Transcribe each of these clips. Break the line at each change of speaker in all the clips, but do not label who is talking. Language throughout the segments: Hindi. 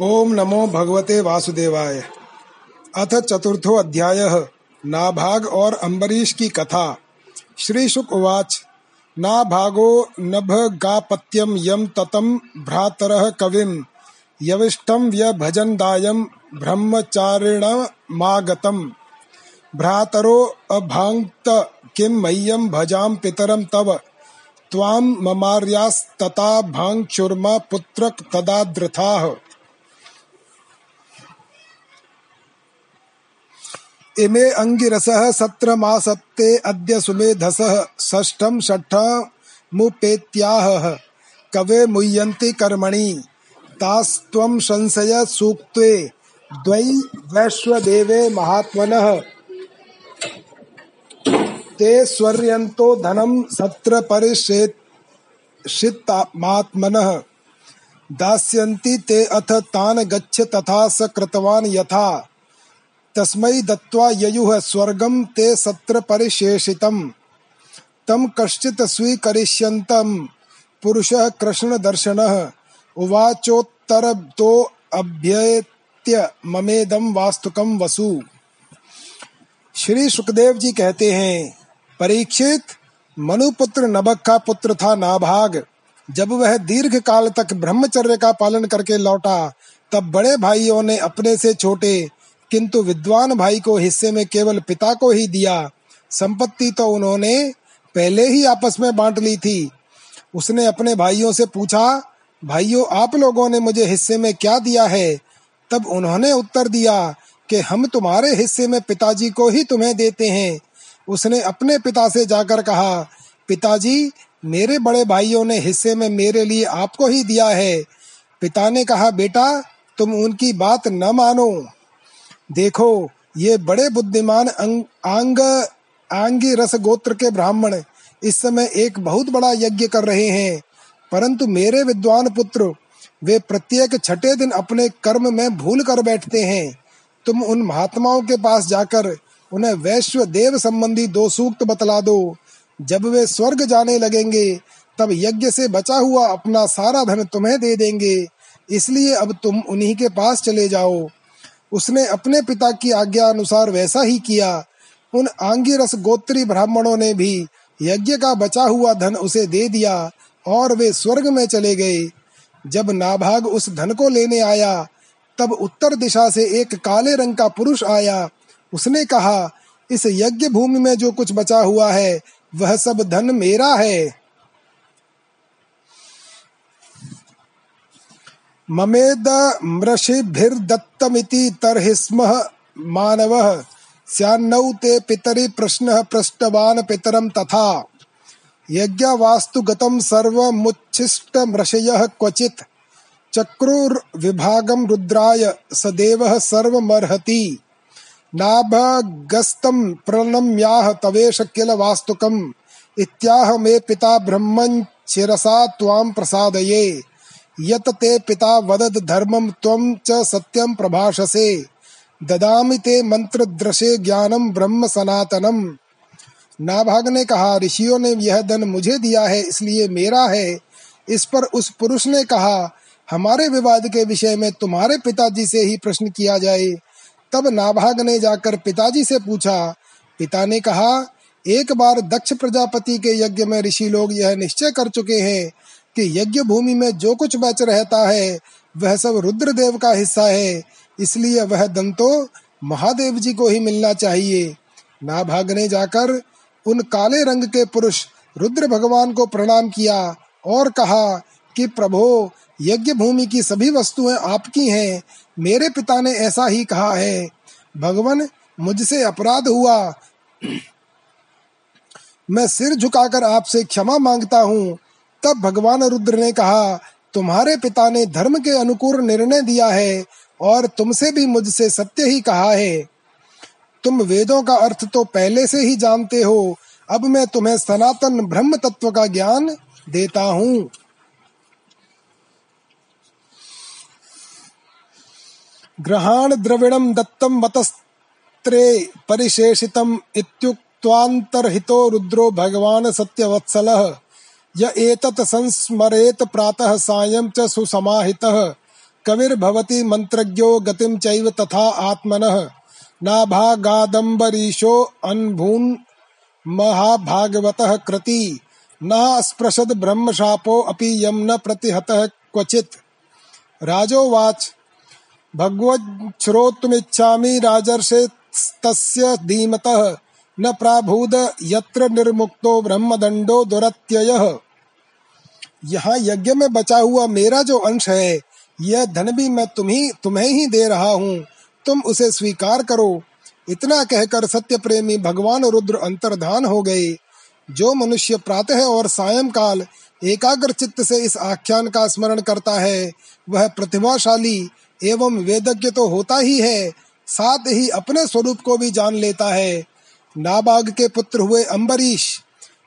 ओम नमो भगवते वासुदेवाय। अथ चतुर्थो अध्याय, नाभाग और अम्बरीश की कथा। श्री शुक उवाच नाभागो नभगापत्यम यम ततम भ्रातरः कविम व्यभजन दायम ब्रह्मचारिणमागतम भ्रातरो अभांक्त किम मह्यम भजाम पितरम तव त्वाम ममार्यास्तता चुर्मा पुत्रक तदाद्रथाः इमे अंगिरसः सत्रमासत्ते अद्य सुमेधसः षष्ठं षष्ठमुपेत्याह कवे मुह्यन्ति कर्मणि। तास्त्वं संशय सूक्त्वे। द्वै वैश्वदेवे महात्मनः। ते स्वर्यन्तो धनं सत्र परिषेत्मात्मनः दास्यन्ति ते अथ तान् गच्छ तथा स कृतवान् यथा। तस्मै दत्त्वा ययुः स्वर्गं ते सत्र परिशेषितम्। तं कश्चित् स्वीकरिष्यन्तं। पुरुषः कृष्णदर्शनः। उवाचोत्तरतोऽभ्येत्य ममेदं वास्तुकं वसु। श्री सुखदेव जी कहते हैं, परीक्षित, मनुपुत्र नभक का पुत्र था नाभाग। जब वह दीर्घ काल तक ब्रह्मचर्य का पालन करके लौटा, तब बड़े भाइयों ने अपने से छोटे किंतु विद्वान भाई को हिस्से में केवल पिता को ही दिया संपत्ति तो उन्होंने पहले ही आपस में बांट ली थी। उसने अपने भाइयों से पूछा, भाइयों, आप लोगों ने मुझे हिस्से में क्या दिया है? तब उन्होंने उत्तर दिया कि, हम तुम्हारे हिस्से में पिताजी को ही तुम्हें देते हैं। उसने अपने पिता से जाकर कहा, पिताजी, मेरे बड़े भाइयों ने हिस्से में मेरे लिए आपको ही दिया है। पिता ने कहा, बेटा, तुम उनकी बात न मानो। देखो, ये बड़े बुद्धिमान आंग आंगी रस गोत्र के ब्राह्मण इस समय एक बहुत बड़ा यज्ञ कर रहे हैं। परंतु मेरे विद्वान पुत्र, वे प्रत्येक छठे दिन अपने कर्म में भूल कर बैठते हैं। तुम उन महात्माओं के पास जाकर उन्हें वैश्व देव संबंधी दो सूक्त बतला दो। जब वे स्वर्ग जाने लगेंगे, तब यज्ञ से बचा हुआ अपना सारा धन तुम्हें दे देंगे। इसलिए अब तुम उन्हीं के पास चले जाओ। उसने अपने पिता की आज्ञा अनुसार वैसा ही किया। उन आंगिरस गोत्री ब्राह्मणों ने भी यज्ञ का बचा हुआ धन उसे दे दिया और वे स्वर्ग में चले गए। जब नाभाग उस धन को लेने आया, तब उत्तर दिशा से एक काले रंग का पुरुष आया। उसने कहा, इस यज्ञ भूमि में जो कुछ बचा हुआ है, वह सब धन मेरा है। ममेद मृषिभिर्दत्तमिति तर्हि स्मः मानवः। स्यान्नौ ते पितरि प्रश्नः पृष्टवान् पितरं तथा। यज्ञवास्तुगतं सर्वमुच्छिष्टमृषयः क्वचित्। चक्रुर्विभागं रुद्राय स देवः सर्वमर्हति। नाभगस्तं प्रणम्याह तवेश किल वास्तुकम्। इत्याह मे पिता ब्रह्मन् शिरसा त्वां प्रसादये। यत ते पिता वदद धर्मम त्वं च सत्यम प्रभाषसे। ददामि ते मंत्र दृशे ज्ञानम ब्रह्म सनातनम। नाभाग ने कहा, ऋषियों ने यह धन मुझे दिया है, इसलिए मेरा है। इस पर उस पुरुष ने कहा, हमारे विवाद के विषय में तुम्हारे पिताजी से ही प्रश्न किया जाए। तब नाभाग ने जाकर पिताजी से पूछा। पिता ने कहा, एक बार दक्ष प्रजापति के यज्ञ में ऋषि लोग यह निश्चय कर चुके हैं कि यज्ञ भूमि में जो कुछ बच रहता है, वह सब रुद्रदेव का हिस्सा है। इसलिए वह दंतो महादेव जी को ही मिलना चाहिए। ने जाकर उन काले रंग के पुरुष रुद्र भगवान को प्रणाम किया और कहा कि, प्रभो यज्ञ भूमि की सभी वस्तुएँ आपकी हैं। मेरे पिता ने ऐसा ही कहा है। भगवान मुझसे अपराध हुआ। मैं सिर झुकाकर आपसे क्षमा माँगता हूँ। तब भगवान रुद्र ने कहा, तुम्हारे पिता ने धर्म के अनुकूल निर्णय दिया है और तुमसे भी मुझसे सत्य ही कहा है। तुम वेदों का अर्थ तो पहले से ही जानते हो। अब मैं तुम्हें सनातन ब्रह्म तत्व का ज्ञान देता हूँ। ग्रहाण द्रविणम दत्तम मतस्त्रे परिशेषितम इत्युक्त्वान्तर्हितो रुद्रो भगवान सत्यवत्सलः। य एतत् संस्मरेत प्रातः सायं च सुसमाहितः। कविर्भवति मंत्रज्ञो गतिम चैव तथा आत्मनः। नाभागादम्बरीशो अनभून् महाभागवतः कृति। न स्पृशद ब्रह्मशापो अपि यम न प्रतिहतः क्वचित्। राजोवाच भगवच्छ्रोतुमिच्छामि राजर्षे तस्य धीमतः। न प्राभूद यत्र निर्मुक्तो ब्रह्मदंडो दुरत्ययः। यहाँ यज्ञ में बचा हुआ मेरा जो अंश है, यह धन भी मैं तुम्ही, तुम्हें ही दे रहा हूँ। तुम उसे स्वीकार करो। इतना कहकर सत्य प्रेमी भगवान रुद्र अंतर्धान हो गए। जो मनुष्य प्रातः और सायंकाल एकाग्र चित्त से इस आख्यान का स्मरण करता है, वह प्रतिभाशाली एवं वेदज्ञ तो होता ही है, साथ ही अपने स्वरूप को भी जान लेता है। नाबाग के पुत्र हुए अम्बरीश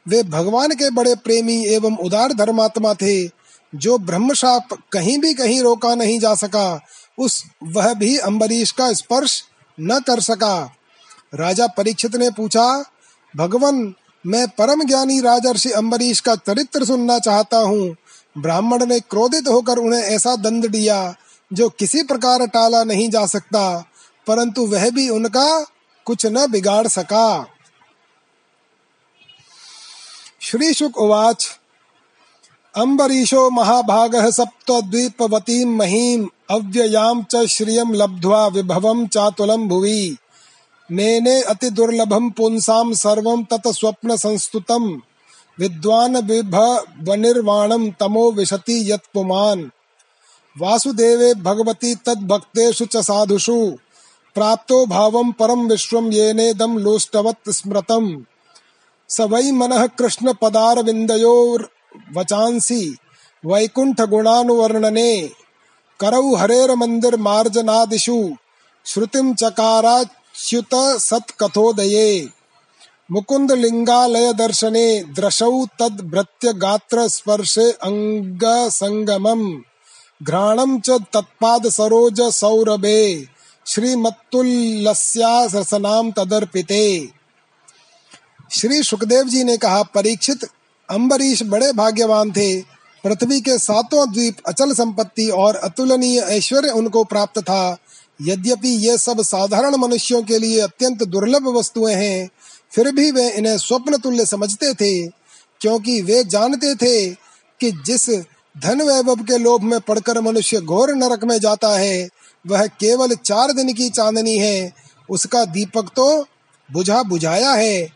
वे भगवान के बड़े प्रेमी एवं उदार धर्मात्मा थे, जो ब्रह्मशाप कहीं भी कहीं रोका नहीं जा सका। उस, वह भी अम्बरीश का स्पर्श न कर सका। राजा परीक्षित ने पूछा, भगवान, मैं परम ज्ञानी राजर्षि अम्बरीश का चरित्र सुनना चाहता हूँ। ब्राह्मण ने क्रोधित होकर उन्हें ऐसा दंड दिया, जो किसी प्रकार टाला नहीं जा सकता, परंतु वह भी उनका कुछ न बिगाड़ सका। श्री शुक उवाच अम्बरीशो महाभागः सप्तद्वीपवतीं महीम् अव्ययां च श्रियं लब्ध्वा विभवं चातुलं भुवि। नेने अति दुर्लभम पुंसाम सर्वम तत स्वप्न संस्तुतम विद्वान विभवनिर्वाणम तमो विशति यत्पुमान। वासुदेवे भगवती तद्भक्तेषु च साधुषु। प्राप्तो भावम परम विश्वम येनेदम लोष्टवत् स्मृतम। स वै मनः कृष्ण पदारविन्दयोर् वचांसि वैकुंठ गुणानुवर्णने करौ हरेर मंदिर मार्जनादिषु श्रुतिम चकारा च्युत सत्कथोदये मुकुंद लिंगालय दर्शने दृशौ तद भृत्य गात्र स्पर्शे अंग संगमम घ्राणम च तत्पाद सरोज सौरभे श्रीमत्तुल्यस्यासनाम तदर्पिते। श्री सुखदेव जी ने कहा, परीक्षित अम्बरीश बड़े भाग्यवान थे। पृथ्वी के सातों द्वीप अचल संपत्ति और अतुलनीय ऐश्वर्य उनको प्राप्त था। यद्यपि ये सब साधारण मनुष्यों के लिए अत्यंत दुर्लभ वस्तुएँ हैं, फिर भी वे इन्हें स्वप्न तुल्य समझते थे, क्योंकि वे जानते थे कि जिस धन वैभव के लोभ में पड़कर मनुष्य घोर नरक में जाता है वह केवल चार दिन की चांदनी है। उसका दीपक तो बुझा बुझाया है।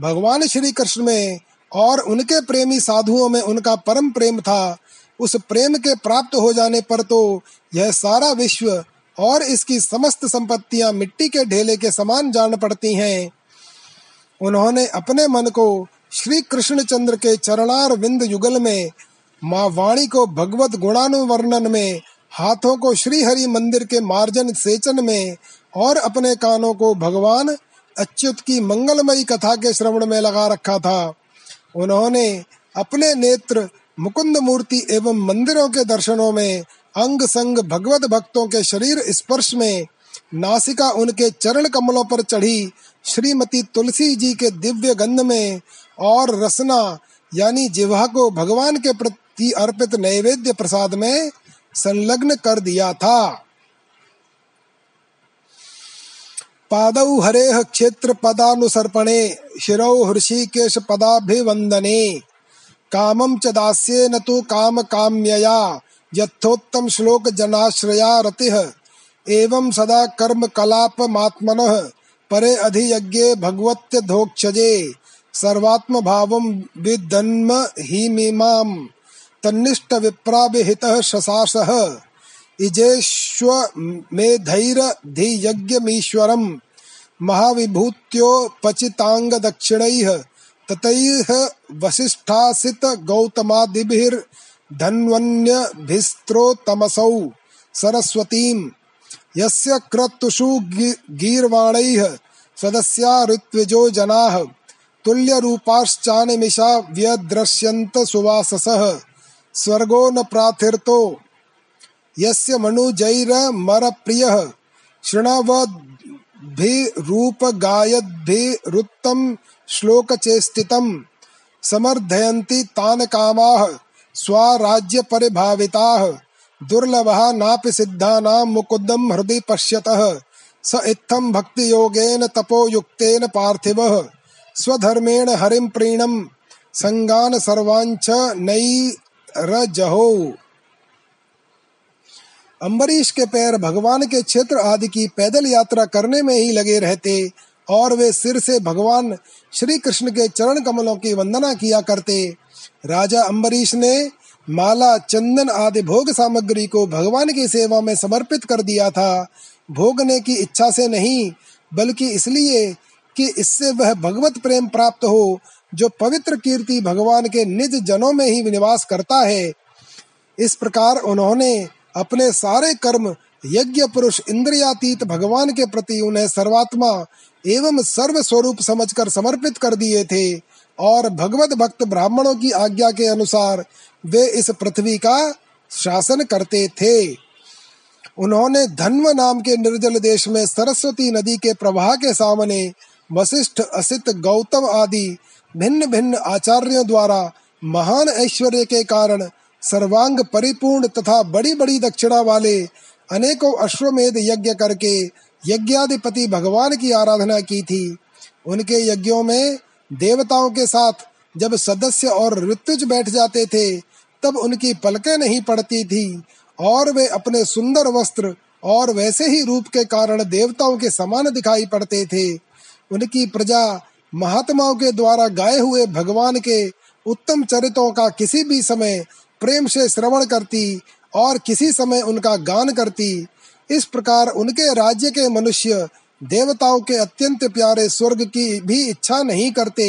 भगवान श्री कृष्ण में और उनके प्रेमी साधुओं में उनका परम प्रेम था। उस प्रेम के प्राप्त हो जाने पर तो यह सारा विश्व और इसकी समस्त संपत्तियाँ मिट्टी के ढेले के समान जान पड़ती हैं। उन्होंने अपने मन को श्री कृष्ण चंद्र के चरणार विंद युगल में, माँ वाणी को भगवत गुणानुवर्णन में हाथों को श्री हरि मंदिर के मार्जन सेचन में और अपने कानों को भगवान अच्युत की मंगलमयी कथा के श्रवण में लगा रखा था। उन्होंने अपने नेत्र, मुकुंद मूर्ति एवं मंदिरों के दर्शनों में अंग संग भगवत भक्तों के शरीर स्पर्श में नासिका उनके चरण कमलों पर चढ़ी श्रीमती तुलसी जी के दिव्य गंध में और रसना, यानी जिवा को भगवान के प्रति अर्पित नैवेद्य प्रसाद में संलग्न कर दिया था। पादौ हरे क्षेत्र पदानुसर्पणे, शिरौ हृषिकेश पदाभिवंदने। कामम च दास्ये न तो काम काम्यया, यथोत्तम श्लोक जनाश्रया रतिः। एवं सदा कर्म कलाप मात्मन परे अधियज्ञे भगवत्य धोक्षजे। सर्वात्म भावम विदन्म ही मीमाम तन्निष्ठ विप्राभिहितः शशासः। इजेश्व मेधैर धि यज्ञमीश्वरम महाविभूत्योपचितांग दक्षिणैः ततैः वसिष्ठासित गौतमादिभिर् धन्वन्यभिस्त्रोतमसौ सरस्वतीम्, यस्य क्रतुषु गीर्वाणैः। सदस्या ऋत्विजो जनाः। तुल्यरूपाश्चानिमिषा व्यद्रश्यन्त सुवाससः। स्वर्गो न प्राथिर्तो यस्य मनुजैरमरप्रियः शृणवद्भिरूपगायद्भिरुत्तम श्लोकचेष्टितम्, समर्थयन्ति तान् कामाः स्वराज्य परिभाविताः दुर्लभः नापि सिद्धानां मुकुन्दं हृदि पश्यतः, स इत्थं भक्तियोगेन तपोयुक्तेन पार्थिवः, स्वधर्मेण हरिं प्रीणं संगान सर्वांच नैरजहो अम्बरीश के पैर भगवान के क्षेत्र आदि की पैदल यात्रा करने में ही लगे रहते और वे सिर से भगवान श्री कृष्ण के चरण कमलों की वंदना किया करते। राजा अम्बरीश ने माला, चंदन आदि भोग सामग्री को भगवान की सेवा में समर्पित कर दिया था। भोगने की इच्छा से नहीं, बल्कि इसलिए कि इससे वह भगवत प्रेम प्राप्त हो जो पवित्र कीर्ति भगवान के निज जनों में ही निवास करता है, इस प्रकार उन्होंने अपने सारे कर्म यज्ञ पुरुष इंद्रियातीत भगवान के प्रति उन्हें सर्वात्मा एवं सर्व स्वरूप समझकर समर्पित कर दिए थे और भगवत भक्त ब्राह्मणों की आज्ञा के अनुसार वे इस पृथ्वी का शासन करते थे। उन्होंने धन्व नाम के निर्जल देश में सरस्वती नदी के प्रवाह के सामने वशिष्ठ असित गौतम आदि भिन्न भिन्न आचार्यों द्वारा महान ऐश्वर्य के कारण सर्वांग परिपूर्ण तथा बड़ी बड़ी दक्षिणा वाले अनेकों अश्वमेध यज्ञ करके यज्ञाधिपति भगवान की आराधना की थी। उनके यज्ञों में देवताओं के साथ जब सदस्य और ऋतुज बैठ जाते थे, तब उनकी पलकें नहीं पड़ती थी और वे अपने सुंदर वस्त्र और वैसे ही रूप के कारण देवताओं के समान दिखाई पड़ते थे। उनकी प्रजा महात्माओं के द्वारा गाए हुए भगवान के उत्तम चरित्रों का किसी भी समय प्रेम से श्रवण करती और किसी समय उनका गान करती, इस प्रकार उनके राज्य के मनुष्य देवताओं के अत्यंत प्यारे स्वर्ग की भी इच्छा नहीं करते।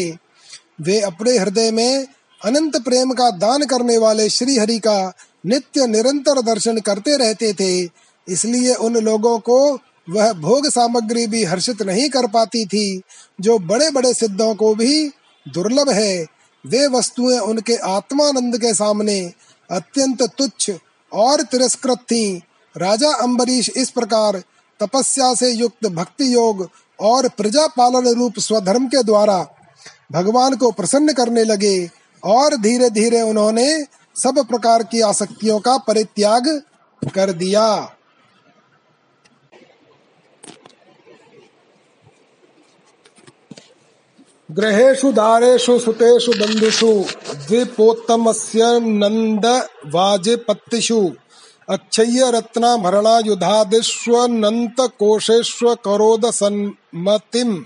वे अपने हृदय में अनंत प्रेम का दान करने वाले श्री हरि का नित्य निरंतर दर्शन करते रहते थे, इसलिए उन लोगों को वह भोग सामग्री भी हर्षित नहीं कर पाती थी। जो बड़े बड़े सिद्धों को भी दुर्लभ है, वे वस्तुएँ उनके आत्मानंद के सामने अत्यंत तुच्छ और तिरस्कृत थी। राजा अम्बरीश इस प्रकार तपस्या से युक्त भक्ति योग और प्रजा पालन रूप स्वधर्म के द्वारा भगवान को प्रसन्न करने लगे और धीरे धीरे उन्होंने सब प्रकार की आसक्तियों का परित्याग कर दिया। ग्रहेषु, दारेषु, सुतेषु, बन्धुषु, द्विपोत्तमस्य नन्दवाजिपत्तिषु अक्षय्यरत्नाभरणायुधादिष्वनन्तकोशेष्वकरोद सन्मतिम्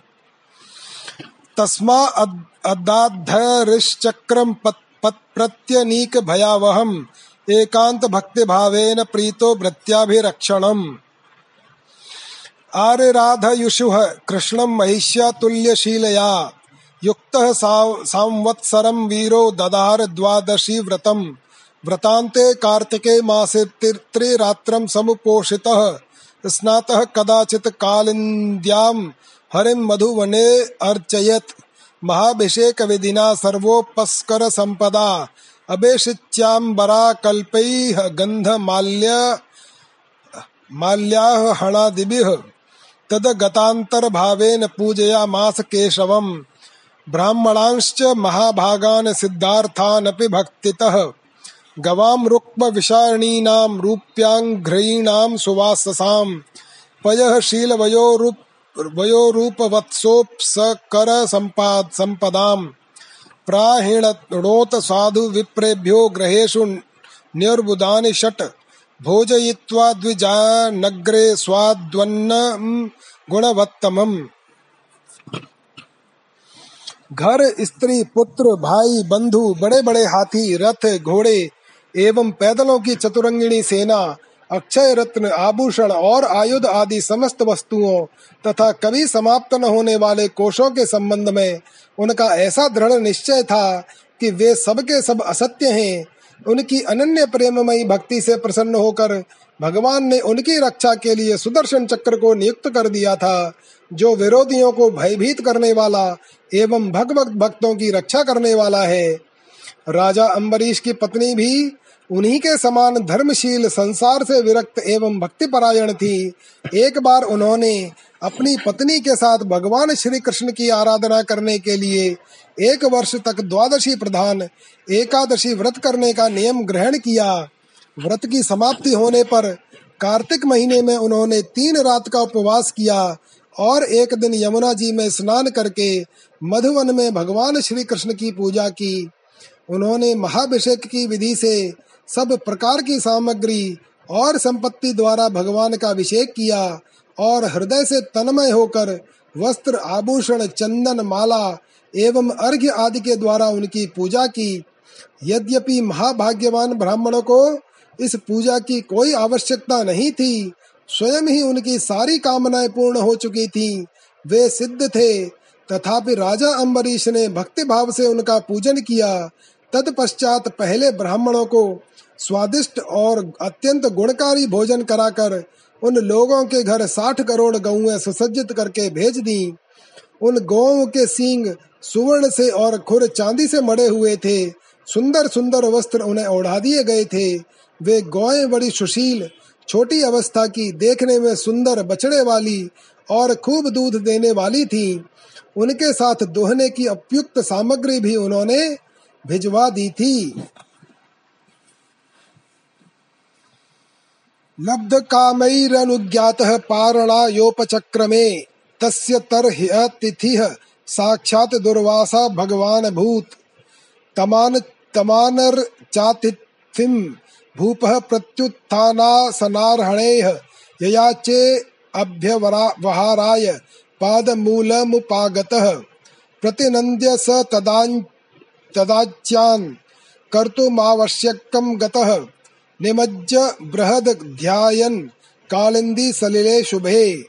तस्मा अदाद्धरिश्चक्रं प्रत्यनीक भयावहम् एकांत भक्ति भावेन प्रीतो भृत्याभिरक्षणम् आर्यराधयुषुः, कृष्णं महिष्या तुल्यशीलया युक्तः संवत्सरं वीरो ददार द्वादशी व्रतम्। व्रतान्ते कार्तिके मासे त्रिरात्रं समुपोषितः। स्नातः कदाचित् कालिन्द्यां हरिं मधुवने अर्चयत्। महाभिषेक विधिना सर्वोपस्कर संपदा अबेशिच्याम्बरा कल्पैः गन्धमाल्य माल्याः हणादिभिः तदगतान्तर्भावेन पूजयामास केशवम्। ब्राह्मणांश्च महाभागान् सिद्धार्थानपि भक्तितः। गवां रुक्मविषाणीनां रूप्याङ्घ्रीणां सुवाससां। पयः शीलवयोरूप वयोरूपवत्सोऽप्सकर सम्पाद सम्पदाम् प्राहिणोत साधु विप्रेभ्यो ग्रहेषु न्यर्बुदानि षट। भोजयित्वा द्विजानग्रे स्वाद्वन्नं गुणवत्तमम्। घर, स्त्री, पुत्र, भाई, बंधु बड़े बड़े हाथी, रथ, घोड़े एवं पैदलों की चतुरंगिणी सेना, अक्षय रत्न, आभूषण और आयुध आदि समस्त वस्तुओं तथा कभी समाप्त न होने वाले कोषों के संबंध में उनका ऐसा दृढ़ निश्चय था कि वे सबके सब असत्य हैं। उनकी अनन्य प्रेममयी भक्ति से प्रसन्न होकर भगवान ने उनकी रक्षा के लिए सुदर्शन चक्र को नियुक्त कर दिया था, जो विरोधियों को भयभीत करने वाला एवं भगवत भक्तों की रक्षा करने वाला है। राजा अम्बरीश की पत्नी भी उन्हीं के समान धर्मशील, संसार से विरक्त एवं भक्ति परायण थी। एक बार उन्होंने अपनी पत्नी के साथ भगवान श्री कृष्ण की आराधना करने के लिए एक वर्ष तक द्वादशी प्रधान, एकादशी व्रत करने का नियम ग्रहण किया। व्रत की समाप्ति होने पर कार्तिक महीने में उन्होंने तीन रात का उपवास किया। और एक दिन यमुना जी में स्नान करके मधुवन में भगवान श्री कृष्ण की पूजा की। उन्होंने महाभिषेक की विधि से सब प्रकार की सामग्री और संपत्ति द्वारा भगवान का अभिषेक किया और हृदय से तन्मय होकर वस्त्र, आभूषण, चंदन, माला एवं अर्घ्य आदि के द्वारा उनकी पूजा की। यद्यपि महाभाग्यवान ब्राह्मणों को इस पूजा की कोई आवश्यकता नहीं थी स्वयं ही उनकी सारी कामनाएँ पूर्ण हो चुकी थीं। वे सिद्ध थे। तथापि राजा अम्बरीश ने भक्ति भाव से उनका पूजन किया। तत्पश्चात पहले ब्राह्मणों को स्वादिष्ट और अत्यंत गुणकारी भोजन कराकर उन लोगों के घर साठ करोड़ गौएँ सुसज्जित करके भेज दी। उन गौओं के सींग सुवर्ण से और खुर चांदी से मड़े हुए थे। सुंदर सुंदर वस्त्र उन्हें ओढ़ा दिए गए थे। वे गौएँ बड़ी सुशील छोटी अवस्था की देखने में सुंदर बछड़े वाली और खूब दूध देने वाली थी। उनके साथ दोहने की उपयुक्त सामग्री भी उन्होंने भिजवा दी थी। लब्ध कामैरनुज्ञातः पारणायोपचक्रमे, तस्य तिथिः साक्षात् दुर्वासा भगवान भूत। तमान तमानर चातिथिम। भूपः प्रत्युत्थानासनार्हणेः ययाचे अभ्यवहाराय पादमूलमुपागतः प्रतिनन्द्य स तदान् तदाच्यान् कर्तुमावश्यकं गतः। निमज्ज बृहद ध्यायन कालिंदी सलिले शुभे।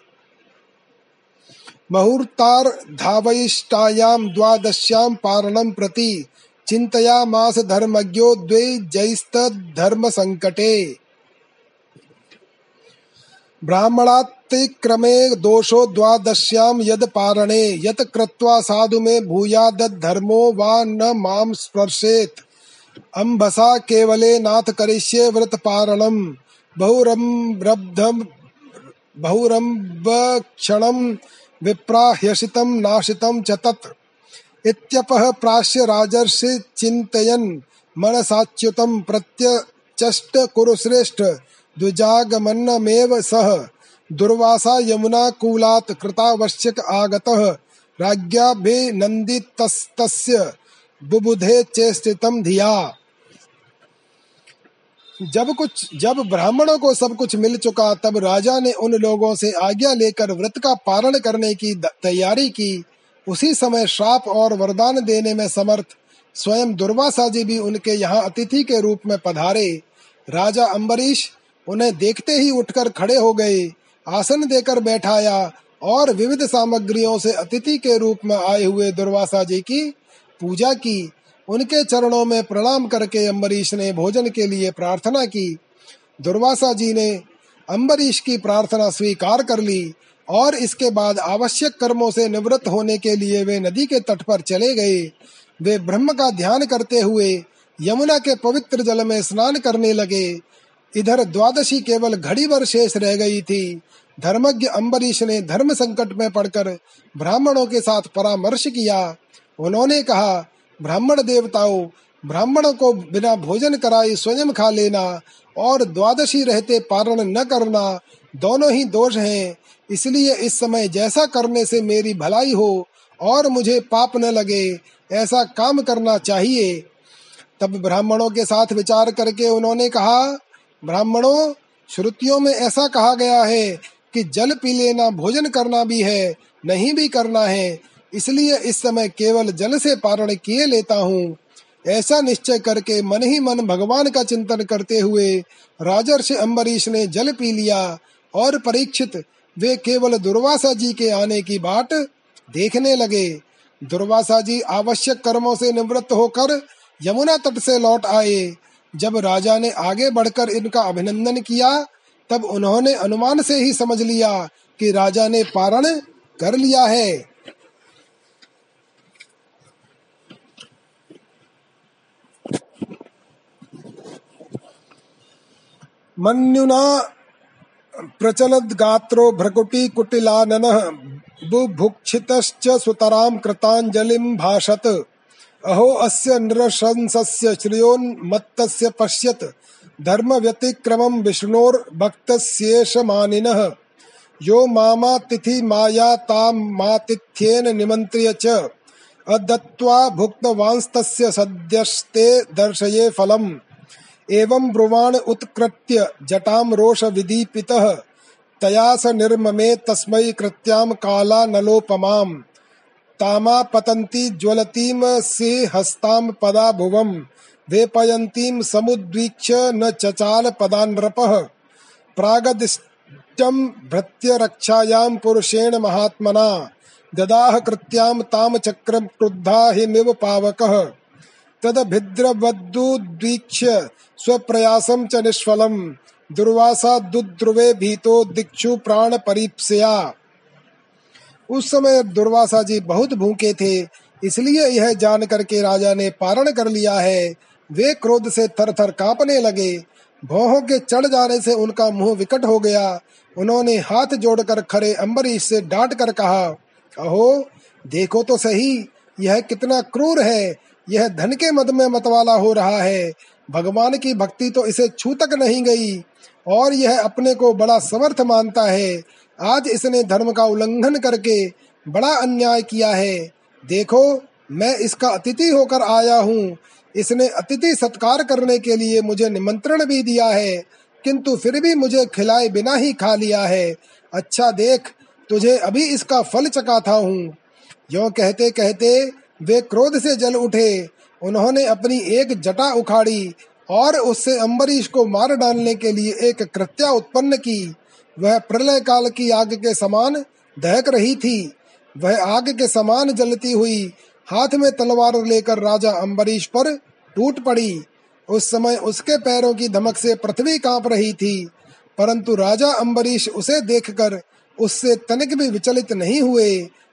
मुहूर्तार धावयिष्टायाम द्वादश्याम पारणम प्रति चिंतया मास धर्मज्ञो धर्म संकटे। ब्राह्मणातिक्रमे दोषो द्वादश्याम यद पारणे, यत कृत्वा साधु में भूयाद धर्मो वा न माम स्पर्शेत। अम्भसा केवले नाथ करिष्ये व्रत पारणम बहुरम्रब्धम बहुरम्बक्षणम विप्राह्यसितम नाशितम च तत्। इत्यपः प्राश्य राजर्षि चिन्तयन् मनसाच्युतं प्रत्यचष्ट कुरुश्रेष्ठ द्विजागमन्नमेव सह दुर्वासा यमुना कूलात् कृतावश्यक आगतः। राज्ञाभिनन्दितस्तस्य बुबुधे चेष्टितम धिया। जब कुछ, जब ब्राह्मणों को सब कुछ मिल चुका, तब राजा ने उन लोगों से आज्ञा लेकर व्रत का पारण करने की तैयारी की। उसी समय श्राप और वरदान देने में समर्थ, स्वयं दुर्वासा जी भी उनके यहाँ अतिथि के रूप में पधारे। राजा अम्बरीश उन्हें देखते ही उठकर खड़े हो गए, आसन देकर बैठाया और विविध सामग्रियों से अतिथि के रूप में आए हुए दुर्वासा जी की पूजा की। उनके चरणों में प्रणाम करके अम्बरीश ने भोजन के लिए प्रार्थना की। दुर्वासा जी ने अम्बरीश की प्रार्थना स्वीकार कर ली और इसके बाद आवश्यक कर्मों से निवृत्त होने के लिए वे नदी के तट पर चले गए। वे ब्रह्म का ध्यान करते हुए यमुना के पवित्र जल में स्नान करने लगे। इधर द्वादशी केवल घड़ी भर शेष रह गई थी। धर्मज्ञ अम्बरीश ने धर्म संकट में पड़कर ब्राह्मणों के साथ परामर्श किया। उन्होंने कहा, ब्राह्मण देवताओं, ब्राह्मणों को बिना भोजन कराए स्वयं खा लेना और द्वादशी रहते पारण न करना दोनों ही दोष हैं। इसलिए इस समय जैसा करने से मेरी भलाई हो और मुझे पाप न लगे, ऐसा काम करना चाहिए। तब ब्राह्मणों के साथ विचार करके उन्होंने कहा, ब्राह्मणों, श्रुतियों में ऐसा कहा गया है कि जल पी लेना, भोजन करना भी है, नहीं भी करना है। इसलिए इस समय केवल जल से पारण किए लेता हूँ। ऐसा निश्चय करके मन ही मन भगवान का चिंतन करते हुए राजर्षि अम्बरीश ने जल पी लिया और परीक्षित वे केवल दुर्वासा जी के आने की बाट देखने लगे। दुर्वासा जी आवश्यक कर्मों से निवृत्त होकर यमुना तट से लौट आए। जब राजा ने आगे बढ़कर इनका अभिनंदन किया, तब उन्होंने अनुमान से ही समझ लिया कि राजा ने पारण कर लिया है। मन्युना प्रचलद्गात्रो भ्रकुटीकुटिलाननः बुभुक्षितश्च सुतरां कृताञ्जलिं भाषत। अहो अस्य नृशंसस्य श्रियोन्मत्तस्य पश्यत्। धर्म व्यतिक्रमं विष्णोर्भक्तस्येषमानिनः। यो मामातिथि माया तामातिथ्येन निमन्त्र्य च। अदत्त्वा भुक्तवांस्तस्य सद्यस्ते दर्शये फलम्। एवं ब्रुवाण उत्कृत्य जटां रोषविदीपितः तया स निर्ममे तस्मै कृत्यां काला नलोपमाम् तामापतन्ती ज्वलतीं सिंहस्तां पदा भुवम् वेपयन्तीं समुद्वीक्ष्य न चचाल पदान्नृपः। प्रागदिष्टं भृत्यरक्षायां पुरुषेण महात्मना, ददाह कृत्यां ताम चक्रं क्रुद्धा हिमिव पावकः। तदभिद्रवद्दुद्वीक्ष्य स्वप्रयासं च निष्फलम्। दुर्वासा दुद्रुवे भीतो दिक्षु प्राण परीप्सया। उस समय दुर्वासा जी बहुत भूखे थे, इसलिए यह जान करके राजा ने पारण कर लिया है। वे क्रोध से थर थर कांपने लगे। भौहों के चढ़ जाने से उनका मुँह विकट हो गया। उन्होंने हाथ जोड़कर खरे अम्बरीश से डांट कर कहा, अहो, देखो तो सही, यह कितना क्रूर है। यह धन के मद में मतवाला हो रहा है। भगवान की भक्ति तो इसे छू तक नहीं गई, और यह अपने को बड़ा समर्थ मानता है। आज इसने धर्म का उल्लंघन करके बड़ा अन्याय किया है। देखो, मैं इसका अतिथि होकर आया हूँ। इसने अतिथि सत्कार करने के लिए मुझे निमंत्रण भी दिया है, किंतु फिर भी मुझे खिलाए बिना ही खा लिया है। अच्छा देख, तुझे अभी इसका फल चकाता हूँ। यो कहते कहते वे क्रोध से जल उठे उन्होंने अपनी एक जटा उखाड़ी और उससे अम्बरीश को मार डालने के लिए एक कृत्या उत्पन्न की। वह प्रलय काल की आग के समान दहक रही थी। वह आग के समान जलती हुई हाथ में तलवार लेकर राजा अम्बरीश पर टूट पड़ी। उस समय उसके पैरों की धमक से पृथ्वी काँप रही थी, परंतु राजा अम्बरीश उसे देखकर उससे तनिक भी विचलित नहीं हुए।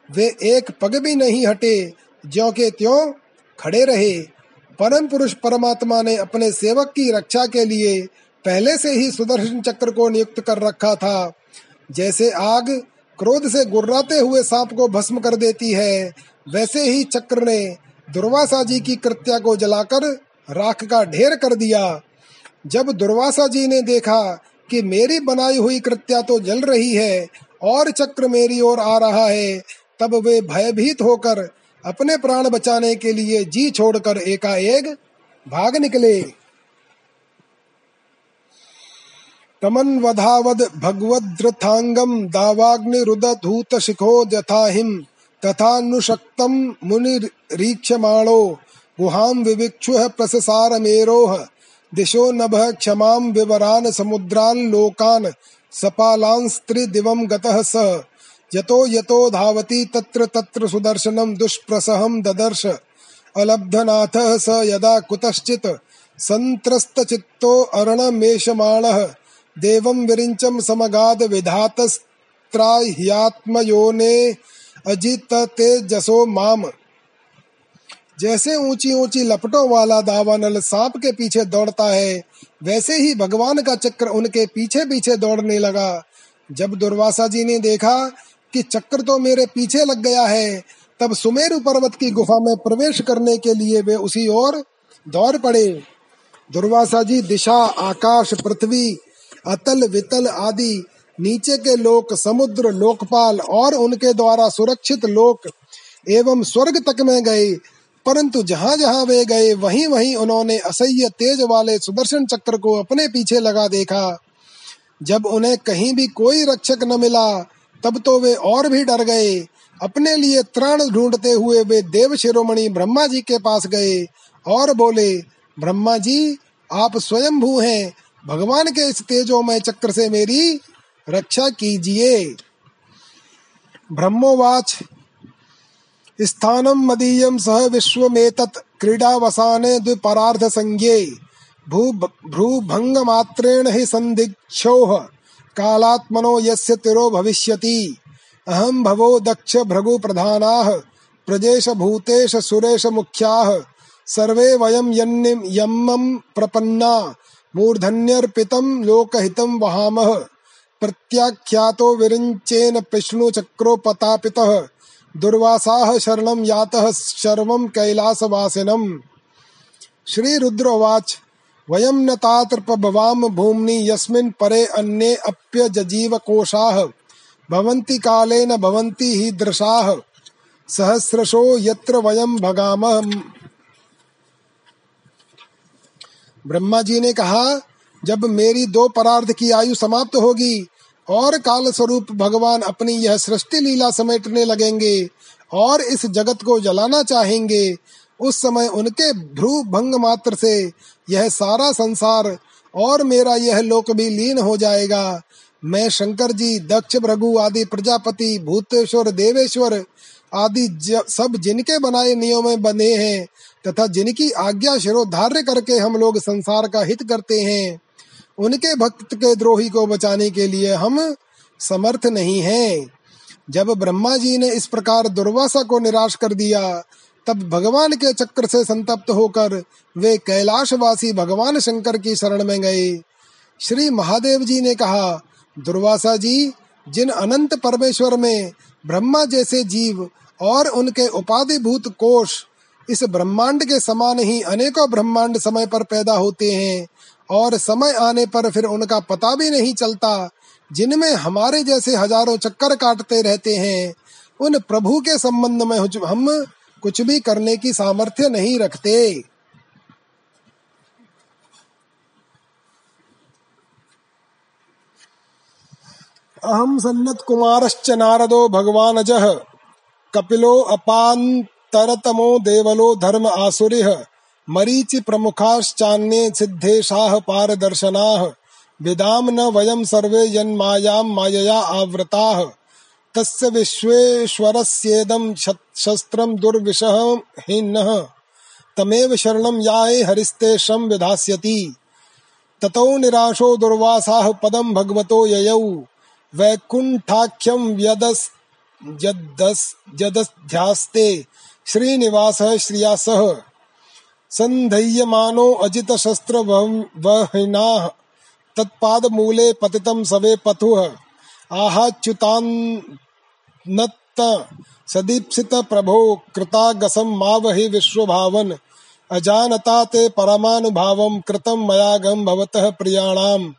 वे एक पग भी नहीं हटे, ज्यो के त्यों खड़े रहे। परम पुरुष परमात्मा ने अपने सेवक की रक्षा के लिए पहले से ही सुदर्शन चक्र को नियुक्त कर रखा था। जैसे आग क्रोध से गुर्राते हुए सांप को भस्म कर देती है, वैसे ही चक्र ने दुर्वासा जी की कृत्या को जलाकर राख का ढेर कर दिया। जब दुर्वासा जी ने देखा कि मेरी बनाई हुई कृत्या तो जल रही है और चक्र मेरी ओर आ रहा है, तब वे भयभीत होकर अपने प्राण बचाने के लिए जी छोड़कर एकाएक भाग निकले। तमन्वधावद भगवद्रथांगम दावाग्निरुदधूत शिखो जथाहिम तथानुशक्तम मुनिरीक्षमाणो गुहां विविक्षुः प्रससार मेरोह दिशो नभ क्षमां विवरान समुद्रान लोकान सपालांस्त्रिदिवं गतः स। यतो यतो धावति तत्र तत्र सुदर्शनं दुष्प्रसहं ददर्श। अलब्धनाथ स यदा कुतश्चित् सन्त्रस्तचित्तो अरणमेषमाणः। देवं समगाद विधातस्त्राह्यात्मयोने अजित तेजसो माम। जैसे ऊँची ऊँची लपटों वाला दावानल सांप के पीछे दौड़ता है, वैसे ही भगवान का चक्र उनके पीछे पीछे दौड़ने लगा। जब दुर्वासा जी ने देखा कि चक्र तो मेरे पीछे लग गया है। तब सुमेरु पर्वत की गुफा में प्रवेश करने के लिए वे उसी ओर दौड़ पड़े। दुर्वासा जी दिशा, आकाश, पृथ्वी, अतल वितल आदि, नीचे के लोक, समुद्र, लोकपाल और उनके द्वारा सुरक्षित लोक एवं स्वर्ग तक में गए। परंतु जहाँ जहाँ वे गए, वहीं वहीं उन्होंने असह्य तेज वाले सुदर्शन चक्र को अपने पीछे लगा देखा। जब उन्हें कहीं भी कोई रक्षक न मिला तब तो वे और भी डर गए। अपने लिए त्राण ढूंढते हुए वे देव शिरोमणि ब्रह्मा जी के पास गए और बोले, ब्रह्मा जी, आप स्वयं भू हैं। भगवान के इस तेजोमय चक्र से मेरी रक्षा कीजिए। ब्रह्मोवाच, स्थानम मदीयम सह विश्वमेतत् क्रीडावसाने द्विपरार्ध संज्ञे भू भ्रूभंग मात्रेण ही संदिक्षोह कालात्मनो यस्य तिरो भविष्यति। अहम भवो दक्ष भृगु प्रधानाः प्रजेश भूतेश सुरेश मुख्याः। सर्वे वयं यन्निम यम्मं प्रपन्ना, मूर्धन्यर्पितं लोकहितं वहामः। प्रत्याख्यातो विरिञ्चेन कृष्णुचक्रोपतापितः दुर्वासाः शरणं यातः शर्वं कैलासवासिनम्। श्री रुद्र उवाच वयम न तात्र प्रभवाम भूमनि यस्मिन् परे अन्ये अप्य जजीव कोशाः। भवन्ति काले न भवन्ति ही दृशाः। सहस्रशो यत्र वयम भगामः। ब्रह्मा जी ने कहा, जब मेरी दो परार्थ की आयु समाप्त होगी और काल स्वरूप भगवान अपनी यह सृष्टि लीला समेटने लगेंगे और इस जगत को जलाना चाहेंगे उस समय उनके भ्रू भंग मात्र से यह सारा संसार और मेरा यह लोक भी लीन हो जाएगा। मैं शंकर जी दक्ष भृगु आदि प्रजापति, भूतेश्वर, देवेश्वर आदि सब जिनके बनाए नियम बने हैं तथा जिनकी आज्ञा शिरोधार्य करके हम लोग संसार का हित करते हैं, उनके भक्त के द्रोही को बचाने के लिए हम समर्थ नहीं हैं। जब ब्रह्मा जी ने इस प्रकार दुर्वासा को निराश कर दिया तब भगवान के चक्र से संतप्त होकर वे कैलाशवासी भगवान शंकर की शरण में गए। श्री महादेव जी ने कहा, दुर्वासा जी, जिन अनंत परमेश्वर में ब्रह्मा जैसे जीव और उनके उपाधिभूत कोष इस ब्रह्मांड के समान ही अनेकों ब्रह्मांड समय पर पैदा होते हैं और समय आने पर फिर उनका पता भी नहीं चलता, जिनमें हमारे जैसे हज़ारों चक्कर काटते रहते हैं, उन प्रभु के संबंध में हम कुछ भी करने की सामर्थ्य नहीं रखते। अहम सन्नत कुमारश्च नारदो भगवानजः, कपिलो अपान्तरतमो देवलो धर्म आसुरिः, मरीचि प्रमुखाश्चान्ये सिद्धेशाः पारदर्शनाः विदाम न वयम सर्वे जन्मायाम मायया आवृताः। तस्य विश्वेश्वरस्येदं शस्त्रं दुर्विषः हीनः तमेव शरणं याये हरिस्ते शम विधास्यति। ततो निराशो दुर्वासाः पदं भगवतो ययौ। वैकुण्ठाख्यं व्यदस् यदस् यदध्यास्ते। श्रीनिवासः श्रिया सह संधय्यमानो अजित शस्त्र वहिना तत्पाद मूले पतितम सवे पथुः। आहाच्युतान्नत्त सदीप्सित प्रभो कृतागसम मावहि विश्वभावन, अजानता ते परमानुभावम कृतम मयागम भवतः प्रियाणाम।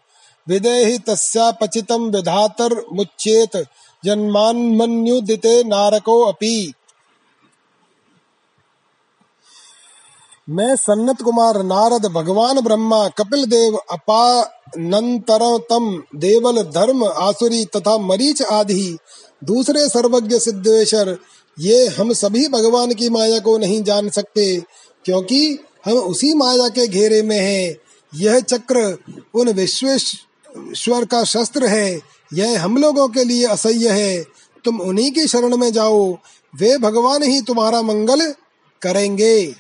विदेहि तस्यापचितं विधातर मुच्येत जन्मान्मन्युदिते नारको अपि। मैं सन्नत कुमार नारद भगवान ब्रह्मा, कपिल देव अपानंतरतम, देवल धर्म आसुरी तथा मरीच आदि दूसरे सर्वज्ञ सिद्धेश्वर, ये हम सभी भगवान की माया को नहीं जान सकते, क्योंकि हम उसी माया के घेरे में हैं। यह चक्र उन विश्वेश्वर का शस्त्र है, यह हम लोगों के लिए असह्य है। तुम उन्हीं की शरण में जाओ, वे भगवान ही तुम्हारा मंगल करेंगे।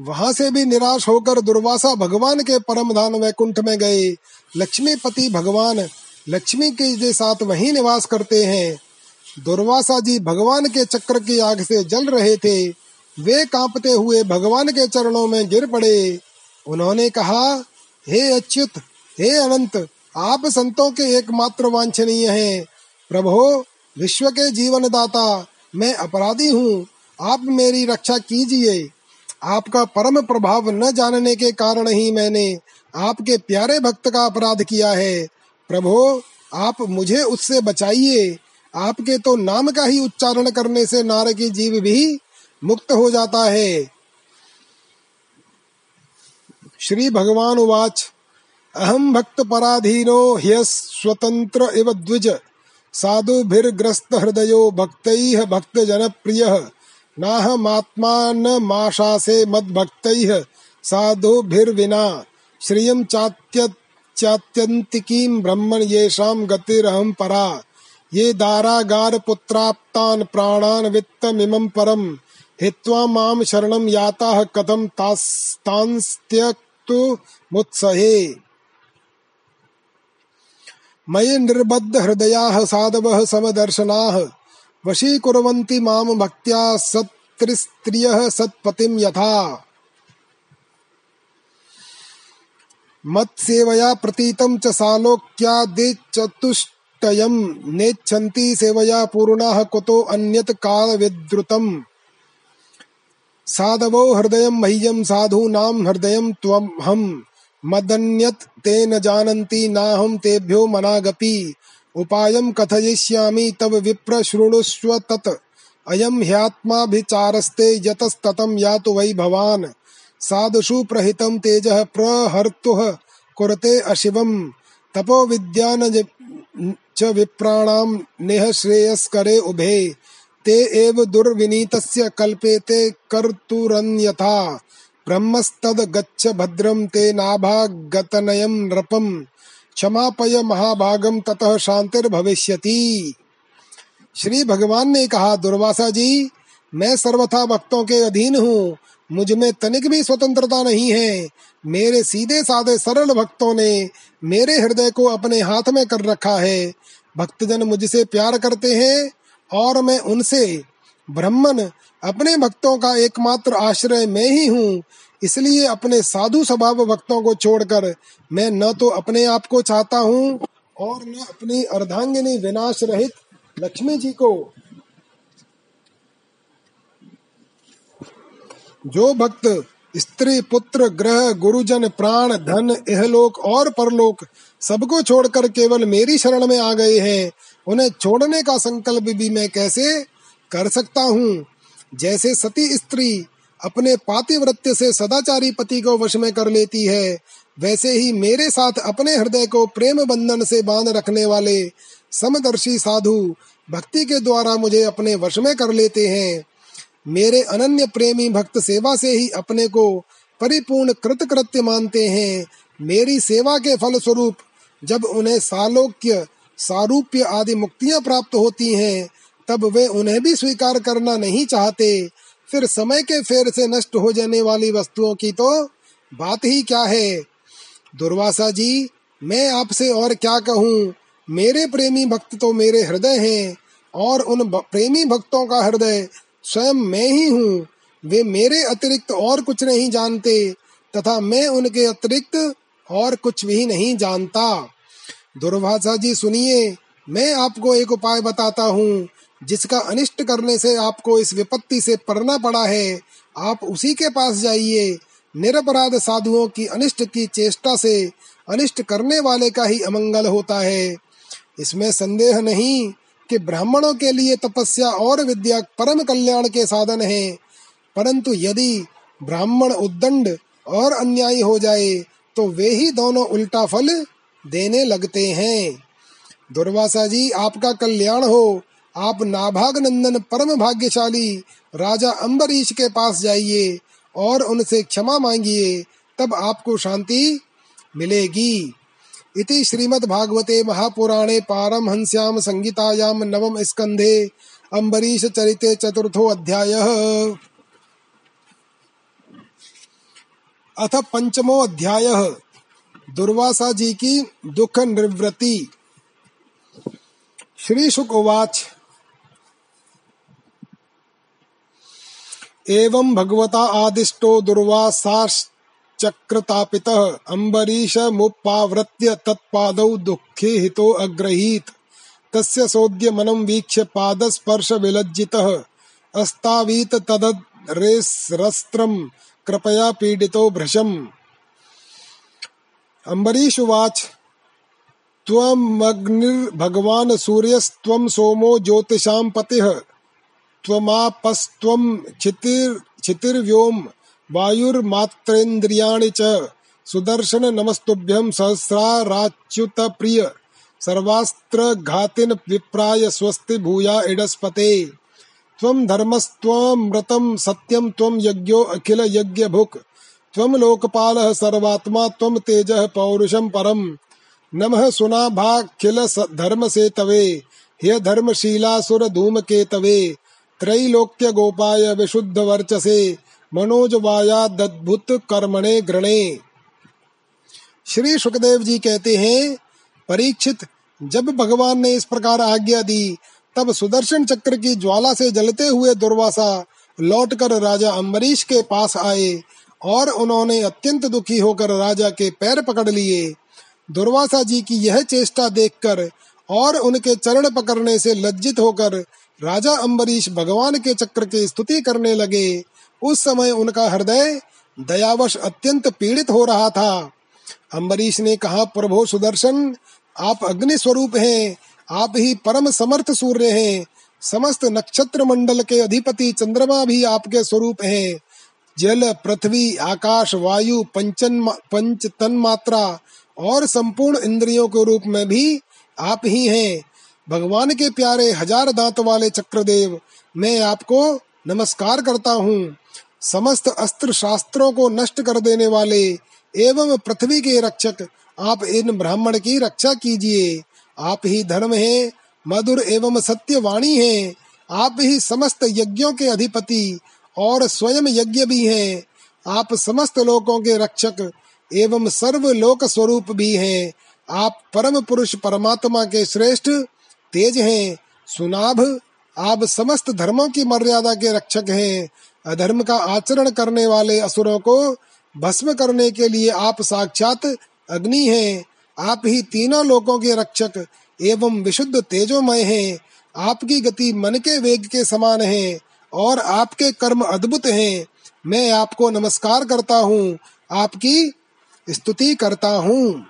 वहाँ से भी निराश होकर दुर्वासा भगवान के परम धान वैकुंठ में गए। लक्ष्मीपति भगवान लक्ष्मी के साथ वहीं निवास करते हैं। दुर्वासा जी भगवान के चक्र की आग से जल रहे थे। वे कांपते हुए भगवान के चरणों में गिर पड़े। उन्होंने कहा, हे अच्युत, हे अनंत, आप संतों के एकमात्र वांछनीय हैं। प्रभो, विश्व के जीवन दाता मैं अपराधी हूँ। आप मेरी रक्षा कीजिए। आपका परम प्रभाव न जानने के कारण ही मैंने आपके प्यारे भक्त का अपराध किया है। प्रभो, आप मुझे उससे बचाइए। आपके तो नाम का ही उच्चारण करने से नार की जीव भी मुक्त हो जाता है। श्री भगवान उवाच अहम भक्त पराधीनो ह्य स्वतंत्र इव द्विज, साधुभिर्ग्रस्त हृदयो भक्त भक्त जनप्रिय नाहमात्मानमाशासे मद्भक्तैः साधुभिर्विना, श्रियं चात्यन्तिकीं ब्रह्मण येषां गतिरहं परा। ये दारागार पुत्राप्तान् प्राणान् वित्तमिमं परम्। हित्वा माँ शरणं याताः कथं तांस्त्यक्तुमुत्सहे मयि निर्बद्ध हृदयाः साधवः समदर्शनाः। वशीकुर्वन्ति माम भक्त्या सत्त्रिस्त्रियः सत्पतिं यथा। मत्सेवया प्रतीतं च सालोक्यादिचतुष्टयं नेच्छन्ति सेवया पूर्णाः कुतो अन्यत् कालविद्रुतम्। साधवो हृदय मह्यम साधूनाम हृदय त्वम हम मदन्यत ते न जानन्ति नाहं तेभ्यो मनागपि। उपायं कथयिष्यामि तव विप्र शृणुष्व तत्। अयं ह्यात्माभिचारस्ते यतस्ततं यातु वै भवान्। साधुषु प्रहितं तेजः प्रहर्तुः कुरते अशिवम्। तपो विद्यान च विप्राणां नेह श्रेयस्करे उभे। ते एव दुर्विनीतस्य कल्पेते कर्तुरन्यथा। ब्रह्मस्तद गच्छ भद्रम ते नाभागतनयम नृपम। क्षमापय महाभागम ततः शांतिर भविष्यति श्री भगवान ने कहा, दुर्वासा जी, मैं सर्वथा भक्तों के अधीन हूँ। मुझमें तनिक भी स्वतंत्रता नहीं है। मेरे सीधे साधे सरल भक्तों ने मेरे हृदय को अपने हाथ में कर रखा है। भक्तजन मुझसे प्यार करते हैं और मैं उनसे ब्रह्मन अपने भक्तों का एकमात्र आश्रय मैं ही हूँ। इसलिए अपने साधु स्वभाव भक्तों को छोड़कर मैं न तो अपने आप को चाहता हूँ और न अपनी अर्धांगिनी विनाश रहित लक्ष्मी जी को जो भक्त, स्त्री, पुत्र, ग्रह, गुरुजन, प्राण, धन, इहलोक और परलोक, सबको छोड़कर केवल मेरी शरण में आ गए हैं, उन्हें छोड़ने का संकल्प भी मैं कैसे कर सकता हूँ? जैसे सती स्त्री अपने पातिव्रत्य से सदाचारी पति को वश में कर लेती है, वैसे ही मेरे साथ अपने हृदय को प्रेम बंधन से बाँध रखने वाले समदर्शी साधु भक्ति के द्वारा मुझे अपने वश में कर लेते हैं। मेरे अनन्य प्रेमी भक्त सेवा से ही अपने को परिपूर्ण कृतकृत्य मानते हैं। मेरी सेवा के फल स्वरूप जब उन्हें सालोक्य, सारूप्य आदि मुक्तियाँ प्राप्त होती हैं, तब वे उन्हें भी स्वीकार करना नहीं चाहते। फिर समय के फेर से नष्ट हो जाने वाली वस्तुओं की तो बात ही क्या है? दुर्वासा जी, मैं आपसे और क्या कहूँ? मेरे प्रेमी भक्त तो मेरे हृदय हैं और उन प्रेमी भक्तों का हृदय स्वयं मैं ही हूँ। वे मेरे अतिरिक्त और कुछ नहीं जानते, तथा मैं उनके अतिरिक्त और कुछ भी नहीं जानता। दुर्भाषा जी, सुनिए, मैं आपको एक उपाय बताता हूँ, जिसका अनिष्ट करने से आपको इस विपत्ति से पड़ना पड़ा है। आप उसी के पास जाइए। निरपराध साधुओं की अनिष्ट की चेष्टा से अनिष्ट करने वाले का ही अमंगल होता है। इसमें संदेह नहीं कि ब्राह्मणों के लिए तपस्या और विद्या परम कल्याण के साधन है। परंतु यदि ब्राह्मण उद्दंड और अन्यायी हो जाए तो वे ही दोनों उल्टा फल देने लगते हैं। दुर्वासा जी, आपका कल्याण हो। आप नाभाग नंदन परम भाग्यशाली राजा अम्बरीश के पास जाइए और उनसे क्षमा मांगिए, तब आपको शांति मिलेगी। इति श्रीमद् भागवते महापुराणे पारमहंस्याम संगीतायां नवम स्कंधे अम्बरीश चरिते चतुर्थो अध्याय। अथ पंचमो अध्याय। दुर्वासा जी की दुख निवृत्ति श्री शुक उवाच। एवं भगवता आदिष्टो दुर्वासाश्चक्रतापितः अम्बरीशमुपावृत्य तत्पादौ दुःखे हितो अग्रहीत। तस्य सोद्यमनं वीक्ष्य पादस्पर्शविलज्जितः। अस्तावीत तदरेस्रस्त्रं कृपया पीडितो भृशम्। अम्बरीश उवाच त्वमग्निर्भगवान् सूर्यस्त्वं सोमो ज्योतिषां पतिः। त्वमापस्त्वं क्षितिर क्षितिर्व्योम वायुर्मात्रेन्द्रियाणि च सुदर्शन नमस्तुभ्यं सहस्राराच्युत प्रिय सर्वास्त्र घातिन विप्राय स्वस्ति भूया इडस्पते। त्वं धर्मस्त्वमृतं सत्यं त्वं यज्ञो अखिल यज्ञ भुक् त्वं लोकपालः सर्वात्मा त्वं तेजः पौरुषं परम्। नमः सुनाभाखिल धर्म से तवे ह्य धर्मशीलासुर धूमकेतवे त्रैलोक्य गोपाय विशुद्ध वर्चसे मनोज वायादद्भुत कर्मणे ग्रणे। श्री सुखदेव जी कहते हैं, परीक्षित, जब भगवान ने इस प्रकार आज्ञा दी, तब सुदर्शन चक्र की ज्वाला से जलते हुए दुर्वासा लौटकर राजा अम्बरीश के पास आए और उन्होंने अत्यंत दुखी होकर राजा के पैर पकड़ लिए। दुर्वासा जी की यह चेष्टा देखकर और उनके चरण पकड़ने से लज्जित होकर राजा अम्बरीश भगवान के चक्र की स्तुति करने लगे। उस समय उनका हृदय दयावश अत्यंत पीड़ित हो रहा था। अम्बरीश ने कहा, प्रभो सुदर्शन, आप अग्नि स्वरूप हैं। आप ही परम समर्थ सूर्य हैं। समस्त नक्षत्र मंडल के अधिपति चंद्रमा भी आपके स्वरूप हैं। जल, पृथ्वी, आकाश, वायु, पंचन, पंच तन मात्रा और संपूर्ण इंद्रियों के रूप में भी आप ही हैं। भगवान के प्यारे हज़ार दांत वाले चक्रदेव, मैं आपको नमस्कार करता हूँ। समस्त अस्त्र शास्त्रों को नष्ट कर देने वाले एवं पृथ्वी के रक्षक, आप इन ब्राह्मण की रक्षा कीजिए। आप ही धर्म है, मधुर एवं सत्य वाणी है। आप ही समस्त यज्ञों के अधिपति और स्वयं यज्ञ भी हैं। आप समस्त लोकों के रक्षक एवं सर्व लोक स्वरूप भी हैं। आप परम पुरुष परमात्मा के श्रेष्ठ, तेज हैं, सुनाभ आप समस्त धर्मों की मर्यादा के रक्षक हैं। अधर्म का आचरण करने वाले असुरों को भस्म करने के लिए आप साक्षात अग्नि हैं। आप ही तीनों लोकों के रक्षक एवं विशुद्ध तेजोमय हैं। आपकी गति मन के वेग के समान है और आपके कर्म अद्भुत हैं। मैं आपको नमस्कार करता हूँ। आपकी स्तुति करता हूँ।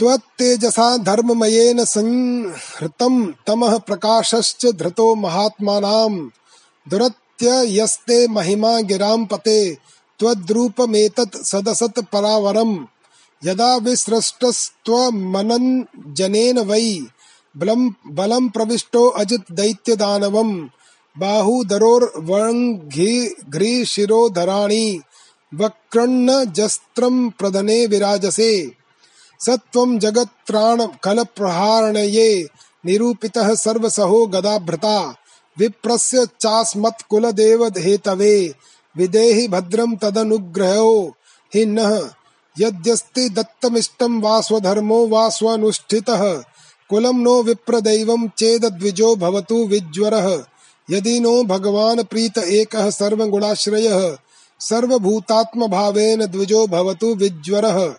त्वत्तेजसा धर्ममयेन संहृतं तमः प्रकाशश्च धृतो महात्मानां दुरत्य यस्ते महिमा गिरां पते, त्वद्रूपमेतत् सदसत् परावरम्। यदा विसृष्टस्त्वमनन् जनेन वै बलं बलं प्रविष्टो अजित दैत्य दानवम् बाहुदरोर्वङ्घ्रिशिरोधराणि वक्रण्ण प्रदने विराजसे। सत्वं जगत्त्राण कल प्रहारणये निरूपितः सर्वसहो गदाभृता। विप्रस्य चास्मत् कुल देव हेतवे विदेहि भद्रं तदनुग्रहो। हि नः यद्यस्ति दत्तमिष्टं वा स्वधर्मो वा स्वनुष्ठितः कुलं नो विप्रदैवं चेदद्विजो भवतु विज्वरः। यदि नो भगवान् प्रीत एकः सर्वगुणाश्रयः सर्वभूतात्म भावेन द्विजो भवतु विज्वरः।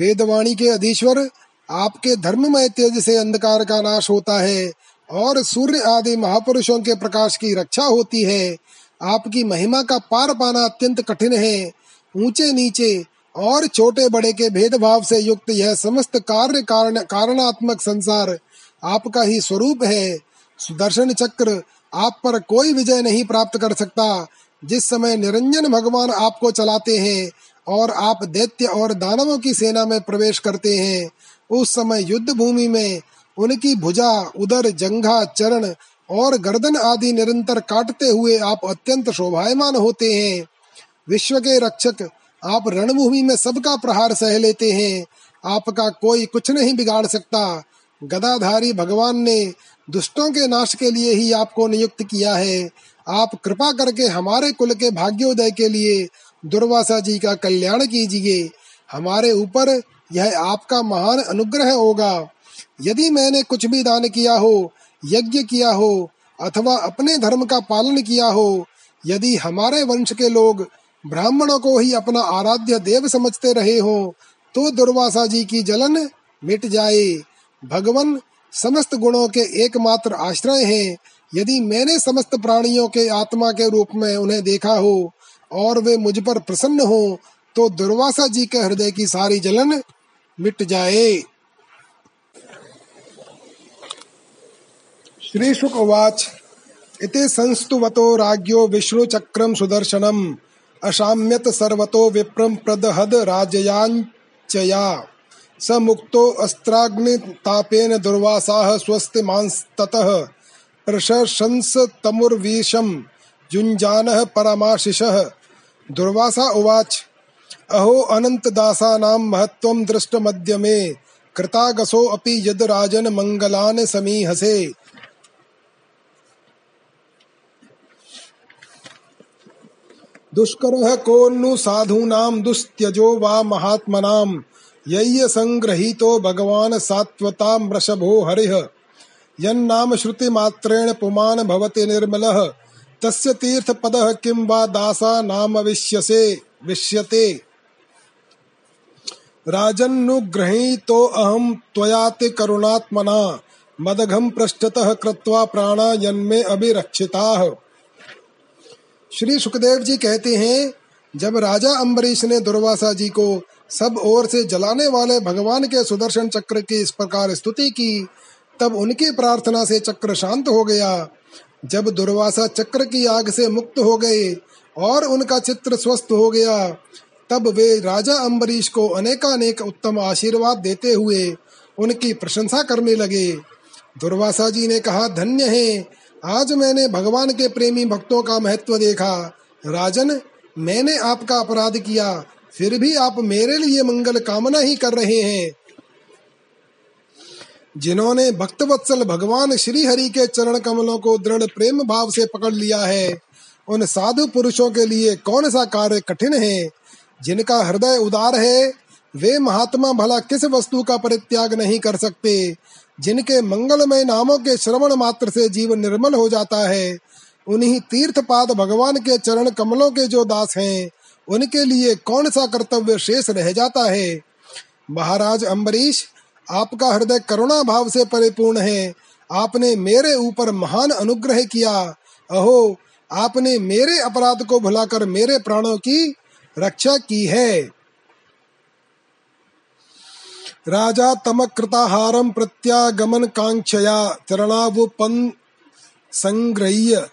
वेदवाणी के अधीश्वर, आपके धर्ममय तेज से अंधकार का नाश होता है और सूर्य आदि महापुरुषों के प्रकाश की रक्षा होती है। आपकी महिमा का पार पाना अत्यंत कठिन है। ऊँचे नीचे और छोटे बड़े के भेदभाव से युक्त यह समस्त कार्य कारण, कारणात्मक संसार आपका ही स्वरूप है। सुदर्शन चक्र आप पर कोई विजय नहीं प्राप्त कर सकता। जिस समय निरंजन भगवान आपको चलाते हैं और आप दैत्य और दानवों की सेना में प्रवेश करते हैं। उस समय युद्ध भूमि में उनकी भुजा, उदर, जंघा, चरण और गर्दन आदि निरंतर काटते हुए आप अत्यंत शोभायमान होते हैं। विश्व के रक्षक, आप रणभूमि में सबका प्रहार सह लेते हैं। आपका कोई कुछ नहीं बिगाड़ सकता। गदाधारी भगवान ने दुष्टों के नाश के लिए ही आपको नियुक्त किया है। आप कृपा करके हमारे कुल के भाग्योदय के लिए दुर्वासा जी का कल्याण कीजिए। हमारे ऊपर यह आपका महान अनुग्रह होगा। यदि मैंने कुछ भी दान किया हो, यज्ञ किया हो, अथवा अपने धर्म का पालन किया हो, यदि हमारे वंश के लोग ब्राह्मणों को ही अपना आराध्य देव समझते रहे हो तो दुर्वासा जी की जलन मिट जाए। भगवान समस्त गुणों के एकमात्र आश्रय हैं। यदि मैंने समस्त प्राणियों के आत्मा के रूप में उन्हें देखा हो और वे मुझ पर प्रसन्न हो तो दुर्वासा जी के हृदय की सारी जलन मिट जाए। श्री शुकवाच, इति संस्तुवतो राज्ञो विष्णुचक्रं सुदर्शनम्, अशाम्यत सर्वतो विप्रं प्रदहद राजयाञ्चया। स मुक्तो अस्त्राग्नितापेन दुर्वासाः स्वस्तिमांस्ततः प्रशंस तमुर्वीशं युञ्जानः परमाशिषः। दुर्वासा उवाच, अहो अनन्तदासानां महत्त्वं दृष्टमद्य मे कृतागसोऽपि यद् राजन् मङ्गलान् समीहसे। दुष्करः कोन्नु साधूनां दुस्त्यजो वा महात्मनां यय्य संग्रहीतो भगवान् सात्वतां हरिः। यन्नाम श्रुतिमात्रेण पुमान् भवति निर्मलः तस्य तीर्थ पद किं वा दासा नाम विश्यसे? विश्यते। राजन्नुग्रहीतो अहम त्वयाति करुणात्मना मदघम पृष्ठतः कृत्वा प्राणा जन्मे अभिरक्षिता। श्री सुखदेव जी कहते हैं, जब राजा अम्बरीश ने दुर्वासा जी को सब ओर से जलाने वाले भगवान के सुदर्शन चक्र की इस प्रकार स्तुति की, तब उनकी प्रार्थना से चक्र शांत हो गया। जब दुर्वासा चक्र की आग से मुक्त हो गए और उनका चित्र स्वस्थ हो गया, तब वे राजा अम्बरीश को अनेकानेक उत्तम आशीर्वाद देते हुए उनकी प्रशंसा करने लगे। दुर्वासा जी ने कहा, धन्य है, आज मैंने भगवान के प्रेमी भक्तों का महत्व देखा। राजन, मैंने आपका अपराध किया, फिर भी आप मेरे लिए मंगल कामना ही कर रहे हैं। जिन्होंने भक्तवत्सल भगवान श्री हरि के चरण कमलों को दृढ़ प्रेम भाव से पकड़ लिया है, उन साधु पुरुषों के लिए कौन सा कार्य कठिन है? जिनका हृदय उदार है, वे महात्मा भला किस वस्तु का परित्याग नहीं कर सकते? जिनके मंगलमय नामों के श्रवण मात्र से जीवन निर्मल हो जाता है, उन्हीं तीर्थपाद भगवान के चरण कमलों के जो दास हैं, उनके लिए कौन सा कर्तव्य शेष रह जाता है? महाराज अम्बरीश आपका हृदय करुणा भाव से परिपूर्ण है। आपने मेरे ऊपर महान अनुग्रह किया। अहो, आपने मेरे अपराध को भुलाकर मेरे प्राणों की रक्षा की है। राजा तमकृताहारम प्रत्यागमन कांक्षया चरणावुपन संग्रह्य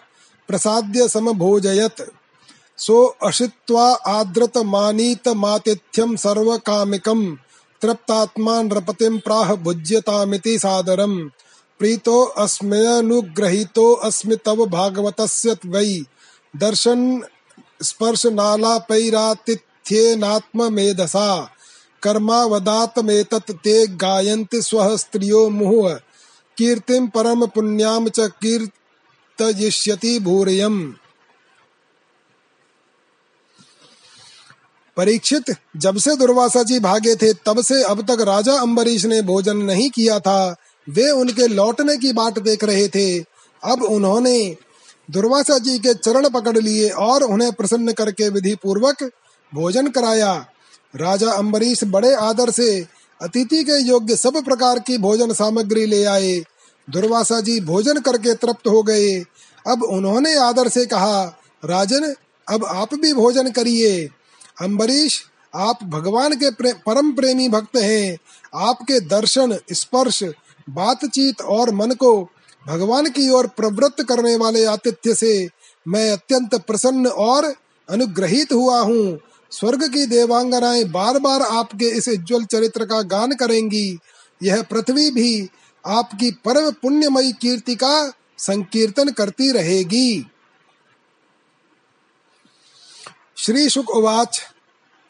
प्रसाद्य समभोजयत। सो अशित्वा आद्रत मानीत मातिथ्यम सर्व कामिकम तृप्तात्मा नृपतिम प्राह भुज्यतामिति प्रीतो अस्मि तव भागवतस्य वै दर्शन स्पर्श नालापैरातिथ्येनात्म मेधसा कर्मावदातमेतत् ते गायन्ति स्वः स्त्रियो मुहुः। कीर्तिं परम पुण्याम च कीर्तयिष्यति भूरियम्। परीक्षित, जब से दुर्वासा जी भागे थे, तब से अब तक राजा अम्बरीश ने भोजन नहीं किया था। वे उनके लौटने की बाट देख रहे थे। अब उन्होंने दुर्वासा जी के चरण पकड़ लिए और उन्हें प्रसन्न करके विधि पूर्वक भोजन कराया। राजा अम्बरीश बड़े आदर से अतिथि के योग्य सब प्रकार की भोजन सामग्री ले आए। दुर्वासा जी भोजन करके तृप्त हो गए। अब उन्होंने आदर से कहा, राजन, अब आप भी भोजन करिए। अम्बरीश आप भगवान के प्रे, परम प्रेमी भक्त हैं। आपके दर्शन स्पर्श बातचीत और मन को भगवान की ओर प्रवृत्त करने वाले आतिथ्य से मैं अत्यंत प्रसन्न और अनुग्रहित हुआ हूँ। स्वर्ग की देवांगनाएँ बार बार आपके इस उज्जवल चरित्र का गान करेंगी। यह पृथ्वी भी आपकी परम पुण्यमयी कीर्ति का संकीर्तन करती रहेगी। श्री शुक उवाच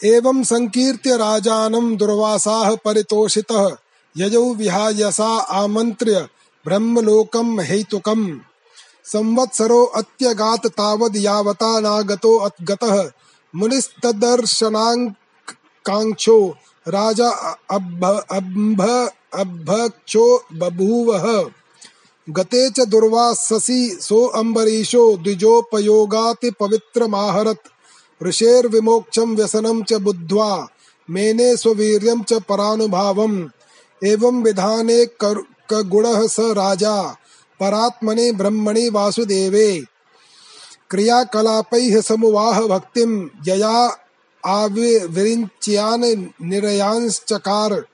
एवं संकीर्त्य राजानं दुर्वासाः परितोषितः। यजौ विहायसा आमन्त्र्य, ब्रह्मलोकं हेतुकम्। संवत्सरो अत्यगात तावद् यावता नागतो अद्गतः। मुनिस्तदर्शनाकांक्षो राजा अभ अभ अभक्षो बभूवः। गते च दुर्वाससि सो अम्बरीशो द्विजोपयोगाति पवित्रमाहरत् ऋषेर्विमोक्षं व्यसनं च बुद्ध्वा, मेने स्ववीर्यं च परानुभावम्। एवं विधाने गुणः स राजा, परात्मने ब्रह्मणि वासुदेवे। क्रियाकलापैः समुवाह भक्तिं यया आविरिञ्च्यान् निरयांश्चकार।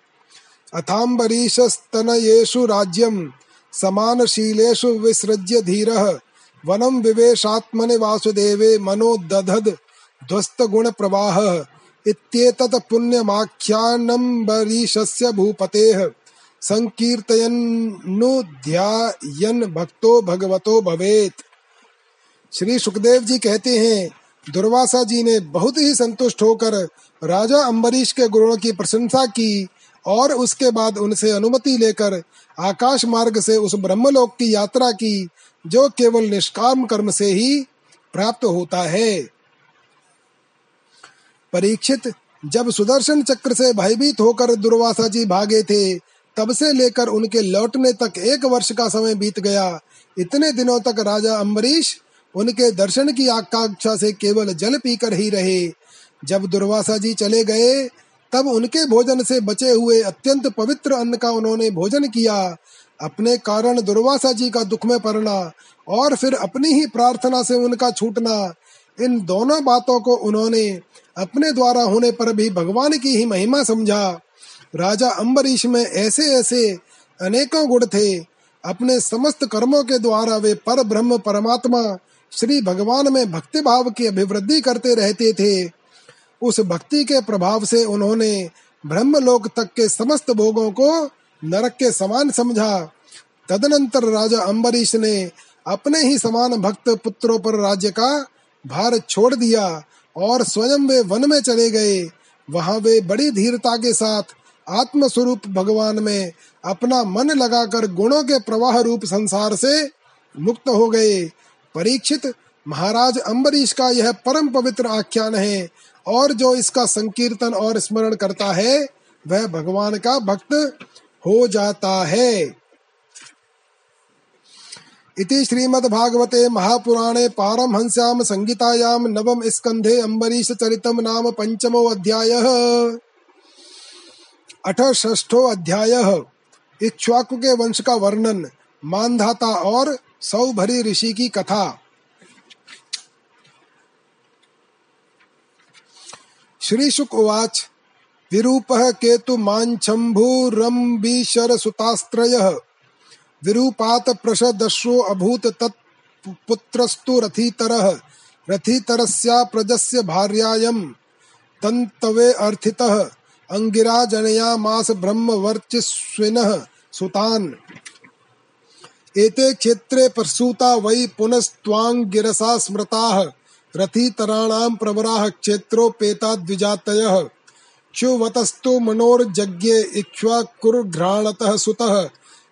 अथाम्बरीशस्तनयेषु राज्यं, समानशीलेषु विसृज्य धीरः। वनं विवेशात्मनि वासुदेवे, मनो दधद्। ध्वस्त गुण प्रवाह इत्येतत् पुण्यमाख्यानम्बरीशस्य भूपतेः संकीर्तयन्नुध्यायन् भक्तो भगवतो भवेत्। श्री सुखदेव जी कहते हैं, दुर्वासा जी ने बहुत ही संतुष्ट होकर राजा अम्बरीश के गुणों की प्रशंसा की और उसके बाद उनसे अनुमति लेकर आकाश मार्ग से उस ब्रह्मलोक की यात्रा की, जो केवल निष्काम कर्म से ही प्राप्त होता है। परीक्षित जब सुदर्शन चक्र से भयभीत होकर दुर्वासा जी भागे थे, तब से लेकर उनके लौटने तक एक वर्ष का समय बीत गया। इतने दिनों तक राजा अम्बरीश उनके दर्शन की आकांक्षा से केवल जल पीकर ही रहे। जब दुर्वासा जी चले गए, तब उनके भोजन से बचे हुए अत्यंत पवित्र अन्न का उन्होंने भोजन किया। अपने कारण दुर्वासा जी का दुख में पड़ना और फिर अपनी ही प्रार्थना से उनका छूटना, इन दोनों बातों को उन्होंने अपने द्वारा होने पर भी भगवान की ही महिमा समझा। राजा अम्बरीश में ऐसे ऐसे अनेकों गुण थे। अपने समस्त कर्मों के द्वारा वे पर ब्रह्म परमात्मा श्री भगवान में भक्ति भाव की अभिवृद्धि करते रहते थे। उस भक्ति के प्रभाव से उन्होंने ब्रह्मलोक तक के समस्त भोगों को नरक के समान समझा। तदनंतर राजा अम्बरीश ने अपने ही समान भक्त पुत्रों पर राज्य का भार छोड़ दिया। और स्वयं वे वन में चले गए। वहाँ वे बड़ी धीरता के साथ आत्म स्वरूप भगवान में अपना मन लगाकर गुणों के प्रवाह रूप संसार से मुक्त हो गए। परीक्षित महाराज अम्बरीश का यह परम पवित्र आख्यान है और जो इसका संकीर्तन और स्मरण करता है, वह भगवान का भक्त हो जाता है। इति श्रीमद्भागवते महापुराणे पारमहंस्याम संगीतायाम नवम स्कंधे अम्बरीश चरितम नाम पंचमो अध्यायः। अठष्ठो अध्याय। इक्ष्वाकु के वंश का वर्णन, मानधाता और सौभरी ऋषि की कथा। श्री शुक उवाच, विरूप केतु मांछम्भूरम्बीशर सुतास्त्रय विरूपात प्रसदश्रो अभूत तत्पुत्रस्तु रथीतरः। रथीतरस्या प्रजस्य भार्यायं तन्तवे अर्थितः। अंगिरा जनया मास ब्रह्म वर्चस्विनः सुतान। एते क्षेत्रे प्रसूता वै पुनस्त्वाङ्गिरसा स्मृताः। रथितराणां प्रवराः क्षेत्रोपेता द्विजातयः। क्षुवतस्तु मनोर्जज्ञे इक्ष्वाकुर्घ्राणतः सुतः।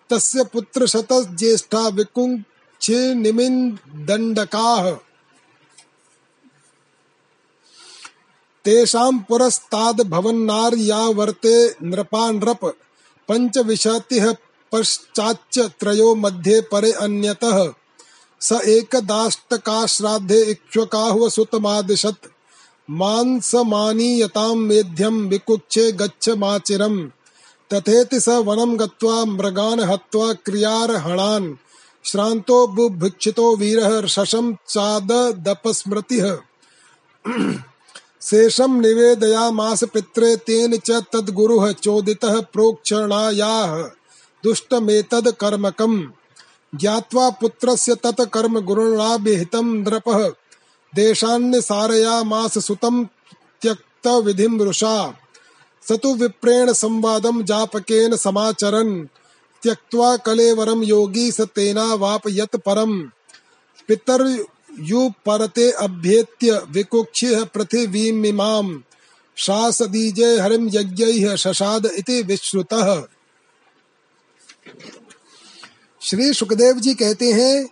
तस्य पुत्रशतज्येष्ठा विकुञ्चिनिमिन्दण्डकाः तेषां पुरस्ताद् भवन्नार्यावर्ते नृपा नृप पञ्चविंशतिः पश्चाच्च त्रयो मध्ये परे अन्यतः। स एकदाष्टकाश्राद्धे इक्ष्वकाहुः सुतमादिशत् मांसमानीयतां मेध्यं विकुक्षे गच्छ माचिरम् तथेति स वनं गत्वा मृगान् हत्वा क्रियार्हणान्। श्रान्तो बुभुक्षितो वीरः शशं शेषम निवेदयामास पित्रे तेन च तद्गुरुः चोदितः प्रोक्षणायाः। दुष्टमेतद् कर्मकम्। ज्ञात्वा पुत्रस्य तत् कर्म विहितं नृपः। देशान्निसारयामास सुतं त्यक्त विधिं रुषा स तु विप्रेण संवादं जापकेन समाचरन्। त्यक्त्वा कलेवरं योगी स तेनावाप यत् परम्। पितर यु परते अभ्येत्य विकुक्षिः पृथिवीमिमाम्। शासदीजे हरिम यज्ञैः शशाद इति विश्रुतः। श्री सुखदेव जी कहते हैं,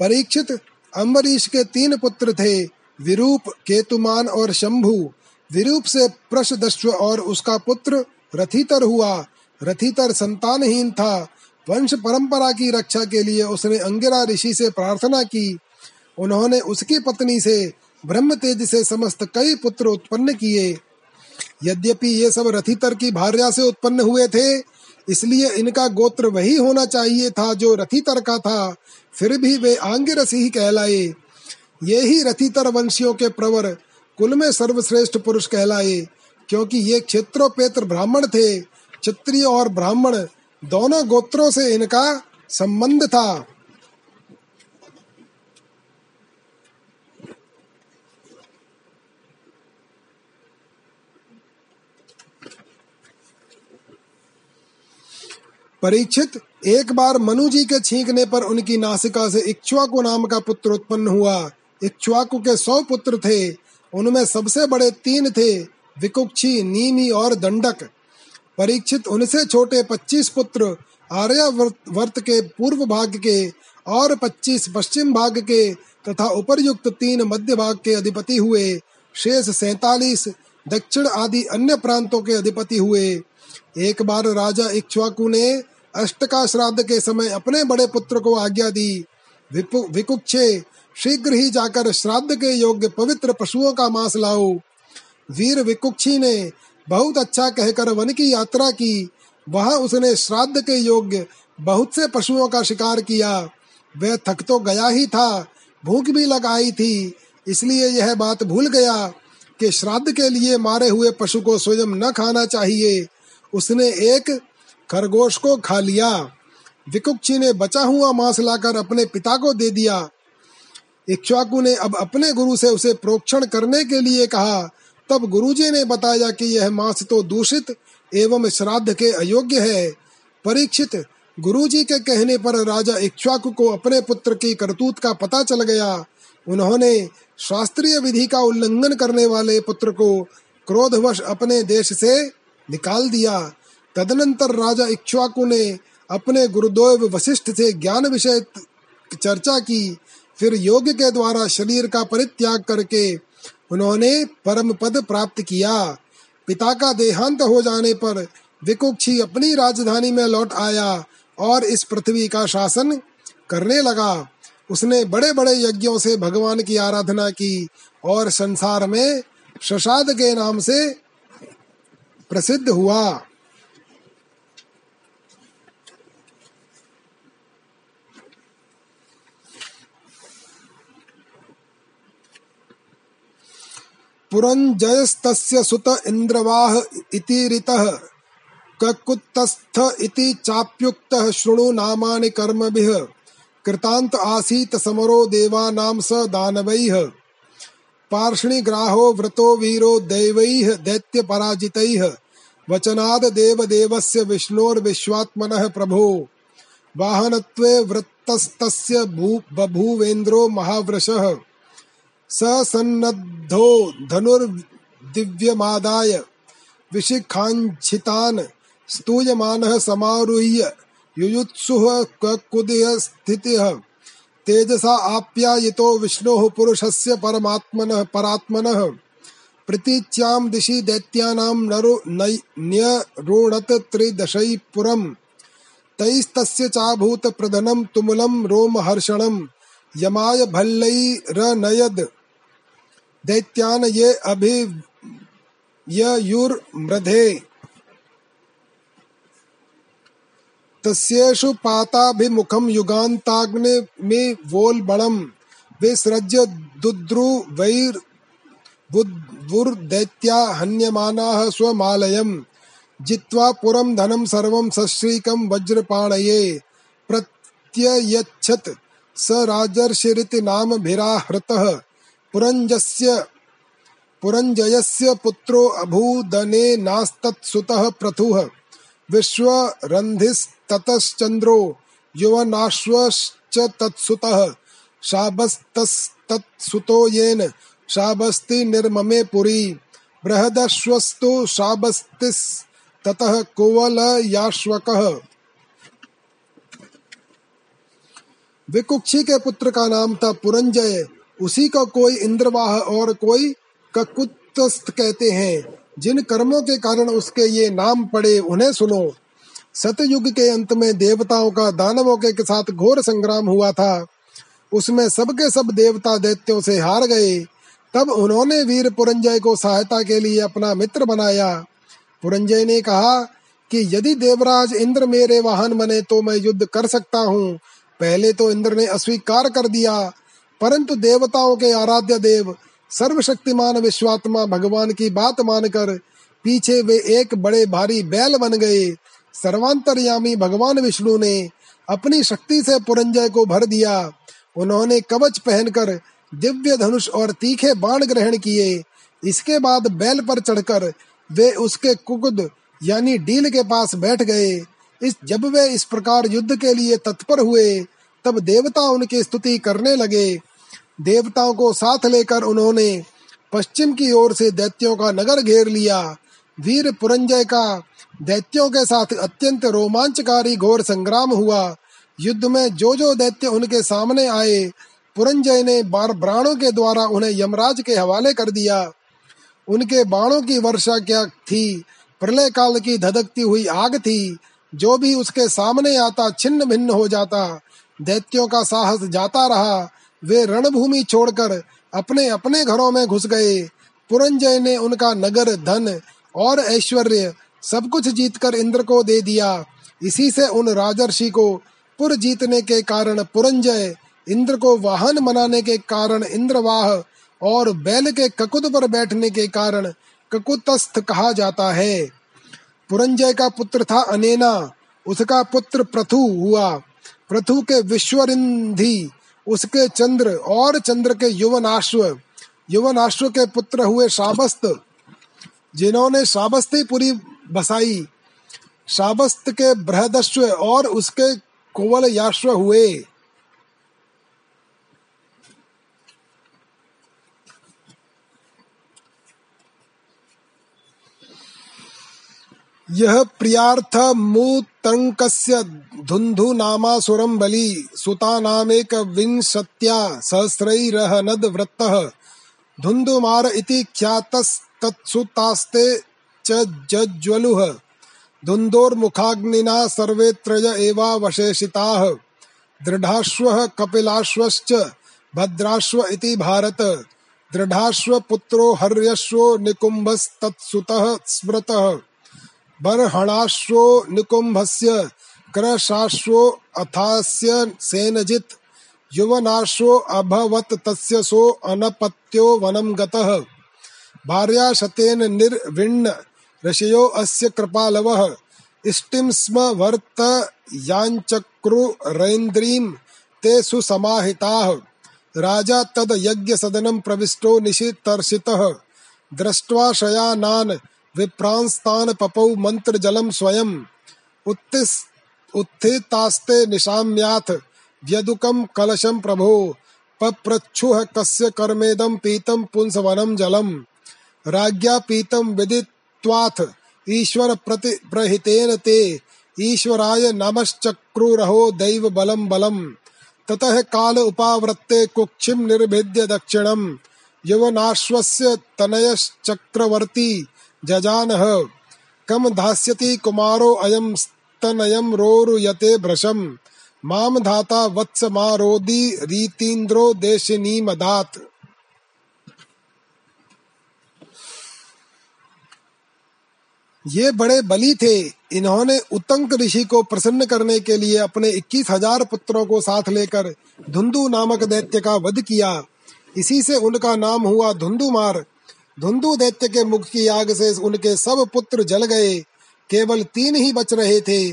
परीक्षित, अम्बरीश के तीन पुत्र थे, विरूप, केतुमान और शंभु। विरूप से प्रशदस्व और उसका पुत्र रथितर हुआ। रथितर संतानहीन था। वंश परंपरा की रक्षा के लिए उसने अंगिरा ऋषि से प्रार्थना की। उन्होंने उसकी पत्नी से ब्रह्म तेज से समस्त कई पुत्र उत्पन्न किए। यद्यपि ये सब रथितर की भार्या से उत्पन्न हुए थे, इसलिए इनका गोत्र वही होना चाहिए था जो रथितर का था। फिर भी वे आंगिरस ही कहलाए। ये ही रथितर वंशियों के प्रवर कुल में सर्वश्रेष्ठ पुरुष कहलाए, क्योंकि ये क्षेत्रोपेत्र ब्राह्मण थे। क्षत्रिय और ब्राह्मण दोनों गोत्रों से इनका संबंध था। परीक्षित एक बार मनु जी के छींकने पर उनकी नासिका से इक्ष्वाकु नाम का पुत्र उत्पन्न हुआ। इक्ष्वाकु के सौ पुत्र थे। उनमें सबसे बड़े तीन थे विकुक्षी, नीमी और दंडक। परीक्षित उनसे छोटे पच्चीस पुत्र, आर्यावर्त के पूर्व भाग के और पच्चीस पश्चिम भाग के तथा उपरयुक्त तीन मध्य भाग के अधिपति हुए। शेष सैतालीस दक्षिण आदि अन्य प्रांतों के अधिपति हुए। एक बार राजा इक्ष्वाकु ने अष्टका श्राद्ध के समय अपने बड़े पुत्र को आज्ञा दी। विकुक्षे शीघ्र ही जाकर श्राद्ध के योग्य पवित्र पशुओं का मांस लाओ। वीर विकुक्षी ने बहुत अच्छा कहकर वन की यात्रा की। वहाँ उसने श्राद्ध के योग्य बहुत से पशुओं का शिकार किया। वह थक तो गया ही था, भूख भी लग आई थी, इसलिए यह बात भूल गया कि श्राद्ध के लिए मारे हुए पशु को स्वयं न खाना चाहिए। उसने एक खरगोश को खा लिया। विकुक्षी ने बचा हुआ मांस लाकर अपने पिता को दे दिया। इक्ष्वाकु ने अब अपने गुरु से उसे प्रोक्षण करने के लिए कहा। तब गुरुजी ने बताया कि यह मांस तो दूषित एवं श्राद्ध के अयोग्य है। परीक्षित, गुरुजी के कहने पर राजा इक्ष्वाकु को अपने पुत्र की करतूत का पता चल गया। उन्होंने शास्त्रीय विधि का उल्लंघन करने वाले पुत्र को क्रोधवश अपने देश से निकाल दिया। तदनंतर राजा इक्ष्वाकु ने अपने गुरुदेव वशिष्ठ से ज्ञान विषय चर्चा की। फिर योग के द्वारा शरीर का परित्याग करके उन्होंने परम पद प्राप्त किया। पिता का देहांत हो जाने पर विकुक्षी अपनी राजधानी में लौट आया और इस पृथ्वी का शासन करने लगा। उसने बड़े बड़े यज्ञों से भगवान की आराधना की और संसार में शशाद के नाम से प्रसिद्ध हुआ। पुरञ्जयस्तस्य सुत इन्द्रवाह इति ऋतः, ककुत्तस्थ इति चाप्युक्तः शृणु नामानि कर्मभिः, कृतान्त आसीत् समरो देवानां स दानवैः। पार्ष्णिग्राहो व्रतो वीरो दैवैः, दैत्यपराजितैः। वचनाद देवदेवस्य विष्णोर्विश्वात्मनः प्रभो। वाहनत्वे वृत्तस्तस्य बभूवेन्द्रो महावृषः। स सन्नद्धो धनुर्दिव्यमादाय विशिखाञ्छितान् स्तूयमानः समारुह्य युयुत्सुः कुदय स्थितिः। तेजसा आप्यायितो विष्णोः पुरुषस्य परमात्मनः परात्मनः। प्रतीच्यां दिशि दैत्यानां नरो न्यरोणत त्रिदशैः पुरम्। तैस्तस्य चाभूत प्रधनं तुमुलं रोमहर्षणं। यमाय भल्लैरनयद। दैत्यान ये अभि युर्मृधे तस्येषु पाताभिमुखं युगान्ताग्ने मे वोल्बणं। विसृज्य दुद्रुवैर् बुद्वुर्दैत्या हन्यमानाः स्वमालयम् जित्वा पुरं धनं सर्वं सश्रीकं वज्रपाणये। प्रत्ययच्छत् स राजर्षिरिति नामभिराहृतः। पुरञ्जस्य पुरञ्जयस्य पुत्रो अभूदनेनास्तत्सुतः प्रथुः। विश्वरन्धिस्ततश्चन्द्रो युवनाश्वश्च तत्सुतः शाबस्तस्तत्सुतो येन शाबस्ति निर्ममे पुरी। बृहदश्वस्तु शाबस्तिस्ततः कुवलयाश्वकः। विकुक्षी के पुत्र का नाम था पुरंजय। उसी का कोई इंद्रवाह और कोई ककुत्स्थ कहते हैं। जिन कर्मों के कारण उसके ये नाम पड़े, उन्हें सुनो। सतयुग के अंत में देवताओं का, दानवों के साथ घोर संग्राम हुआ था। उसमें सबके सब देवता दैत्यों से हार गए। तब उन्होंने वीर पुरंजय को सहायता के लिए अपना मित्र बनाया। पुरंजय ने कहा कि यदि देवराज इंद्र मेरे वाहन बने तो मैं युद्ध कर सकता हूँ। पहले तो इंद्र ने अस्वीकार कर दिया। परंतु देवताओं के आराध्य देव, सर्वशक्तिमान विश्वात्मा भगवान की बात मानकर पीछे वे एक बड़े भारी बैल बन गए। सर्वांतरयामी भगवान विष्णु ने अपनी शक्ति से पुरंजय को भर दिया। उन्होंने कवच पहनकर दिव्य धनुष और तीखे बाण ग्रहण किए। इसके बाद बैल पर चढ़कर वे उसके कुकुद, यानी डील के पास बैठ गए। इस जब वे इस प्रकार युद्ध के लिए तत्पर हुए, तब देवता उनकी स्तुति करने लगे। देवताओं को साथ लेकर उन्होंने पश्चिम की ओर से दैत्यों का नगर घेर लिया। वीर पुरंजय का दैत्यों के साथ अत्यंत रोमांचकारी घोर संग्राम हुआ। युद्ध में जो जो दैत्य उनके सामने आए, पुरंजय ने बार प्राणों के द्वारा उन्हें यमराज के हवाले कर दिया। उनके बाणों की वर्षा क्या थी? प्रलय काल की धधकती हुई आग थी। जो भी उसके सामने आता छिन्न भिन्न हो जाता। दैत्यों का साहस जाता रहा। वे रणभूमि छोड़कर अपने अपने घरों में घुस गए। पुरंजय ने उनका नगर, धन और ऐश्वर्य सब कुछ जीतकर इंद्र को दे दिया। इसी से उन राजर्षि को पुर जीतने के कारण पुरंजय इंद्र को वाहन बनाने के कारण इंद्रवाह और बैल के ककुद पर बैठने के कारण ककुतस्थ कहा जाता है। पुरंजय का पुत्र था अनेना, उसका पुत्र प्रथु हुआ। प्रथु के विश्वरिंधि उसके चंद्र, और चंद्र के युवनाश्व युवनाश्व के पुत्र हुए शाबस्त, जिन्होंने शाबस्तीपुरी बसाई। शाबस्त के बृहदश्व और उसके कोवल याश्व हुए। यह प्रियार्थ मूतंकस्य धुंधु नामासुरम बलि, सुता नामेक विंशत्या सहस्रैरहनद वृत्तः। धुंधुमार इति ख्यातस्तत्सुतास्ते च जज्वलुः। धुंदोर्मुखाग्निना सर्वे त्रय एवावशेषिताः। दृढ़ाश्वः कपिलाश्वश्च भद्राश्व इति भारत। दृढ़ाश्व पुत्रो हर्यश्वो निकुम्भस्तत्सुतः स्मृतः। बर्हणाश्वो निकुम्भस्य क्रशाश्वो अथास्य सेनजित्, युवनाश्वो अभवत् तस्य सो अनपत्यो वनं गतः। भार्या शतेन निर्विण्ण ऋषयो अस्य कृपालवः। इष्टिं स्म वर्त याञ्चक्रुरैन्द्रीं ते सुसमाहिताः। राजा तद यज्ञ सदनं प्रविष्टो निशितर्षितः। दृष्ट्वा शयानान् विप्रांस्तान पपौ मंत्र जलम स्वयं। उत्तिस उत्थितास्ते निशाम्याथ व्यदुकम कलशम प्रभो। पप्रच्छुः कस्य कर्मेदम पीतम पुंसवनम जलम। राज्ञा पीतम विदित्वाथ ईश्वर प्रति प्रहितेन ते। ईश्वराय नमश्चक्रुरहो दैव बलम बलम। ततः काल उपावृत्ते कुक्षिम निर्भिद्य दक्षिणम। यवनाश्वस्य तनयश्चक्रवर्ती। जजानः कम धास्यति कुमारो अयम स्तनयम रोरुयते भृशम माम धाता वत्स मारोदी रीतीन्द्रो देशिनी मदात ये बड़े बली थे। इन्होंने उतंक ऋषि को प्रसन्न करने के लिए अपने इक्कीस हज़ार पुत्रों को साथ लेकर धुंधु नामक दैत्य का वध किया। इसी से उनका नाम हुआ धुंधुमार। धुंधु दैत्य के मुख की आग से उनके सब पुत्र जल गए। केवल तीन ही बच रहे थे।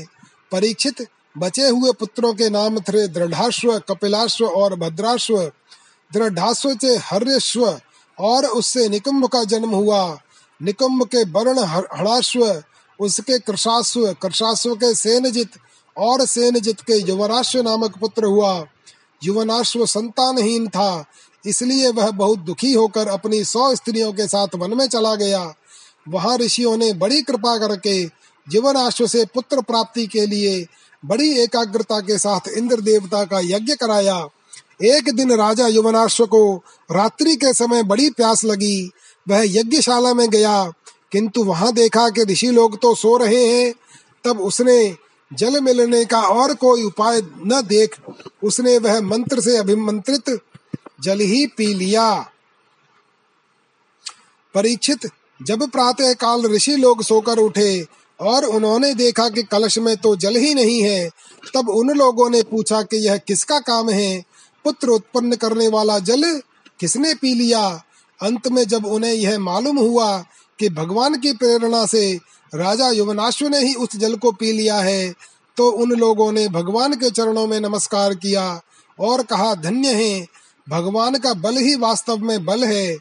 परीक्षित बचे हुए पुत्रों के नाम थे दृढ़ाश्व, कपिलाश्व और भद्राश्व। दृढ़ाश्व से हर्यश्व और उससे निकुंभ का जन्म हुआ। निकुंभ के वर्ण हणाश्व उसके कृषाश्व कृषाश्व के सेनजित और सेनजित के युवराश्व नामक पुत्र हुआ। युवनाश्व संतानहीन था। इसलिए वह बहुत दुखी होकर अपनी सौ स्त्रियों के साथ वन में चला गया। वहाँ ऋषियों ने बड़ी कृपा करके जीवनाश्व से पुत्र प्राप्ति के लिए बड़ी एकाग्रता के साथ इंद्र देवता का यज्ञ कराया। एक दिन राजा युवनाश्व को रात्रि के समय बड़ी प्यास लगी। वह यज्ञशाला में गया, किंतु वहाँ देखा कि ऋषि लोग तो सो रहे हैं। तब उसने जल मिलने का और कोई उपाय न देख, उसने वह मंत्र से अभिमंत्रित जल ही पी लिया। परीक्षित, जब प्रातः काल ऋषि लोग सोकर उठे और उन्होंने देखा कि कलश में तो जल ही नहीं है, तब उन लोगों ने पूछा कि यह किसका काम है? पुत्र उत्पन्न करने वाला जल किसने पी लिया? अंत में जब उन्हें यह मालूम हुआ कि भगवान की प्रेरणा से राजा युवनाश्व ने ही उस जल को पी लिया है तो उन लोगों ने भगवान के चरणों में नमस्कार किया और कहा, धन्य है भगवान का बल ही वास्तव में बल है।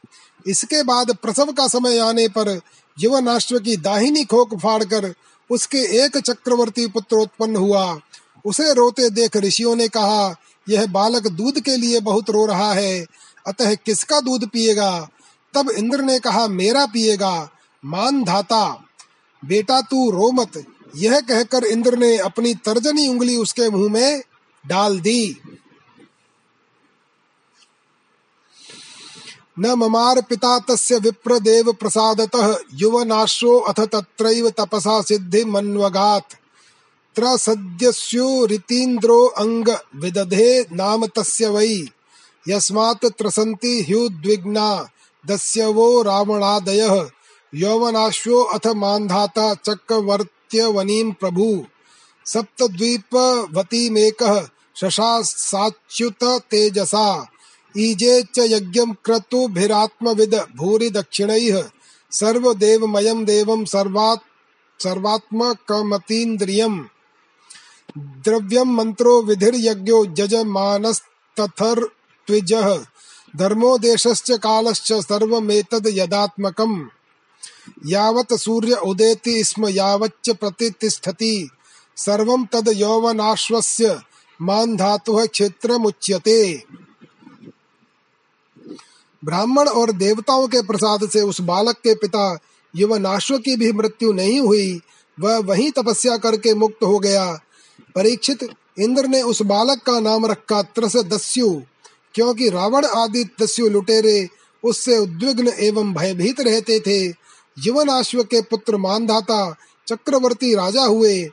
इसके बाद प्रसव का समय आने पर युवनाश्व की दाहिनी खोक फाड़कर उसके एक चक्रवर्ती पुत्र उत्पन्न हुआ। उसे रोते देख ऋषियों ने कहा, यह बालक दूध के लिए बहुत रो रहा है, अतः किसका दूध पिएगा? तब इंद्र ने कहा, मेरा पिएगा, मान धाता। बेटा तू रो मत। यह कहकर इंद्र ने अपनी तर्जनी उंगली उसके मुँह में डाल दी। न ममार पिता तस्य विप्रदेव प्रसादतः युवनाशो अथ तत्रैव तपसा सिद्धि मन्वगात्। त्रसद्यस्योरितीन्द्रो अंग विदधे नाम तस्य वै। यस्मात् त्रसन्ति ह्युद्विग्ना दस्यवो रावणादयः। यौवनाश्वो अथ मान्धाता चक्रवर्त्यवनीं प्रभु। सप्तद्वीपवतीमेकः शशासाच्युत तेजसा। ईजे च यज्ञं क्रतुभिरात्मविद भूरि दक्षिणैः सर्वदेवमयं देवं सर्वात्, सर्वात्मकमतीन्द्रियम्। द्रव्यं मन्त्रो विधिर्यज्ञो जजमानस्तथर्त्विजः धर्मो देशश्च कालश्च सर्वमेतद् यदात्मकम्। यावत् सूर्य उदेति स्म, यावच्च प्रतितिष्ठति। सर्वं तद् यौवनाश्वस्य मान धातु क्षेत्रमुच्यते। ब्राह्मण और देवताओं के प्रसाद से उस बालक के पिता युवनाश्व की भी मृत्यु नहीं हुई, वह वहीं तपस्या करके मुक्त हो गया। परीक्षित इंद्र ने उस बालक का नाम रखा त्रस दस्यु क्योंकि रावण आदि दस्यु लुटेरे उससे उद्विग्न एवं भयभीत रहते थे। युवनाश्व के पुत्र मानधाता चक्रवर्ती राजा हुए।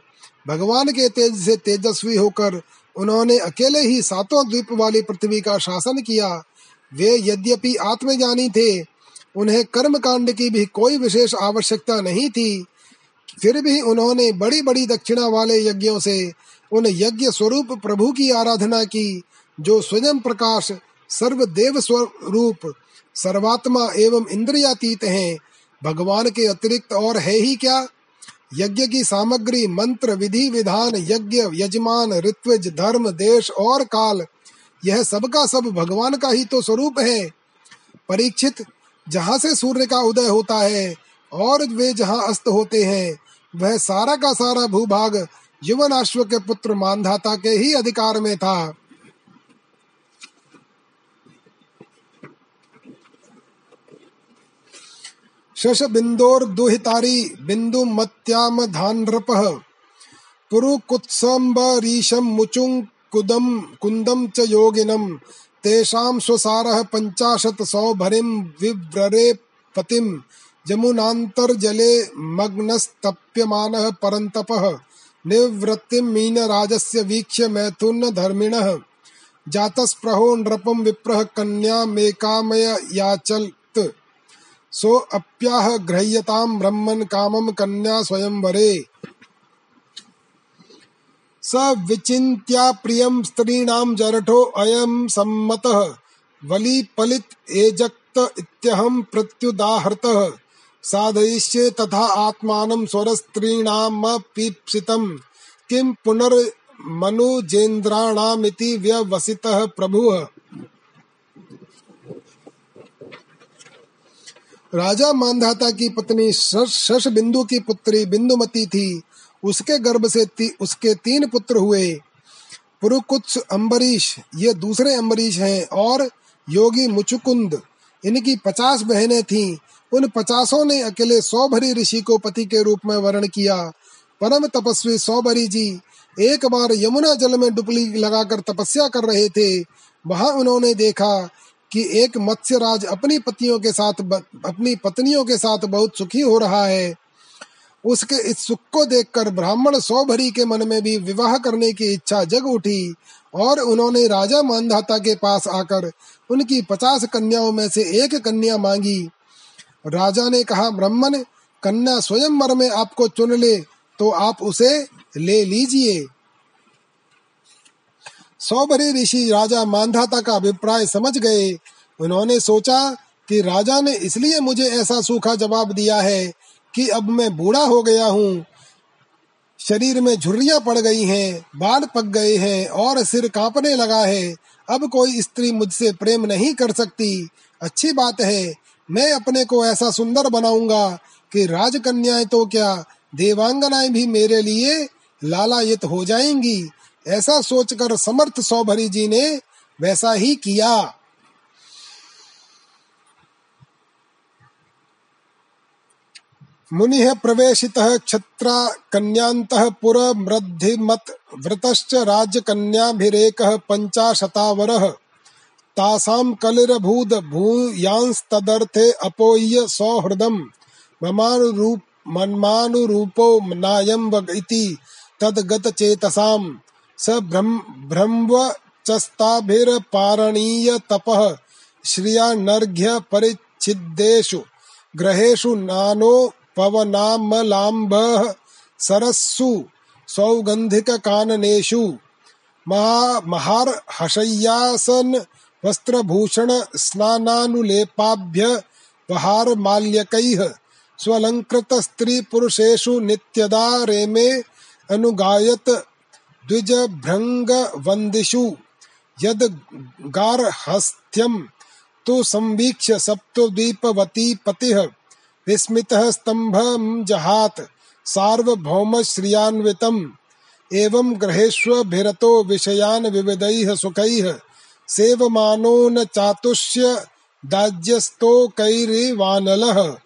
भगवान के तेज से तेजस्वी होकर उन्होंने अकेले ही सातों द्वीप वाली पृथ्वी का शासन किया। वे यद्यपि आत्मज्ञानी थे, उन्हें कर्म कांड की भी कोई विशेष आवश्यकता नहीं थी, फिर भी उन्होंने बड़ी बड़ी दक्षिणा वाले यज्ञों से उन यज्ञ स्वरूप प्रभु की आराधना की, जो स्वयं प्रकाश सर्वदेव स्वरूप सर्वात्मा एवं इंद्रियातीत हैं। भगवान के अतिरिक्त और है ही क्या? यज्ञ की सामग्री मंत्र, विधि, विधान, यज्ञ, यजमान, ऋत्विज, धर्म, देश और काल यह सबका सब भगवान का ही तो स्वरूप है। परीक्षित, जहाँ से सूर्य का उदय होता है, और वे जहाँ अस्त होते हैं, वह सारा का सारा भूभाग युवन अश्व के पुत्र मानधाता के ही अधिकार में था। शश बिंदोर दुहितारी बिंदु मत्याम धानृपः पुरुकुत्सम्बरीशं मुचुं कुदम कुंदम च योगिनम। तेषां स्वसारः पंचाशत सौभरिं विव्ररे पतिं जमुनान्तर्जले मग्नस्तप्यमानः परन्तपः। निवृत्तिं मीनराजस्य वीक्ष्य मैथुन धर्मिणः जातस्प्रहो नृपं विप्रः कन्यामेकामय याचल्त। सो अप्याह ग्रह्यताम ब्रह्मन कामम कन्या स्वयंवरे। स विचिन्त्या प्रियं स्त्रीणां जरठो अयं सम्मतः। वली पलित एजक्त इत्यहं प्रत्युदाहृतः साधयिष्ये तथा आत्मानं स्वरस्त्रीणामपीप्सितं। किं पुनर्मनुजेन्द्राणामिति व्यवसितः प्रभुः। राजा मानधाता की पत्नी शश बिंदु की पुत्री बिंदुमती थी। उसके गर्भ से ती, उसके तीन पुत्र हुए। पुरुकुत्स अम्बरीश ये दूसरे अम्बरीश हैं और योगी मुचुकुंद। इनकी पचास बहनें थीं। उन पचासों ने अकेले सौभरी ऋषि को पति के रूप में वर्ण किया। परम तपस्वी सौभरी जी एक बार यमुना जल में डुबली लगाकर तपस्या कर रहे थे। वहाँ उन्होंने देखा कि एक मत्स्य राज अपनी पत्नियों के साथ अपनी पत्नियों के साथ बहुत सुखी हो रहा है। उसके इस सुख को देखकर ब्राह्मण सौभरी के मन में भी विवाह करने की इच्छा जग उठी और उन्होंने राजा मानधाता के पास आकर उनकी पचास कन्याओं में से एक कन्या मांगी। राजा ने कहा, ब्राह्मण, कन्या स्वयं मर में आपको चुन ले तो आप उसे ले लीजिए। सौभरी ऋषि राजा मानधाता का अभिप्राय समझ गए। उन्होंने सोचा कि राजा ने इसलिए मुझे ऐसा सूखा जवाब दिया है कि अब मैं बूढ़ा हो गया हूँ। शरीर में झुर्रियाँ पड़ गई हैं, बाल पक गए हैं और सिर कांपने लगा है। अब कोई स्त्री मुझसे प्रेम नहीं कर सकती। अच्छी बात है, मैं अपने को ऐसा सुंदर बनाऊँगा कि राजकन्याएँ तो क्या देवांगनाएँ भी मेरे लिए लालायित हो जाएँगी। ऐसा सोचकर समर्थ सौभरी जी ने वैसा ही किया। मुनिः प्रवेशितः क्षत्रा कन्यान्तः पुरमृद्धिमत् वृतश्च राज्यकन्याभिरेकः पञ्चाशतावरः। तासां कलिरभूद भूयांस्तदर्थे अपोय्य सौहृदम्। ममानुरूप मन्मानुरूपो नायं वग इति तद्गतचेतसाम्। स भ्रम्वचस्ताभिरपारणीय तपः श्रिया नर्घ्य परिच्छिदेषु ग्रहेषु नानो पवनामलाम्बः सरस्सु सौगंधिक काननेषु महार हशय्यासन वस्त्रभूषण स्नानानुलेपाभ्य स्वलंकृत स्त्री पुरुषेषु नित्यदा रेमे अनुगायत यद गार्हस्थ्यम तो संवीक्ष्य सप्तद्वीपवती पतिः विस्मितः स्तंभं जहात सार्वभौम श्रियान्वितम् एवं ग्रहेष्वभिरतो विषयान् विविधैः सुखैः। सेवमानो न चातुष्य दाज्यस्तो दाज्यस्तोकैरिवानलः।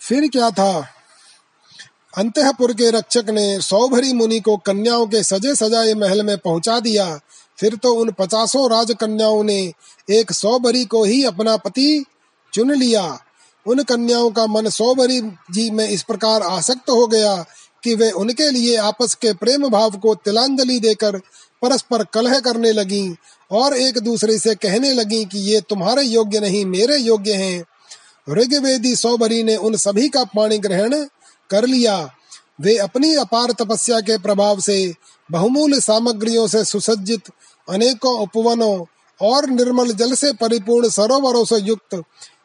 फिर क्या था? अंतपुर के रक्षक ने सौभरी मुनि को कन्याओं के सजे सजाए महल में पहुँचा दिया। फिर तो उन पचासों राजकन्याओं ने एक सौभरी को ही अपना पति चुन लिया। उन कन्याओं का मन सौभरी जी में इस प्रकार आसक्त हो गया कि वे उनके लिए आपस के प्रेम भाव को तिलांजलि देकर परस्पर कलह करने लगी और एक दूसरे से कहने लगी कि ये तुम्हारे योग्य नहीं, मेरे योग्य हैं। ऋग्वेदी सौभरी ने उन सभी का पानी ग्रहण कर लिया। वे अपनी अपार तपस्या के प्रभाव से बहुमूल्य सामग्रियों से सुसज्जित अनेकों उपवनों और निर्मल जल से परिपूर्ण सरोवरों से युक्त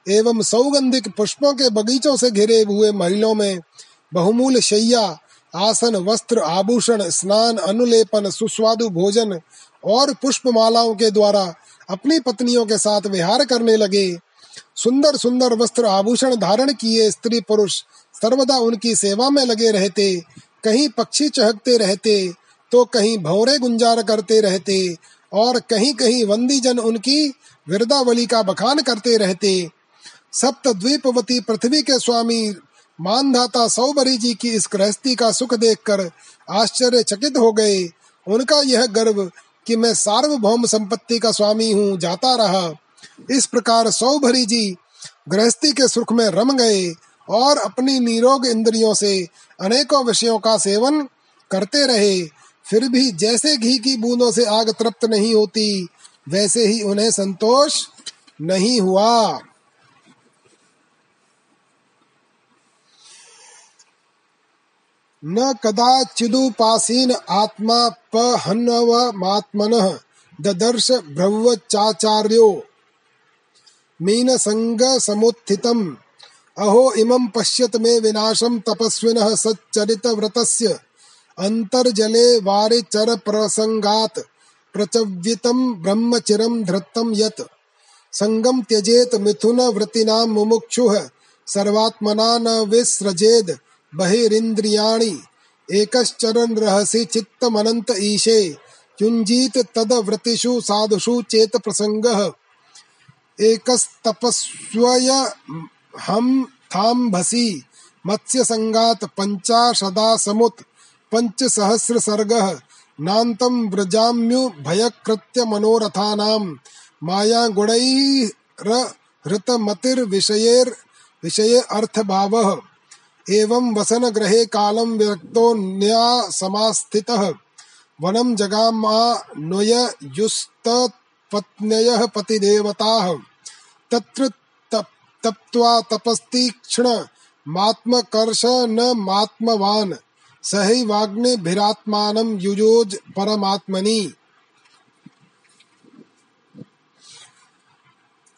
एवं सौगंधिक पुष्पों के बगीचों से घिरे हुए महलों में बहुमूल्य शैया, आसन, वस्त्र, आभूषण, स्नान, अनुलेपन, सुस्वादु भोजन और पुष्पमालाओं के द्वारा अपनी पत्नियों के साथ विहार करने लगे। सुंदर सुंदर वस्त्र आभूषण धारण किए स्त्री पुरुष सर्वदा उनकी सेवा में लगे रहते, कहीं पक्षी चहकते रहते तो कहीं भौरे गुंजार करते रहते और कहीं कहीं वंदी जन उनकी विरदावली का बखान करते रहते। सप्त द्वीपवती पृथ्वी के स्वामी मानधाता सौबरी जी की इस गृहस्थी का सुख देखकर आश्चर्यचकित हो गए। उनका यह गर्व कि मैं सार्वभौम संपत्ति का स्वामी हूँ, जाता रहा। इस प्रकार सौभरी जी गृहस्थी के सुख में रम गए और अपनी निरोग इंद्रियों से अनेकों विषयों का सेवन करते रहे। फिर भी जैसे घी की बूंदों से आग तृप्त नहीं होती, वैसे ही उन्हें संतोष नहीं हुआ। न कदाचिदुपासीन आत्मा पहन्वमात्मन ददर्श भ्रवचाचार्यो मीन संग समुत्थितम। अहो इमं पश्यत मे विनाशम तपस्विनः सच्चरित व्रतस्य अंतर्जले वारिचर प्रसंगात प्रचव्यतम ब्रह्मचिरम धृतम यत संगम त्यजेत मिथुन वृत्तिनां मुमुक्षुः सर्वात्मना न विसृजेद बहिरिंद्रियाणि एकश्चरन् रहसि चित्तमनंत ईशे, युञ्जीत तद व्रतिषु साधुषु चेत प्रसंगः एकस्तपस्वय हम थाम भसी मत्स्य संगात पंचाशदा समुत पंच सहस्र सर्ग नान्तम व्रजाम्यु भयकृत्य मनोरथानाम माया गुणैर हृत मतिर विषयेर विषये अर्थ भाव एवं वसन ग्रहे कालम विरक्तो न्या समास्थितः वनम जगामा नुय युस्त पत्न्यः पतिदेवताः तत्र तप्त्वा तपस्तीक्ष्ण सही वाग्ने भिरात्मानम युजोज परमात्मनि।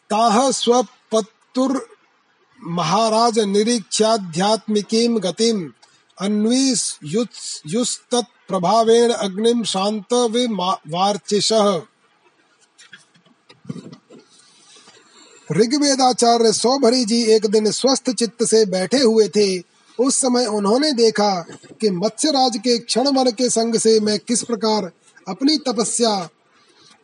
ताह स्वपत्तुर महाराज निरीक्षाध्यात्मिकीं गतिम, अन्वीस युस्तत् प्रभावेण अग्निम शांत विवार्चिषः ऋग्वेदाचार्य सौभरी जी एक दिन स्वस्थ चित्त से बैठे हुए थे। उस समय उन्होंने देखा कि मत्स्यराज के क्षण मन के संग से मैं किस प्रकार अपनी तपस्या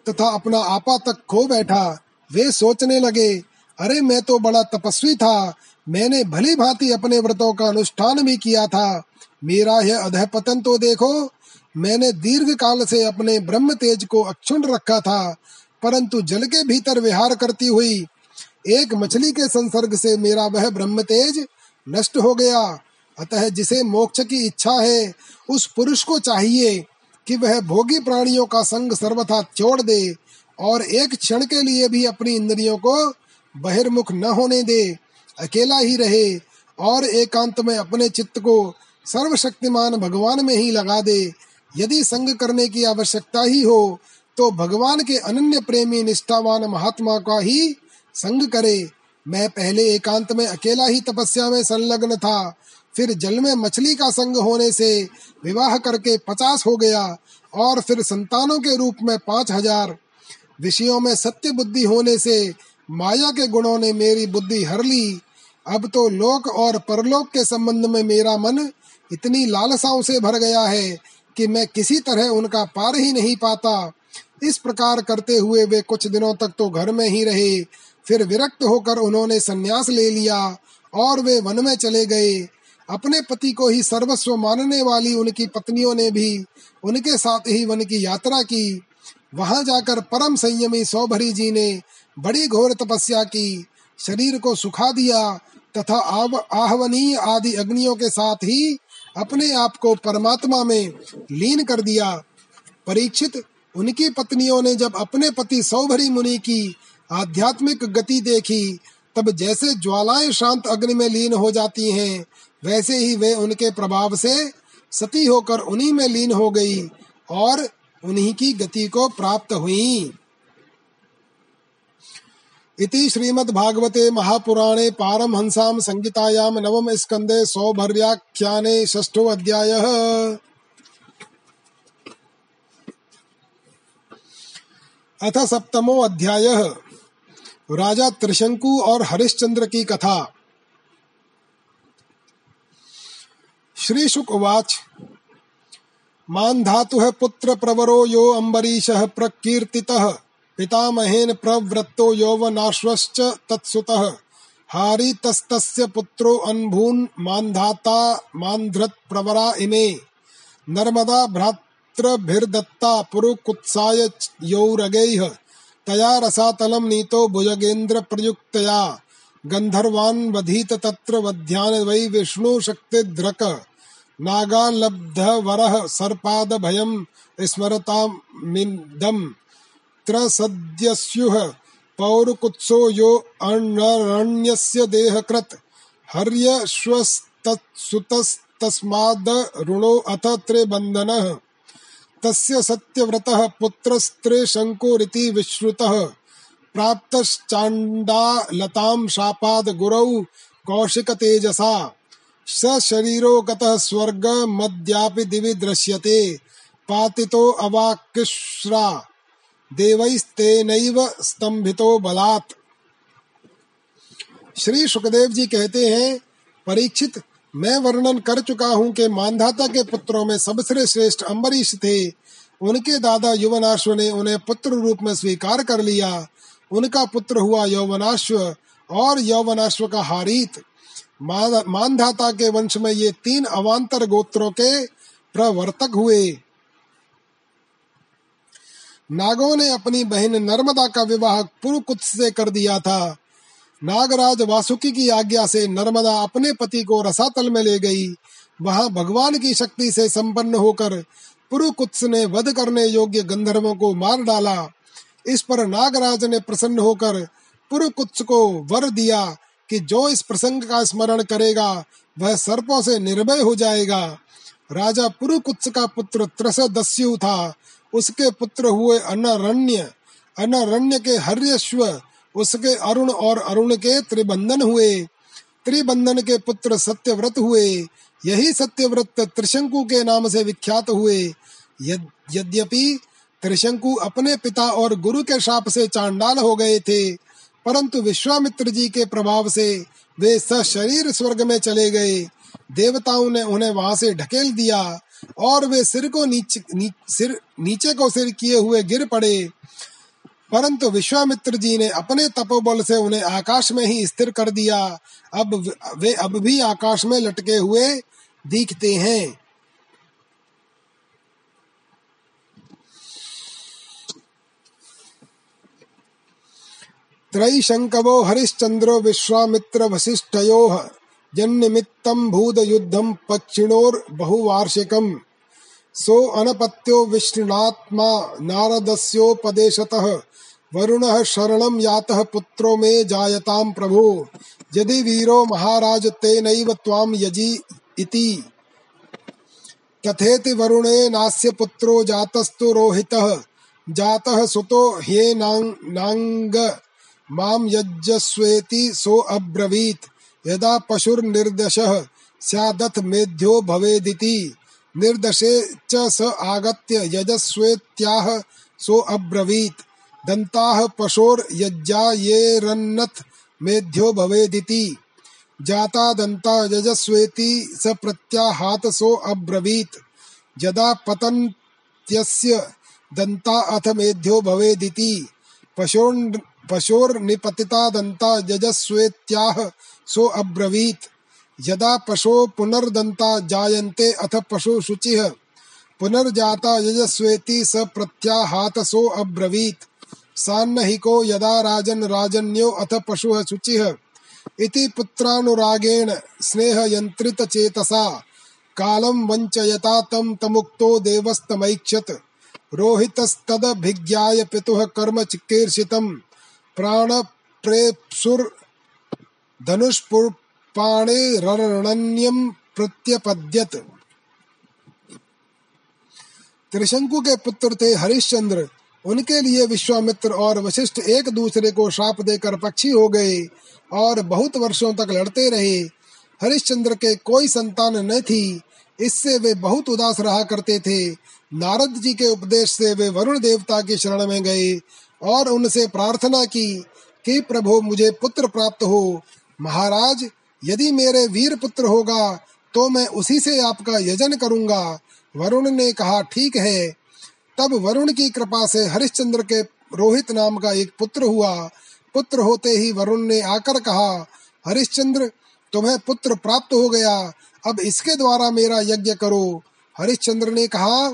तथा अपना आपा तक खो बैठा। वे सोचने लगे, अरे, मैं तो बड़ा तपस्वी था। मैंने भली भांति अपने व्रतों का अनुष्ठान भी किया था। मेरा यह अधपतन तो देखो, मैंने दीर्घ काल से अपने ब्रह्म तेज को अक्षुण रखा था, परंतु जल के भीतर विहार करती हुई, एक मछली के संसर्ग से मेरा वह ब्रह्म तेज नष्ट हो गया। अतः जिसे मोक्ष की इच्छा है, उस पुरुष को चाहिए कि वह भोगी प्राणियों का संग सर्वथा छोड़ दे और एक क्षण के लिए भी अपनी इंद्रियों को बहिर्मुख न होने दे, अकेला ही रहे और एकांत में अपने चित्त को सर्वशक्तिमान भगवान में ही लगा दे। यदि संग करने की आवश्यकता ही हो तो भगवान के अनन्य प्रेमी निष्ठावान महात्मा का ही संग करे। मैं पहले एकांत में अकेला ही तपस्या में संलग्न था फिर जल में मछली का संग होने से विवाह करके पचास हो गया और फिर संतानों के रूप में पाँच हज़ार। विषयों में सत्य बुद्धि होने से माया के गुणों ने मेरी बुद्धि हर ली। अब तो लोक और परलोक के संबंध में मेरा मन इतनी लालसाओं से भर गया है कि मैं किसी तरह उनका पार ही नहीं पाता। इस प्रकार करते हुए वे कुछ दिनों तक तो घर में ही रहे। फिर विरक्त होकर उन्होंने संन्यास ले लिया और वे वन में चले गए। अपने पति को ही सर्वस्व मानने वाली उनकी पत्नियों ने भी उनके साथ ही वन की यात्रा की। वहाँ जाकर परम संयमी सौभरी जी ने बड़ी घोर तपस्या की। शरीर को सुखा दिया तथा आहवनीय आदि अग्नियों के साथ ही अपने आप को परमात्मा में लीन कर दिया। परीक्षित, उनकी पत्नियों ने जब अपने पति सौभरी मुनि की आध्यात्मिक गति देखी, तब जैसे ज्वालाएँ शांत अग्नि में लीन हो जाती हैं वैसे ही वे उनके प्रभाव से सती होकर उन्हीं में लीन हो गई और उन्हीं की गति को प्राप्त हुई। इति श्रीमद्भागवते महापुराणे पारमहंसां संहितायां नवम स्कंदे सौभर्याख्याने षष्ठो अध्यायः। अथ सप्तमो अध्यायः। राजा त्रिशंकु और हरिश्चंद्र की कथा। श्री शुक उवाच मान धातु है पुत्र प्रवरो यो अम्बरीश प्रकीर्तितः। पितामहेन प्रवृत्तो यौवनाश्वश्च तत्सुतः। हारितस्तस्य पुत्रो अनभून् मान्धाता मान्धृत प्रवरा इमे। नर्मदा भ्रातृभिर्दत्ता पुरुकुत्साय यौरगैः। तया रसातलं नीतो भुजगेन्द्र प्रयुक्तया गन्धर्वान् वधीत तत्र वध्यान वै विष्णु शक्तिद्रक। नागालब्धवरः सर्पादभयं स्मरतामिदम् त्रसद्यस्युः पौरुकुत्सो यो अण्यस्य देहकृत्। हर्यश्वस्तत्सुतस्तस्मादरुणो अथ त्रिबन्धनः। तस्य सत्यव्रतः पुत्रस्त्रे शङ्कुरिति विश्रुतः। प्राप्तश्चाण्डालतां शापाद गुरौ कौशिकतेजसा। स शरीरो गतः स्वर्ग, मद्यापि दिवि दृश्यते। पातितो अवाकिश्रा देवैस्तेनैव स्तंभितो बलात्। श्री सुखदेव जी कहते हैं, परीक्षित, मैं वर्णन कर चुका हूँ कि मानधाता के पुत्रों में सबसे श्रेष्ठ अम्बरीश थे। उनके दादा युवनाश्व ने उन्हें पुत्र रूप में स्वीकार कर लिया। उनका पुत्र हुआ यौवनाश्व, और यौवनाश्व का हारित। मानधाता के वंश में ये तीन अवान्तर गोत्रों के प्रवर्तक हुए। नागों ने अपनी बहन नर्मदा का विवाह पुरुकुत से कर दिया था। नागराज वासुकी की आज्ञा से नर्मदा अपने पति को रसातल में ले गई। वहाँ भगवान की शक्ति से संपन्न होकर पुरुकुत्स ने वध करने योग्य गंधर्वों को मार डाला। इस पर नागराज ने प्रसन्न होकर पुरुकुत्स को वर दिया कि जो इस प्रसंग का स्मरण करेगा, वह सर्पों से निर्भय हो जाएगा। राजा पुरुकुत्स का पुत्र त्रसदस्यु था। उसके पुत्र हुए अनरण्य। अनरण्य के हर्यश्व, उसके अरुण और अरुण के त्रिबंधन हुए। त्रिबंधन के पुत्र सत्यव्रत हुए। यही सत्यव्रत त्रिशंकु के नाम से विख्यात हुए। यद्यपि त्रिशंकु अपने पिता और गुरु के शाप से चांडाल हो गए थे परंतु विश्वामित्र जी के प्रभाव से वे सशरीर स्वर्ग में चले गए। देवताओं ने उन्हें वहाँ से ढकेल दिया और वे सिर को नीचे नी, सिर नीचे को सिर किए हुए गिर पड़े। परंतु विश्वामित्र जी ने अपने तपोबल से उन्हें आकाश में ही स्थिर कर दिया। अब वे अब भी आकाश में लटके हुए दिखते हैं। त्रैशङ्कवो हरिश्चन्द्रो विश्वामित्रवसिष्ठयोः जन्निमित्तं भूतयुद्धं पक्षिणोर्बहुवार्षिकम्। सो अनपत्यो विष्णुनात्मा नारदस्योपदेशतः, वरुण शरण यातः पुत्रो मे जायताम प्रभु। यदि वीरो महाराज तेनैव त्वां यजि इति। तथेति वरुणे नास्य पुत्रो जातस्तु रोहितः। जातः सुतो ह्येनांग माम यज्जस्वेति सो अब्रवीत। यदा पशुर्निर्दशः स्यादथ मेध्यो भवेदिति। निर्दशे च स आगत्य यजस्वेत्याह सो अब्रवीत। दन्ताः पशोर यज्जायेरन्नथ मेध्यो भवेदिति। जाता दंता यजस्वेति स प्रत्याहात सो अब्रवीत। यदा पतन्त्यस्य दंता अथ मेध्यो भवेदिति। पशोर पशोर निपतिता दंता यजस्वेत्याह सो अब्रवीत। यदा पशो पुनर्दंता जायन्ते अथ पशु शुचिः। पुनर्जाता यजस्वेति स प्रत्याहात सो अब्रवीत। सान्नहिको यदा राजन राजन्यो अथ पशु शुचिः। इति पुत्रानुरागेण स्नेह यंत्रित चेतसा कालम वंचयता तम तमुक्तो देवस्तमैक्षत। रोहितस्तदभिज्ञाय पितुः कर्म चिकीर्षितम् प्राण प्रेप्सुर धनुष्पुष्पाणे रणन्यम प्रत्यपद्यत। त्रिशंकु के पुत्र थे हरिश्चंद्र। उनके लिए विश्वामित्र और वशिष्ठ एक दूसरे को श्राप देकर पक्षी हो गए और बहुत वर्षों तक लड़ते रहे। हरिश्चंद्र के कोई संतान न थी। इससे वे बहुत उदास रहा करते थे। नारद जी के उपदेश से वे वरुण देवता की शरण में गए। और उनसे प्रार्थना की कि प्रभु मुझे पुत्र प्राप्त हो। महाराज, यदि मेरे वीर पुत्र होगा तो मैं उसी से आपका यजन करूँगा। वरुण ने कहा, ठीक है। तब वरुण की कृपा से हरिश्चंद्र के रोहित नाम का एक पुत्र हुआ। पुत्र होते ही वरुण ने आकर कहा, हरिश्चंद्र, तुम्हें पुत्र प्राप्त हो गया। अब इसके द्वारा मेरा यज्ञ करो। हरिश्चंद्र ने कहा,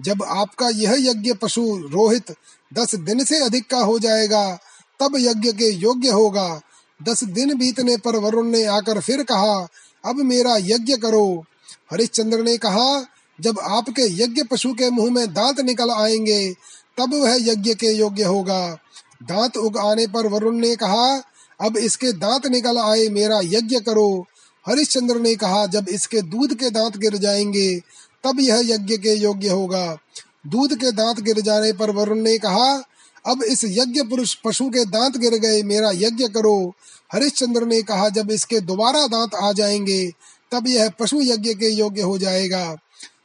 जब आपका यह यज्ञ पशु रोहित दस दिन से अधिक का हो जाएगा, तब यज्ञ के योग्य होगा। दस दिन बीतने पर वरुण ने आकर फिर कहा, अब मेरा यज्ञ करो। हरिश्चंद्र ने कहा, जब आपके यज्ञ पशु के मुँह में दांत निकल आएँगे, तब वह यज्ञ के योग्य होगा। दांत उग आने पर वरुण ने कहा, अब इसके दांत निकल आए, मेरा यज्ञ करो। हरिश्चंद्र ने कहा, जब इसके दूध के दांत गिर जाएँगे, तब यह यज्ञ के योग्य होगा। दूध के दांत गिर जाने पर वरुण ने कहा, अब इस यज्ञ पुरुष पशु के दांत गिर गए, मेरा यज्ञ करो। हरिश्चंद्र ने कहा, जब इसके दोबारा दांत आ जाएँगे, तब यह पशु यज्ञ के योग्य हो जाएगा।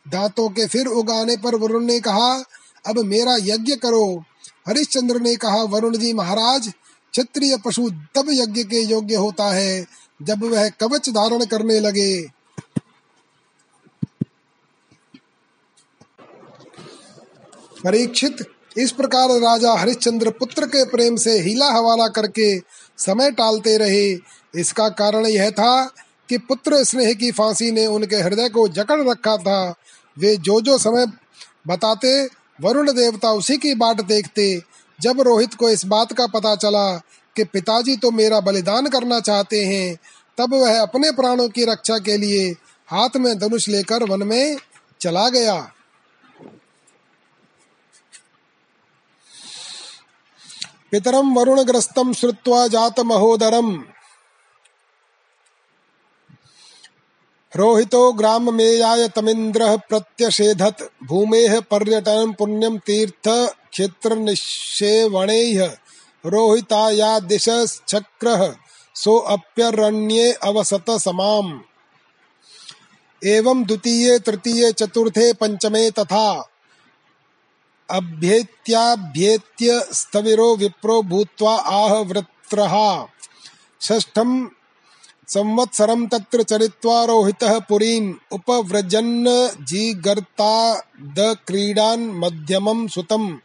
दांतों के फिर उगाने पर वरुण ने कहा, अब मेरा यज्ञ करो। हरिश्चंद्र ने कहा, वरुण जी महाराज, क्षत्रिय पशु तब यज्ञ के योग्य होता है, जब वह कवच धारण करने लगे। परीक्षित। इस प्रकार राजा हरिश्चंद्र पुत्र के प्रेम से हीला हवाला करके समय टालते रहे। इसका कारण यह था कि पुत्र स्नेह की फांसी ने उनके हृदय को जकड़ रखा था। वे जो जो समय बताते, वरुण देवता उसी की बाट देखते। जब रोहित को इस बात का पता चला कि पिताजी तो मेरा बलिदान करना चाहते हैं, तब वह अपने प्राणों की रक्षा के लिए हाथ में धनुष लेकर वन में चला गया। पितरम वरुणग्रस्तम श्रुत्वा जात महोदरम रोहितो ग्राम मेयाय तमिंद्र प्रत्यषेधत भूमेह पर्यटन पुण्यम तीर्थ क्षेत्र निषेवणेह रोहिताया दिश चक्र सो अप्यरण्ये अवसत समाम। एवं द्वितीय, तृतीय, चतुर्थे पंचमे तथा अभ्येत्याभ्येत्य स्थविरो विप्रो भूत्वा आह वृत्रः षष्ठम संवत्सरं तत्र चरित्वा रोहितः पुरीम् उपव्रजन् जीगर्तादक्रीडान् मध्यमं सुतम्।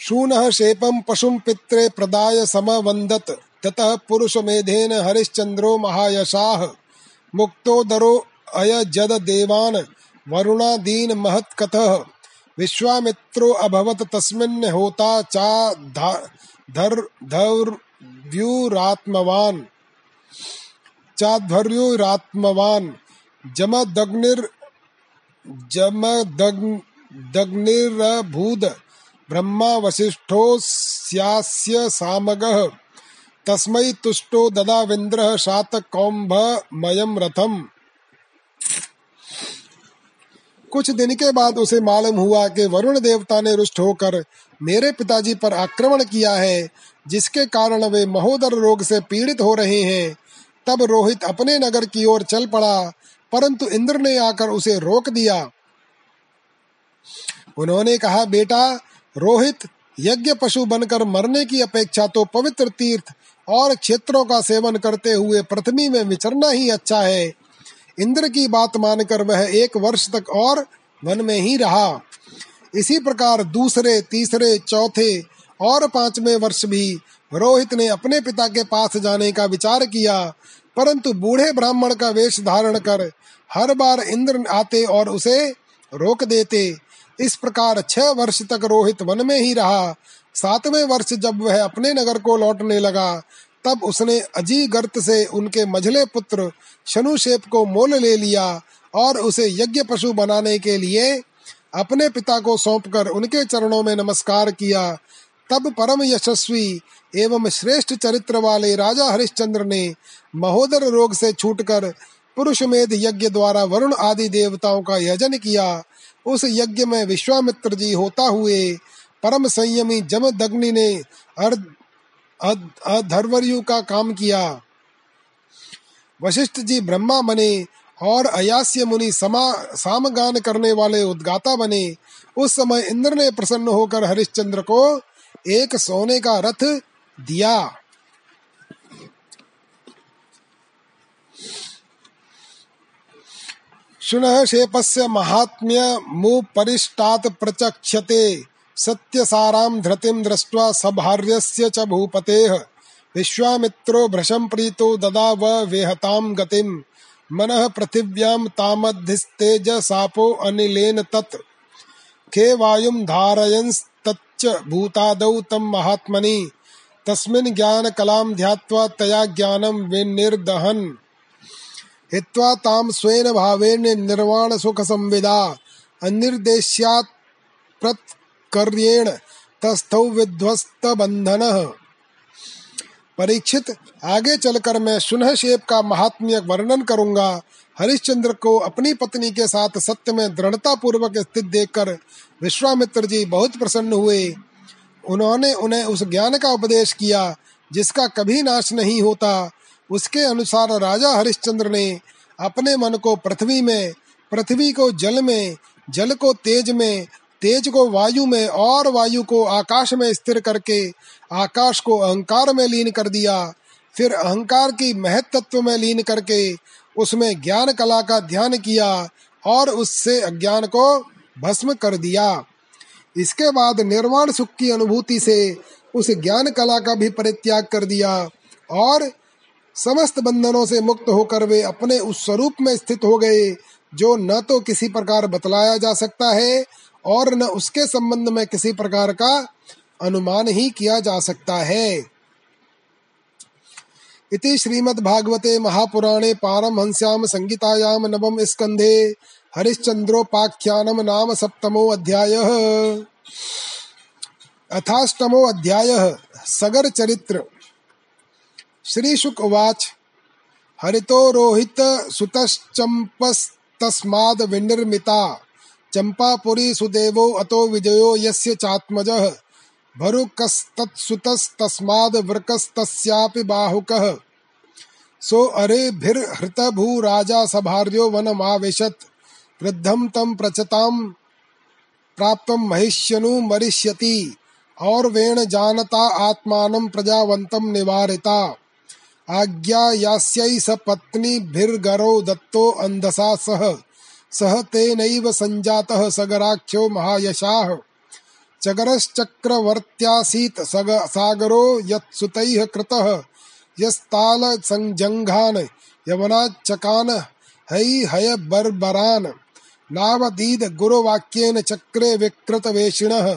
शूनः शेपं पशुं पित्रे प्रदाय समवन्दत्। ततः पुरुषमेधेन हरिश्चंद्रो महायशाः। मुक्तोदरो अयजद देवान् वरुणादीन महत्कथः। विश्वामित्रो अभवत तस्मिन् होता चा धर, धर्व्युरात्मवान्। चाध्वर्युरात्मवान्। जमदग्निर्, जमदग्निरभूद ब्रह्मा वसिष्ठोऽस्यास्य सामगः। तस्मै तुष्टो ददाविन्द्रः शातकौम्भमयं रथम। कुछ दिन के बाद उसे मालूम हुआ कि वरुण देवता ने रुष्ट होकर मेरे पिताजी पर आक्रमण किया है, जिसके कारण वे महोदर रोग से पीड़ित हो रहे हैं। तब रोहित अपने नगर की ओर चल पड़ा, परंतु इंद्र ने आकर उसे रोक दिया। उन्होंने कहा, बेटा, रोहित, यज्ञ पशु बनकर मरने की अपेक्षा तो पवित्र तीर्थ और क्षेत्रों का सेवन करते हुए पृथ्वी में विचरना ही अच्छा है। इंद्र की बात मानकर वह एक वर्ष तक और वन में ही रहा। इसी प्रकार दूसरे, तीसरे, चौथे और पाँचवें वर्ष भी रोहित ने अपने पिता के पास जाने का विचार किया, परंतु बूढ़े ब्राह्मण का वेश धारण कर हर बार इंद्र आते और उसे रोक देते। इस प्रकार छह वर्ष तक रोहित वन में ही रहा। सातवें वर्ष जब वह अपने नगर को लौटने लगा तब उसने अजी गर्त से उनके मझले पुत्र शनुशेप को मोल ले लिया और उसे यज्ञ पशु बनाने के लिए अपने पिता को सौंपकर उनके चरणों में नमस्कार किया। तब परम यशस्वी एवं श्रेष्ठ चरित्र वाले राजा हरिश्चंद्र ने महोदर रोग से छूटकर पुरुषमेध यज्ञ द्वारा वरुण आदि देवताओं का यजन किया। उस यज्ञ में विश्वामित्र जी होता हुए परम संयमी जमदग्नि ने अधर्वर्यु का काम किया। वशिष्ठ जी ब्रह्मा बने और अयास्य मुनि समा, सामगान करने वाले उद्गाता बने। उस समय इंद्र ने प्रसन्न होकर हरिश्चंद्र को एक सोने का रथ दिया। शुनः शेपस्य महात्म्य मुपरिष्टात् प्रचक्षते। सत्यसारां धृतिं दृष्ट्वा सभार्यस्य च भूपतेः विश्वामित्रो भृशं प्रीतो ददाव वेहतां गतिं मनः पृथिव्यां तामद्धिस्तेजसापो अनिलेन तत्। खे वायुं धारयंस्तच्च भूतादौ तं महात्मनि। तस्मिन् ज्ञानकलां ध्यात्वा तया ज्ञानं विनिर्दहन्। हित्वा ताम स्वेन भावेन निर्वाण सुख संविदा प्रत्कर्येण तस्थौ विध्वस्त बंधन परीक्षित, आगे चलकर मैं सुनह शेप का महात्म्य वर्णन करूँगा। हरिश्चंद्र को अपनी पत्नी के साथ सत्य में दृढ़ता पूर्वक स्थित देखकर विश्वामित्र जी बहुत प्रसन्न हुए। उन्होंने उन्हें उस ज्ञान का उपदेश किया, जिसका कभी नाश नहीं होता। उसके अनुसार राजा हरिश्चंद्र ने अपने मन को पृथ्वी में, पृथ्वी को जल में, जल को तेज में तेज को वायु में और वायु को आकाश में स्थिर करके आकाश को अहंकार में लीन कर दिया। फिर अहंकार की महत्व में लीन करके उसमें ज्ञान कला का ध्यान किया और उससे अज्ञान को भस्म कर दिया। इसके बाद निर्वाण सुख की अनुभूति से उस ज्ञान कला का भी परित्याग कर दिया और समस्त बंधनों से मुक्त होकर वे अपने उस स्वरूप में स्थित हो गए, जो न तो किसी प्रकार बतलाया जा सकता है और न उसके संबंध में किसी प्रकार का अनुमान ही किया जा सकता है। इति श्रीमद्भागवते महापुराणे पारमहंस्याम संगीतायाम नवम स्कंधे हरिश्चंद्रोपाख्यानम नाम सप्तमो अध्याय। अथाष्टमो अध्याय, सगर चरित्र। श्री शुक उवाच हरितो रोहित सुतश्चम्पस्तस्माद् विनिर्मिता। चम्पापुरी सुदेवो अतो विजयो यस्य चात्मजः। भरुकस्तत्सुतस्तस्माद् वृकस्तस्यापि बाहुकः। सो अरेभिर्हृतभू राजा सभार्यो वनमाविशत्। वृद्धं तं प्रचतां प्राप्तं महिष्यनु मरिष्यति। और वेण जानता आत्मानं प्रजावन्तं निवारिता। आज्ञा यास्यै स पत्नीभिर्गरो दत्तो अंधसा सह सह तेनैव सञ्जातः सगराख्यो महायशाः। चगरश्चक्रवर्त्यासीत् सग सागरो यत्सुतैः कृतः। यस्ताल संजंघान यवनाचकान है हय बर्बरान नावदीद गुरुवाक्येन चक्रे विकृत वेशिणः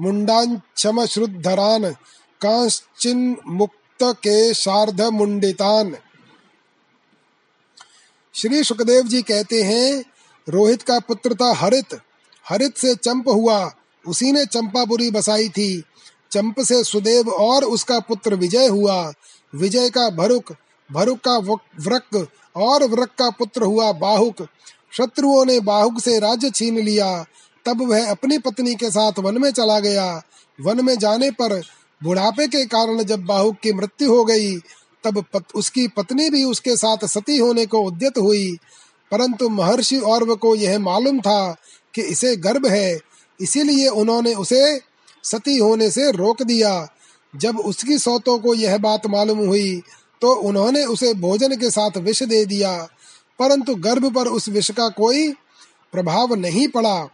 मुंडांचम श्रुद्धरान कांश्चिन मुक्त मुक्त के शार्ध मुंडितान श्री सुखदेव जी कहते हैं रोहित का पुत्र था हरित। हरित से चंप हुआ। उसी ने चंपापुरी बसाई थी। चंप से सुदेव और उसका पुत्र विजय हुआ। विजय का भरुक भरुक का व्रक और व्रक का पुत्र हुआ बाहुक। शत्रुओं ने बाहुक से राज्य छीन लिया। तब वह अपनी पत्नी के साथ वन में चला गया। वन में जाने पर बुढ़ापे के कारण जब बाहुक की मृत्यु हो गई तब पत, उसकी पत्नी भी उसके साथ सती होने को उद्यत हुई। परंतु महर्षि और को यह मालूम था कि इसे गर्भ है, इसीलिए उन्होंने उसे सती होने से रोक दिया। जब उसकी सौतों को यह बात मालूम हुई तो उन्होंने उसे भोजन के साथ विष दे दिया। परंतु गर्भ पर उस विष का कोई प्रभाव नहीं पड़ा,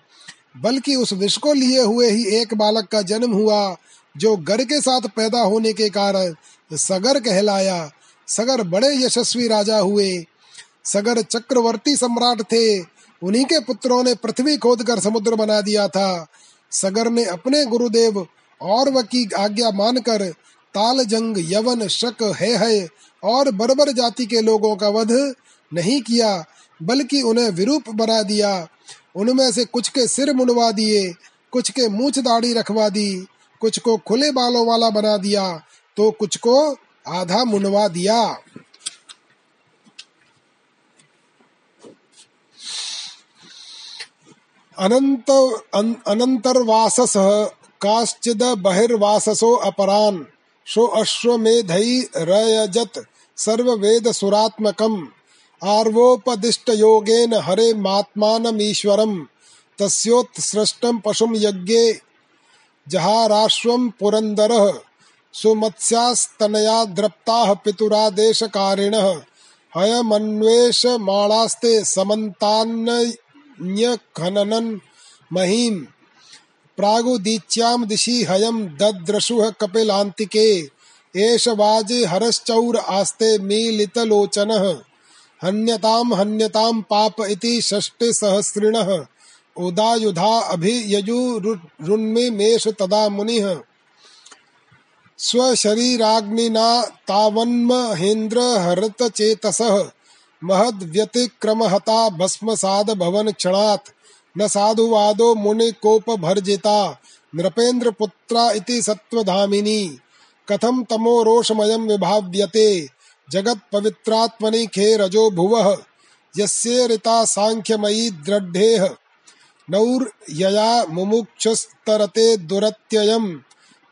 बल्कि उस विष को लिए हुए ही एक बालक का जन्म हुआ, जो गर के साथ पैदा होने के कारण सगर कहलाया। सगर बड़े यशस्वी राजा हुए। सगर चक्रवर्ती सम्राट थे। उन्हीं के पुत्रों ने पृथ्वी खोद कर समुद्र बना दिया था। सगर ने अपने गुरुदेव और की आज्ञा मानकर ताल जंग यवन, शक है है और बर्बर जाति के लोगों का वध नहीं किया, बल्कि उन्हें विरूप बना दिया। उनमें से कुछ के सिर मुंडवा दिए, कुछ के मूछ दाढ़ी रखवा दी, कुछ को खुले बालों वाला बना दिया तो कुछ को आधा मुंडवा दिया। अनंत अन, अनंतर्वासस काश्चिद बहिर्वाससो अपरान शो अश्वमेधई रयजत सर्ववेद सुरात्मकम आर्वोपदिष्ट योगेन हरे मात्मानमीश्वरम तस्योत्सृष्टम पशुम यज्ञे जहाराश्वम पुरंदरः सुमत्स्यास्तनया द्रप्ताः पितुरादेशकारिणः हयमन्वेषमाणास्ते समन्तान्यखननन् महीम्। प्रागुदीच्यां दिशि हयं दद्रशुः कपिलान्तिके एष वाजे हरश्चौर आस्ते मीलितलोचनः। हन्यताम हन्यताम पाप इति षष्टे सहस्रिणः। उदायुधा अभियजुरुन्मे मेष तदा मुनिः। स्वशरीराग्निना तावन्महेन्द्र हरत चेतसः। महद्व्यतिक्रमहता भस्मसाद भवन क्षणात्। न साधुवादो मुनि कोप भर्जिता। नृपेन्द्र पुत्रा इति सत्वधामिनी कथम तमो रोषमयं विभाव्यते। जगत पवित्रात्मनि खे रजो भुव। यस्य ऋता सांख्यमयी दृढ़ेह नौर यया मुमुक्षस्तरते दुरत्ययम्।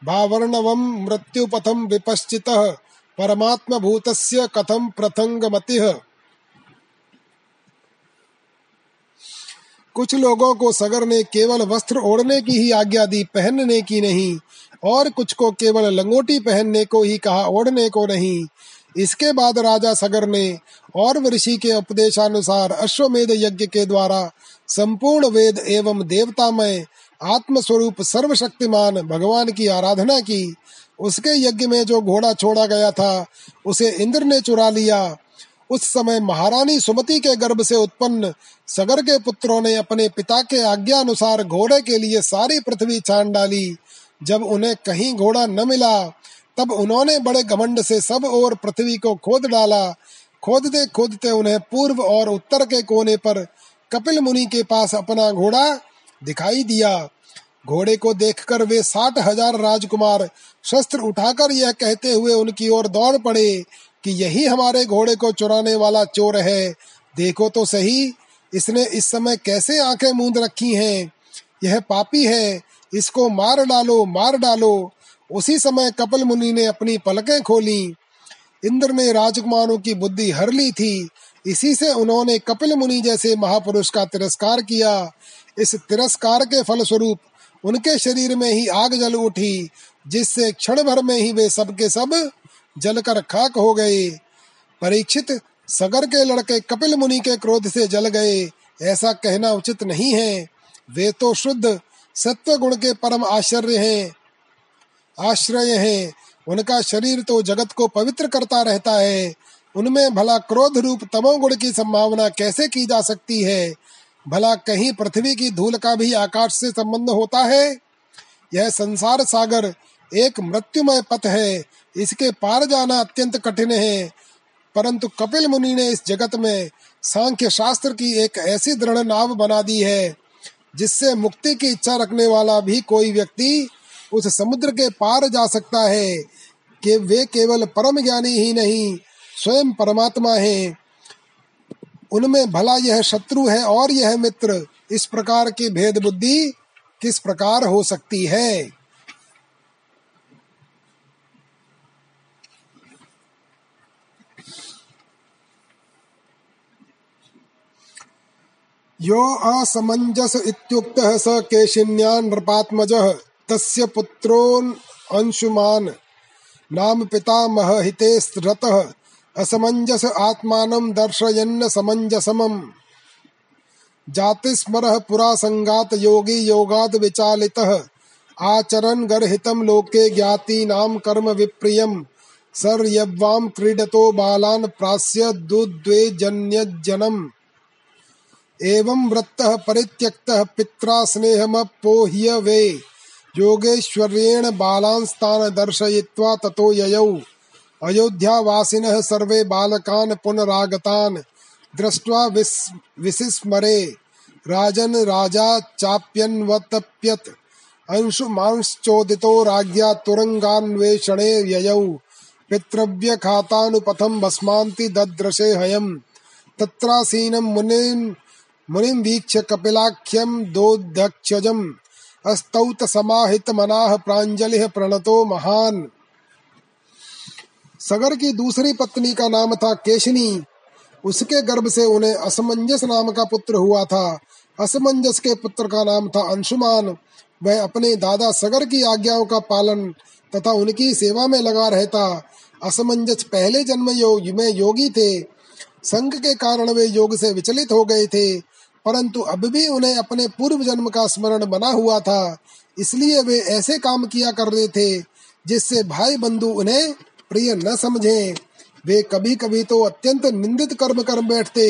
भावर्णवं मृत्युपथं विपश्चितः। परमात्म भूतस्य कथम कुछ लोगों को सगर ने केवल वस्त्र ओढ़ने की ही आज्ञा दी, पहनने की नहीं। और कुछ को केवल लंगोटी पहनने को ही कहा, ओढ़ने को नहीं। इसके बाद राजा सगर ने और ऋषि के उपदेशानुसार अश्वमेध यज्ञ के द्वारा संपूर्ण वेद एवं देवतामय आत्म स्वरूप सर्वशक्तिमान भगवान की आराधना की। उसके यज्ञ में जो घोड़ा छोड़ा गया था, उसे इंद्र ने चुरा लिया। उस समय महारानी सुमति के गर्भ से उत्पन्न सगर के पुत्रों ने अपने पिता के आज्ञा अनुसार घोड़े के लिए सारी पृथ्वी छान डाली। जब उन्हें कहीं घोड़ा न मिला, तब उन्होंने बड़े घमंड से सब और पृथ्वी को खोद डाला। खोदते खोदते उन्हें पूर्व और उत्तर के कोने पर कपिल मुनि के पास अपना घोड़ा दिखाई दिया। घोड़े को देखकर वे साठ हज़ार राजकुमार शस्त्र उठाकर यह कहते हुए उनकी ओर दौड़ पड़े। कि यही हमारे घोड़े को चुराने वाला चोर है। देखो तो सही, इसने इस समय कैसे आँखें मूंद रखी हैं? यह पापी है, इसको मार डालो मार डालो। उसी समय कपिल मुनि ने अपनी पलकें खोली। इंद्र ने राजकुमारों की बुद्धि हर ली थी। इसी से उन्होंने कपिल मुनि जैसे महापुरुष का तिरस्कार किया। इस तिरस्कार के फलस्वरूप उनके शरीर में ही आग जल उठी, जिससे क्षण भर में ही वे सबके सब के सब जलकर खाक हो गए। परीक्षित सगर के लड़के कपिल मुनि के क्रोध से जल गए। ऐसा कहना उचित नहीं है। वे तो शुद्ध, सत्व गुण के परम आश्चर्य हैं। आश्रय हैं। उनका शरीर तो जगत को पवित्र करता रहता है। उनमें भला क्रोध रूप तमोगुण की संभावना कैसे की जा सकती है? भला कहीं पृथ्वी की धूल का भी आकाश से संबंध होता है? यह संसार सागर एक मृत्युमय पथ है। इसके पार जाना अत्यंत कठिन है, परंतु कपिल मुनि ने इस जगत में सांख्य शास्त्र की एक ऐसी दृढ़ नाव बना दी है, जिससे मुक्ति की इच्छा रखने वाला भी कोई व्यक्ति उस समुद्र के पार जा सकता है, कि वे केवल परम ज्ञानी ही नहीं, स्वयं परमात्मा हैं। उनमें भला यह शत्रु है और यह मित्र, इस प्रकार की भेद बुद्धि किस प्रकार हो सकती है? यो असमंजस इत्युक्तः स केशिन्यान् नृपात्मजः, तस्य पुत्रोन् अंशुमान्, नाम पितामह हिते रतः, असमंजस आत्मानं दर्शयन्न समंजसमम्। जातिस्मरः पुरा संगात योगी योगाद विचालितः, आचरन् गर्हितं लोके ज्ञातीनां कर्म विप्रियम् सर्यव्वां क्रीडतो बालान् प्रास्य दुद्वेजन्यजनम् एवं वृत्तः परित्यक्तः पित्रा स्नेहमपोह्य वे योगेश्वर्येण बालांस्तान् दर्शयित्वा ततो ययौ। अयोध्यावासिनः सर्वे बालकान् पुनरागतान्। दृष्ट्वा विस, विसिस्मरे। राजन राजा चाप्यन्वतप्यत। अंशुमांश्चोदितो राज्ञा तुरंगान्वेषणे ययौ। पितृव्य खातानुपथम भस्मान्ति दद्रशे हयम्। तत्रासीनं मुनिन् मुनिं वीक्ष्य कपिलाख्यं दोदक्षजम् अस्तौत समाहित मनाह प्रांजलि प्रणतो महान। सगर की दूसरी पत्नी का नाम था केशनी। उसके गर्भ से उन्हें असमंजस नाम का पुत्र हुआ था। असमंजस के पुत्र का नाम था अंशुमान। वह अपने दादा सगर की आज्ञाओं का पालन तथा उनकी सेवा में लगा रहता। असमंजस पहले जन्म योग में योगी थे। संघ के कारण वे योग से विचलित हो गए थे। परंतु अब भी उन्हें अपने पूर्व जन्म का स्मरण बना हुआ था, इसलिए वे ऐसे काम किया कर रहे थे, जिससे भाई बंधु उन्हें प्रिय न समझे। वे कभी कभी तो अत्यंत निंदित कर्म कर बैठते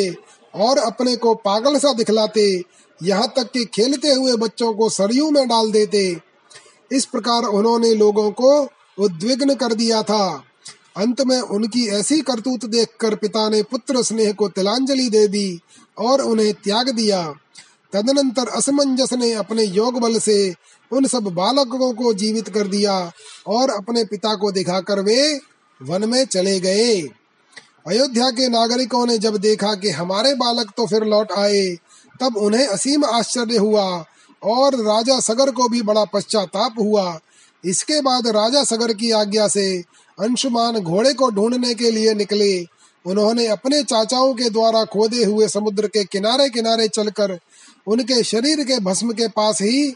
और अपने को पागल सा दिखलाते, यहाँ तक कि खेलते हुए बच्चों को सरयू में डाल देते। इस प्रकार उन्होंने लोगों को उद्विग्न कर दिया था। अंत में उनकी ऐसी करतूत देखकर पिता ने पुत्र स्नेह को तिलांजलि दे दी और उन्हें त्याग दिया। तदनंतर असमंजस ने अपने योग बल से उन सब बालकों को जीवित कर दिया और अपने पिता को दिखाकर वे वन में चले गए। अयोध्या के नागरिकों ने जब देखा कि हमारे बालक तो फिर लौट आए, तब उन्हें असीम आश्चर्य हुआ और राजा सगर को भी बड़ा पश्चाताप हुआ। इसके बाद राजा सगर की आज्ञा से अंशुमान घोड़े को ढूँढने के लिए निकले। उन्होंने अपने चाचाओं के द्वारा खोदे हुए समुद्र के किनारे किनारे चलकर उनके शरीर के भस्म के पास ही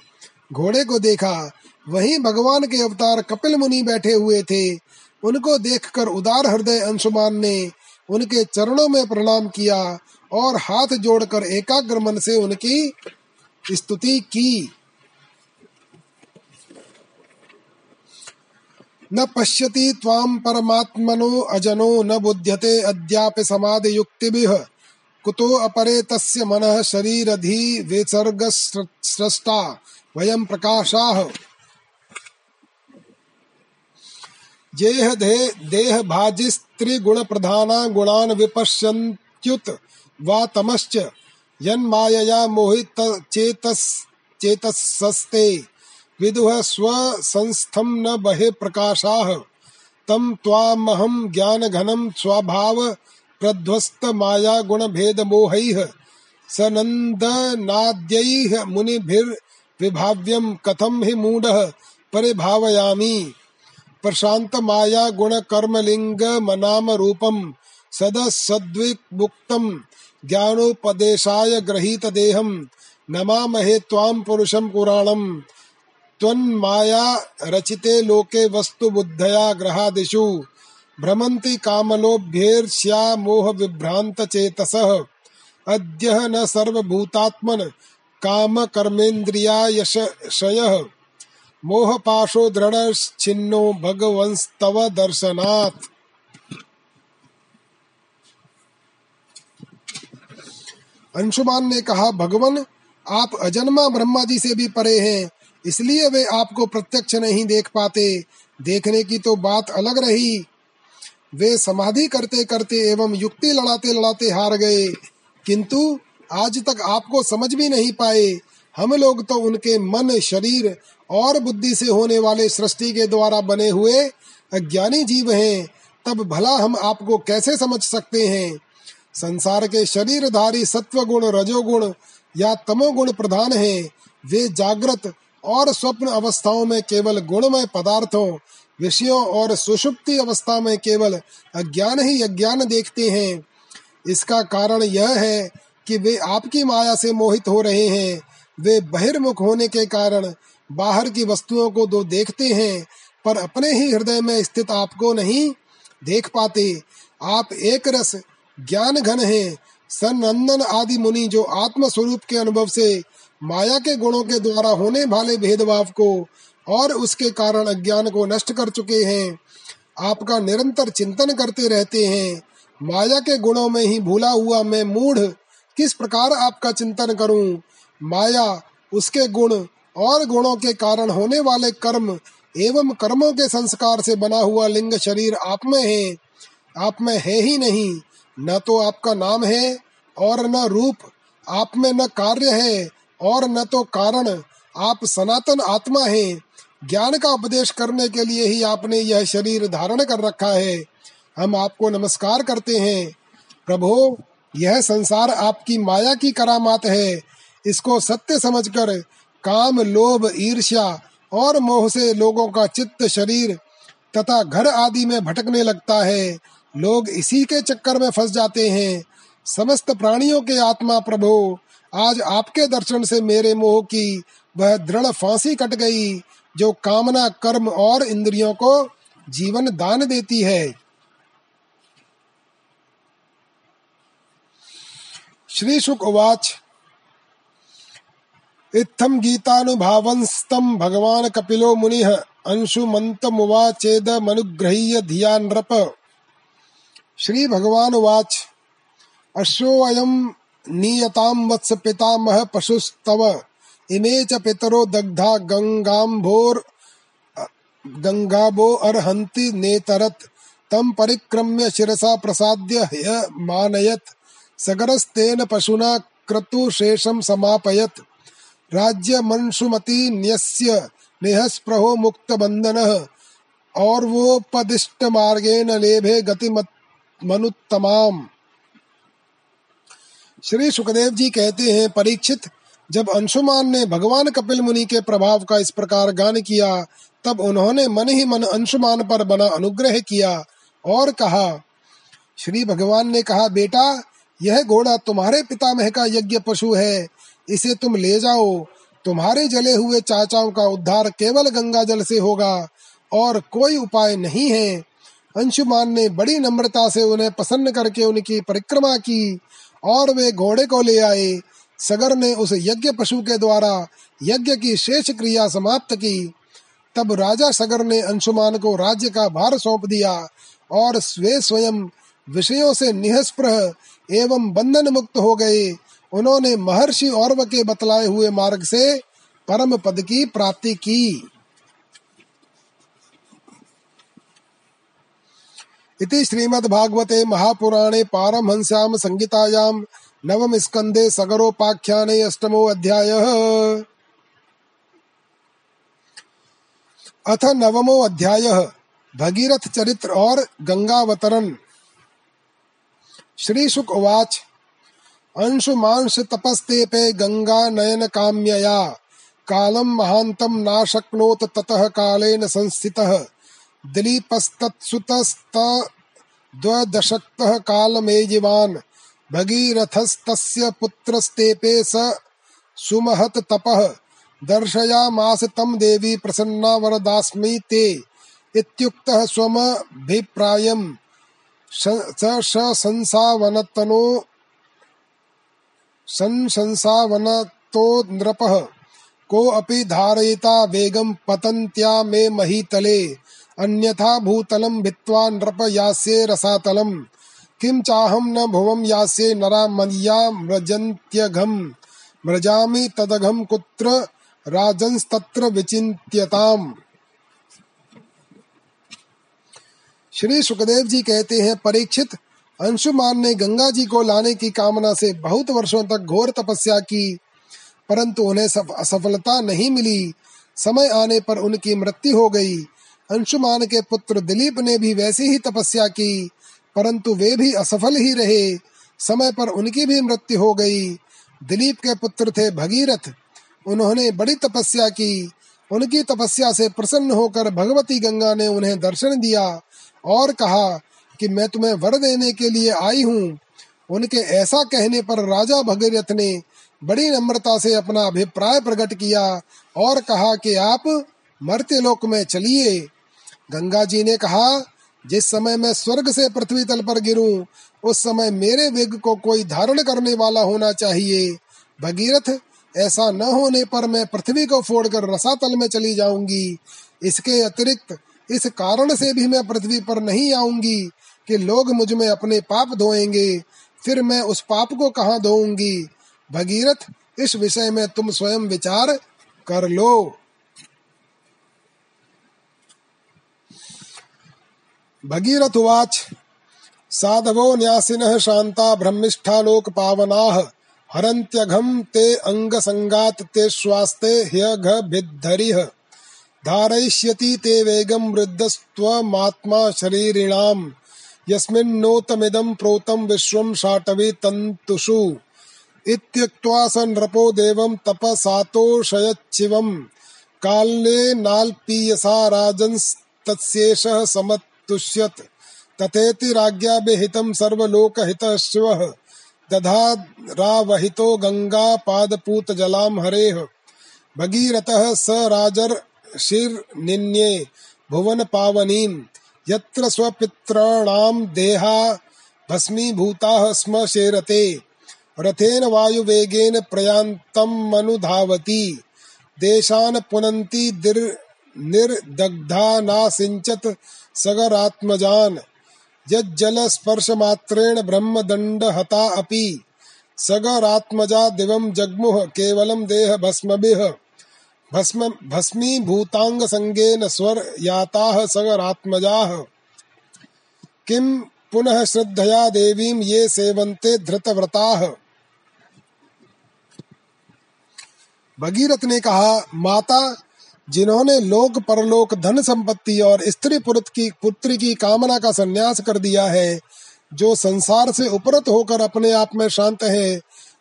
घोड़े को देखा। वहीं भगवान के अवतार कपिल मुनि बैठे हुए थे। उनको देखकर उदार हृदय अंशुमान ने उनके चरणों में प्रणाम किया और हाथ जोड़कर एकाग्र मन से उनकी स्तुति की। न पश्यति त्वां परमात्मनो अजनो न बुध्यते अद्यापि समाधि युक्तिभिः कुतो अपरे तस्य मनः शरीरधि विसर्ग सृष्टा वयं प्रकाशाः। जेह दे देह भाजिस्त्रिगुण प्रधाना गुणान विपश्यन्त्युत वा तमश्च। यन्मायया मोहित चेतस चेतसस्ते विदुह स्वसंस्थं न बहे प्रकाशाः। तं त्वामहं ज्ञानघनं स्वभाव प्रध्वस्त माया गुण भेद मोहैः। सनन्दनाद्यैः मुनिभिर्विभाव्यं कथं हि मूढः परिभावयामि। प्रशांत माया गुण कर्म लिंग मनाम रूपम। सद सद्विमुक्तम। ज्ञानोपदेशाय ग्रहीत देहम। नमामहे त्वाम पुरुषम पुराणम त्वन्माया रचिते लोके वस्तु बुद्धया ग्रहादिषु। भ्रमन्ति कामलोभ्येर्ष्या मोह विभ्रांत चेतसः अद्य न सर्वभूतात्मन काम कर्मेन्द्रिया यशयः मोह पाशो दृढ़ भगवंस्तव दर्शनात्। अंशुमान ने कहा, भगवान, आप अजन्मा ब्रह्मा जी से भी परे हैं। इसलिए वे आपको प्रत्यक्ष नहीं देख पाते। देखने की तो बात अलग रही। वे समाधि करते करते एवं युक्ति लड़ाते लड़ाते हार गए। किंतु आज तक आपको समझ भी नहीं पाए। हम लोग तो उनके मन, शरीर और बुद्धि से होने वाले सृष्टि के द्वारा बने हुए अज्ञानी जीव हैं। तब भला हम आपको कैसे समझ सकते हैं? संसार के शरीरधारी सत्व गुण रजोगुण या तमोगुण प्रधान हैं। वे जागृत और स्वप्न अवस्थाओं में केवल गुणमय पदार्थों, विषयों और सुषुप्ति अवस्था में केवल अज्ञान ही अज्ञान देखते हैं। इसका कारण यह है कि वे आपकी माया से मोहित हो रहे हैं। वे बहिर्मुख होने के कारण बाहर की वस्तुओं को दो देखते हैं, पर अपने ही हृदय में स्थित आपको नहीं देख पाते। आप एक रस ज्ञान घन हैं। सनंदन आदि मुनि जो आत्म स्वरूप के अनुभव से माया के गुणों के द्वारा होने वाले भेदभाव को और उसके कारण अज्ञान को नष्ट कर चुके हैं। आपका निरंतर चिंतन करते रहते हैं। माया के गुणों में ही भूला हुआ मैं मूढ़। किस प्रकार आपका चिंतन करूँ? माया, उसके गुण और गुणों के कारण होने वाले कर्म एवं कर्मों के संस्कार से बना हुआ लिंग शरीर आप में है। आप में है ही नहीं। न तो आपका नाम है और न रूप। आप में न कार्य है। और न तो कारण। आप सनातन आत्मा हैं। ज्ञान का उपदेश करने के लिए ही आपने यह शरीर धारण कर रखा है। हम आपको नमस्कार करते हैं। प्रभो, यह संसार आपकी माया की करामात है। इसको सत्य समझकर काम, लोभ, ईर्ष्या और मोह से लोगों का चित्त, शरीर तथा घर आदि में भटकने लगता है। लोग इसी के चक्कर में फंस जाते हैं। समस्त प्राणियों के आत्मा प्रभु आज आपके दर्शन से मेरे मोह की वह दृढ़ फांसी कट गई, जो कामना, कर्म और इंद्रियों को जीवन दान देती है। श्री शुक उवाच इत्थम गीतानुभावंस्तम भगवान कपिलो मुनि अंशुमंतमुवाचेद मनुग्रहीय धिया नृप। श्री भगवान उवाच अश्वोऽयं नीयतां वत्स पितामह पशुस्तव। इमे च पितरो दग्धा गंगाम्भोर गंगाबो अर्हन्ति नेतरत। तम परिक्रम्य शिरसा प्रसाद्य ह्य मानयत। सगरस्तेन पशुना क्रतुशेषं समापयत्। राज्यमंशुमती न्यस्य नेहस्प्रहो मुक्तबन्धनः। और वो पदिष्ट मार्गेण लेभे गति मनुत्तमाम। श्री सुखदेव जी कहते हैं, परीक्षित, जब अंशुमान ने भगवान कपिल मुनि के प्रभाव का इस प्रकार गान किया, तब उन्होंने मन ही मन अंशुमान पर बना अनुग्रह किया और कहा, श्री भगवान ने कहा, बेटा, यह घोड़ा तुम्हारे पितामह का यज्ञ पशु है, इसे तुम ले जाओ। तुम्हारे जले हुए चाचाओं का उद्धार केवल गंगा जल से होगा और कोई उपाय नहीं है। अंशुमान ने बड़ी नम्रता से उन्हें प्रसन्न करके उनकी परिक्रमा की। और वे घोड़े को ले आए। सगर ने उस यज्ञ पशु के द्वारा यज्ञ की शेष क्रिया समाप्त की। तब राजा सगर ने अंशुमान को राज्य का भार सौंप दिया और स्वे स्वयं विषयों से निहस्प्रह एवं बंधन मुक्त हो गए। उन्होंने महर्षि और के बतलाए हुए मार्ग से परम पद की प्राप्ति की। इति श्रीमद्भागवते महापुराणे पारमहंस्याम संगीतायां नवम स्कंदे सगरोपाख्याने अष्टमो अध्याय। अथ नवमो अध्याय, भगीरथ चरित्र और गंगावतरण। श्री शुक उवाच, अंशुमांश तपस्तेपे गंगा नयन काम्यया कालम महांतम नाशक्नोत ततः कालेन संस्थितः। दिलीपस्तत्सुतस्तद्वदशक्तः कालमेजिवान्। भगीरथस्तस्य पुत्रस्तेपे स सुमहत तपः। दर्शयामास तम देवी प्रसन्ना वरदास्मि ते। इत्युक्तः स्वमभिप्रायम् संसावनतनो संसावनतो नृपः को अपि धारयिता वेगं पतन्त्या मे महीतले। अन्यथा भूतलम भित्त्वा नृप यास्ये रसातलम्। किं चाहं न भुवं यास्ये नरा मय्या मृजन्त्यघम्। मृजामि तदघं कुत्र राजंस्तत्र विचिन्त्यताम्। श्री सुखदेव जी कहते हैं, परीक्षित अंशुमान ने गंगा जी को लाने की कामना से बहुत वर्षों तक घोर तपस्या की, परंतु उन्हें असफलता नहीं मिली। समय आने पर उनकी मृत्यु हो गई। अंशुमान के पुत्र दिलीप ने भी वैसी ही तपस्या की, परंतु वे भी असफल ही रहे। समय पर उनकी भी मृत्यु हो गई। दिलीप के पुत्र थे भगीरथ। उन्होंने बड़ी तपस्या की। उनकी तपस्या से प्रसन्न होकर भगवती गंगा ने उन्हें दर्शन दिया और कहा कि मैं तुम्हें वर देने के लिए आई हूँ। उनके ऐसा कहने पर राजा भगीरथ ने बड़ी नम्रता से अपना अभिप्राय प्रकट किया और कहा कि आप मर्त्यलोक में चलिए। गंगा जी ने कहा, जिस समय मैं स्वर्ग से पृथ्वी तल पर गिरूं, उस समय मेरे वेग को कोई धारण करने वाला होना चाहिए। भगीरथ, ऐसा न होने पर मैं पृथ्वी को फोड़कर रसातल में चली जाऊँगी। इसके अतिरिक्त, इस कारण से भी मैं पृथ्वी पर नहीं आऊँगी कि लोग मुझमें अपने पाप धोएँगे। फिर मैं उस पाप को कहाँ धोऊँगी? भगीरथ, इस विषय में तुम स्वयं विचार कर लो। भगीरथ उवाच साधवो न्यासिनः शान्ता ब्रह्मिष्ठा लोकपावनाः। हरन्त्यघं ते अङ्गसङ्गात् ते श्वास्ते ह्यघभिद्धरिः। धारयिष्यति ते वेगं वृद्धस्त्वमात्मा शरीरिणाम्। यस्मिन्नोतमिदं प्रोतं विश्वं शाटवी तन्तुषु। इत्युक्त्वा स नृपो देवं तपसातोषयच्छिवम्। काले नाल्पीयसा राजंस्तस्येषः समतुष्यत् तथेति सर्वलोकहितशिवः। दधारावहितो गंगा पादपूत जलां हरेः। भगीरथः स राजर्षिर्निन्ये भुवन पावनीं यत्र स्वपित्राणां देहा भस्मीभूताः स्म शेरते। रथेन वायुवेगेन प्रयान्तमनुधावति देशान् पुनन्ति निर्दग्धा नासिञ्चत् सगरात्मजान्। यज्जलस्पर्शमात्रेण ब्रह्मदण्डहता अपि। सगरात्मजा दिवं जग्मुः केवलं देहभस्मभिः। भस्म भस्मीभूताङ्गसङ्गेन स्वर्याताः सगरात्मजाः। किं पुनः श्रद्धया देवीं ये सेवन्ते धृतव्रताः? भगीरथ ने कहा, माता जिन्होंने लोक परलोक धन संपत्ति और स्त्री पुरुष की, पुत्री की कामना का संन्यास कर दिया है, जो संसार से उपरत होकर अपने आप में शांत है,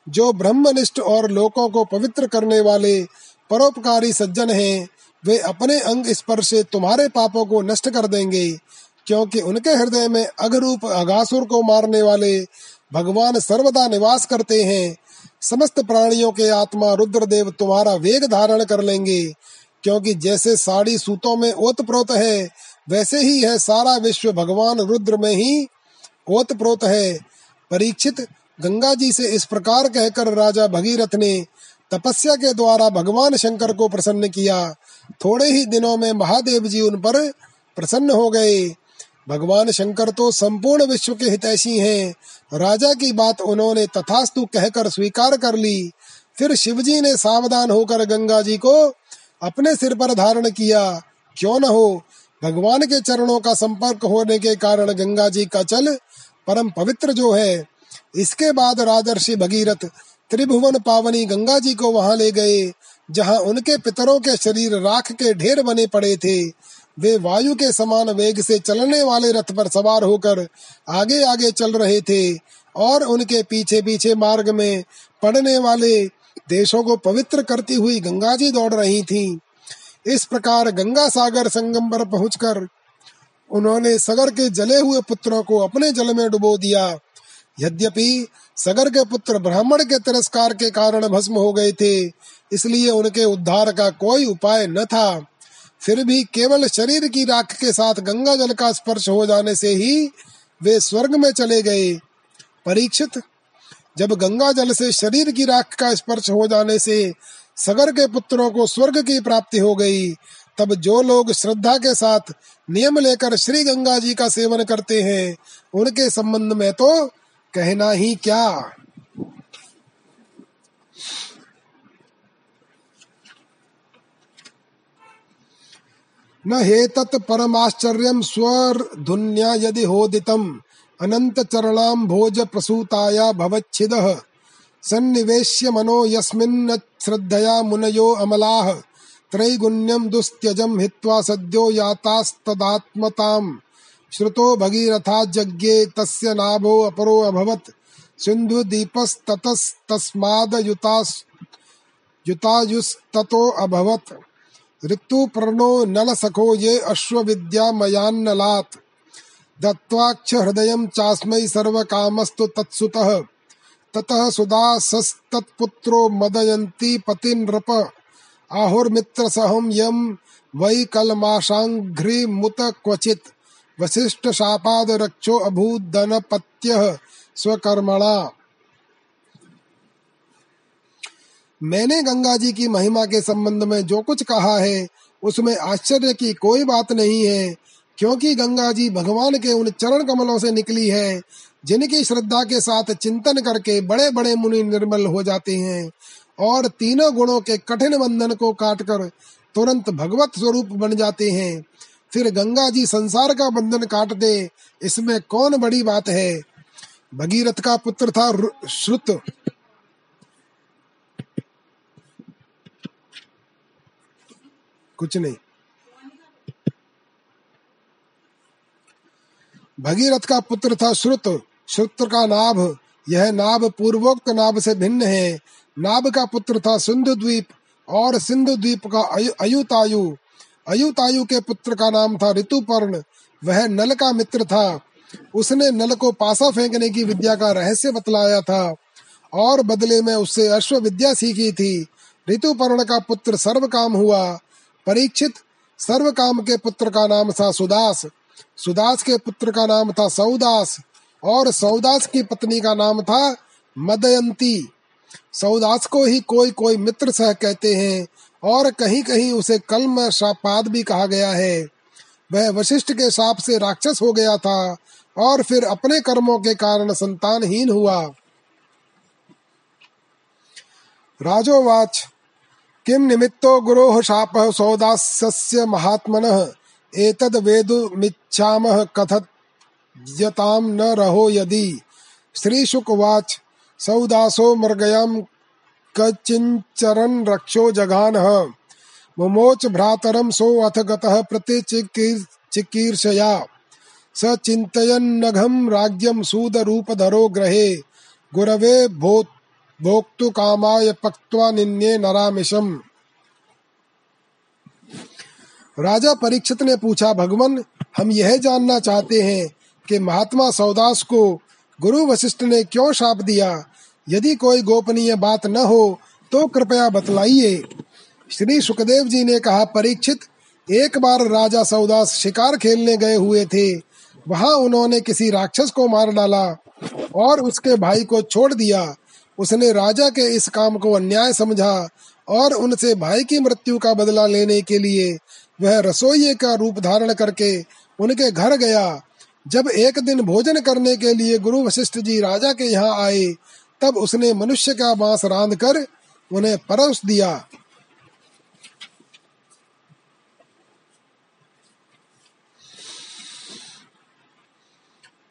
जो ब्रह्मनिष्ठ और लोकों को पवित्र करने वाले परोपकारी सज्जन हैं, वे अपने अंग स्पर्श से तुम्हारे पापों को नष्ट कर देंगे, क्योंकि उनके हृदय में अघरूप अगासुर को मारने वाले भगवान सर्वदा निवास करते हैं। समस्त प्राणियों के आत्मा रुद्रदेव तुम्हारा वेग धारण कर लेंगे। क्योंकि जैसे साड़ी सूतों में ओतप्रोत है, वैसे ही है सारा विश्व भगवान रुद्र में ही ओतप्रोत है। परीक्षित गंगा जी से इस प्रकार कहकर राजा भगीरथ ने तपस्या के द्वारा भगवान शंकर को प्रसन्न किया। थोड़े ही दिनों में महादेव जी उन पर प्रसन्न हो गए। भगवान शंकर तो संपूर्ण विश्व के हितैषी हैं। राजा की बात उन्होंने तथास्तु कहकर स्वीकार कर ली। फिर शिवजी ने सावधान होकर गंगा जी को अपने सिर पर धारण किया, क्यों न हो? भगवान के चरणों का संपर्क होने के कारण गंगा जी का चल परम पवित्र जो है, इसके बाद राजर्षि भगीरथ त्रिभुवन पावनी गंगा जी को वहाँ ले गए, जहाँ उनके पितरों के शरीर राख के ढेर बने पड़े थे। वे वायु के समान वेग से चलने वाले रथ पर सवार होकर आगे आगे चल रहे थे और उनके पीछे पीछे मार्ग में पड़ने वाले देशों को पवित्र करती हुई गंगा जी दौड़ रही थीं। इस प्रकार गंगा सागर संगम पर पहुंचकर उन्होंने सगर के जले हुए पुत्रों को अपने जल में डुबो दिया। यद्यपि सगर के पुत्र ब्राह्मण के तिरस्कार के कारण भस्म हो गए थे, इसलिए उनके उद्धार का कोई उपाय न था। फिर भी केवल शरीर की राख के साथ गंगा जल का स्पर्श हो जाने से ही वे स्वर्ग में चले गए। परीक्षित जब गंगा जल से शरीर की राख का स्पर्श हो जाने से सगर के पुत्रों को स्वर्ग की प्राप्ति हो गई, तब जो लोग श्रद्धा के साथ नियम लेकर श्री गंगा जी का सेवन करते हैं, उनके संबंध में तो कहना ही क्या? न हेतत परमाश्चर्य स्वर स्वरधुन्या यदि होदितम् अनंत चरणाम भोज प्रसूताया भवच्छिदः। सन्निवेश्य मनो यस्मिन् श्रद्धया मुनयो अमलाः। त्रैगुण्यं दुस्त्यजं हित्वा सद्यो यातास्तदात्मताम्। श्रुतो भगीरथाजज्ञे तस्य नाभो अपरो अभवत्। सिन्धुदीपस्ततस्तस्मादयुतास् युतायुस्ततो अभवत्। ऋतुपर्णो नलसखो ये अश्वविद्यामयान्नलात्। दत्त्वाक्ष हृदयं चास्मै सर्वकामस्तु तत्सुतः। ततः सुदासस्तत्पुत्रो मदयन्ती पतिनृप आहुर्मित्रसहं यं वै कलमाशाङ्घ्रिमुत क्वचित् वसिष्ठशापादरक्षो अभूदनपत्यः स्वकर्मणा। मैंने गंगा जी की महिमा के संबंध में जो कुछ कहा है, उसमें आश्चर्य की कोई बात नहीं है। क्योंकि गंगा जी भगवान के उन चरण कमलों से निकली है, जिनकी श्रद्धा के साथ चिंतन करके बड़े बड़े मुनि निर्मल हो जाते हैं और तीनों गुणों के कठिन बंधन को काटकर तुरंत भगवत स्वरूप बन जाते हैं। फिर गंगा जी संसार का बंधन काट दे, इसमें कौन बड़ी बात है? भगीरथ का पुत्र था श्रुत। कुछ नहीं। भगीरथ का पुत्र था श्रुत। श्रुत का नाभ, यह नाभ पूर्वोक्त नाभ से भिन्न है। नाभ का पुत्र था सिंधु द्वीप और सिंधु द्वीप का अयुतायु। अयुतायु के पुत्र का नाम था ऋतुपर्ण, वह नल का मित्र था। उसने नल को पासा फेंकने की विद्या का रहस्य बतलाया था, और बदले में उससे अश्व विद्या सीखी थी। ऋतुपर्ण का पुत्र सर्व काम हुआ। परीक्षित सर्व काम के पुत्र का नाम था सुदास। सुदास के पुत्र का नाम था सौदास और सौदास की पत्नी का नाम था मदयंती। सौदास को ही कोई कोई मित्र सह कहते हैं, और कहीं कहीं उसे कलम शापाद भी कहा गया है। वह वशिष्ठ के साप से राक्षस हो गया था, और फिर अपने कर्मों के कारण संतानहीन हुआ। राजोवाच किम निमित्तो गुरोः शापः सौदास्य महात्मनः? एतद् वेदुमिच्छामः कथयतां न रहो यदि। श्रीशुकवाच, सौदासो मृगयां कचिञ्चरन् रक्षो जघानः। मुमोच सो अथ गतः प्रतिचिकीर्षया स चिन्तयन्नघं राज्यं सूदरूपधरो ग्रहे। गुरवे भोक्तु कामाय पक्त्वा निन्ये नरामिशम राजा परीक्षित ने पूछा, भगवान, हम यह जानना चाहते हैं कि महात्मा सौदास को गुरु वशिष्ठ ने क्यों शाप दिया? यदि कोई गोपनीय बात न हो तो कृपया बतलाइए। श्री सुखदेव जी ने कहा, परीक्षित, एक बार राजा सौदास शिकार खेलने गए हुए थे। वहाँ उन्होंने किसी राक्षस को मार डाला और उसके भाई को छोड़ दिया। उसने राजा के इस काम को अन्याय समझा और उनसे भाई की मृत्यु का बदला लेने के लिए वह रसोई का रूप धारण करके उनके घर गया। जब एक दिन भोजन करने के लिए गुरु वशिष्ठ जी राजा के यहाँ आए, तब उसने मनुष्य का बाँस रांध कर उन्हें परोस दिया।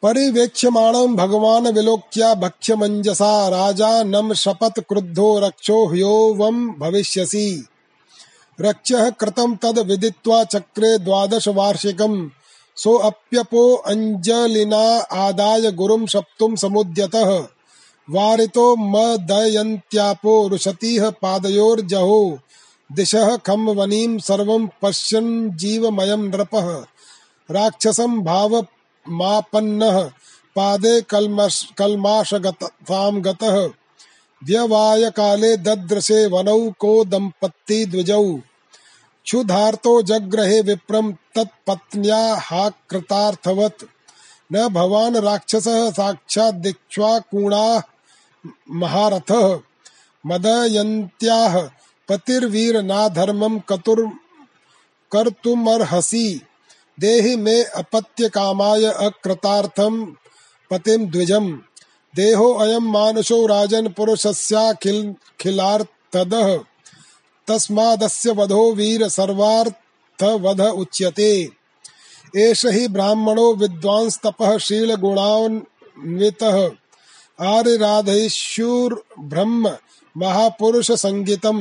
परिवेक्ष्यमाणं भगवान विलोक्या भक्ष्यमञ्जसा राजा नम शपथ क्रुद्धो रक्षो ह्योवं भविष्यसि। रक्षः कृतं तद् विदित्वा चक्रे द्वादश वार्षिकम्। सोऽप्यपो अञ्जलिना आदाय गुरुं सप्तुं समुद्यतः। वारितो मदयन्त्यापो रुशतीः पादयोर्जहो। दिशः खं वनीं सर्वं पश्यन् जीवमयं नृपः। राक्षसं भाव मापन्नः पादे कल्मश कल्माशगतां गतः। व्यवाय काले दद्रसे वनौ को दंपत्ति द्विजौ। क्षुधार्तो जग्रहे विप्रम तत्पत्न्या न भवान राक्षसः साक्षात् दीक्षा कूणा महारथः। मदयन्त्याः पतिर्वीर नाधर्मं कतुर् कर्तुमर्हसि। देहि मे अपत्य कामाय अकृतार्थम पतिम द्विजम। देहो अयम मानुषो राजन पुरुषस्याखिल खिलार्थदः तस्मादस्य वधो वीर सर्वार्थ वध उच्यते। एष हि ब्राह्मणो विद्वांस तपः शील गुणान्वितः आर्य राधेश्वर ब्रह्म महापुरुष संगीतम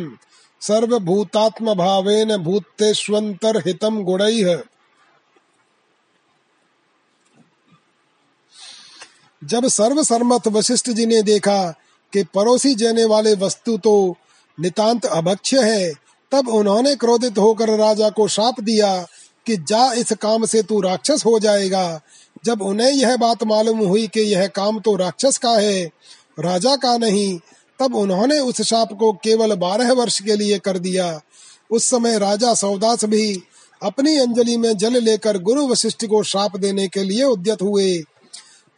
सर्वभूतात्म भावेन भूतेष्वंतर हितम गुणैः। जब सर्व सर्मथ वशिष्ठ जी ने देखा कि परोसी जाने वाले वस्तु तो नितांत अभक्ष्य है, तब उन्होंने क्रोधित होकर राजा को शाप दिया कि जा इस काम से तू राक्षस हो जाएगा। जब उन्हें यह बात मालूम हुई कि यह काम तो राक्षस का है, राजा का नहीं, तब उन्होंने उस शाप को केवल बारह वर्ष के लिए कर दिया। उस समय राजा सौदास भी अपनी अंजलि में जल लेकर गुरु वशिष्ठ को शाप देने के लिए उद्यत हुए।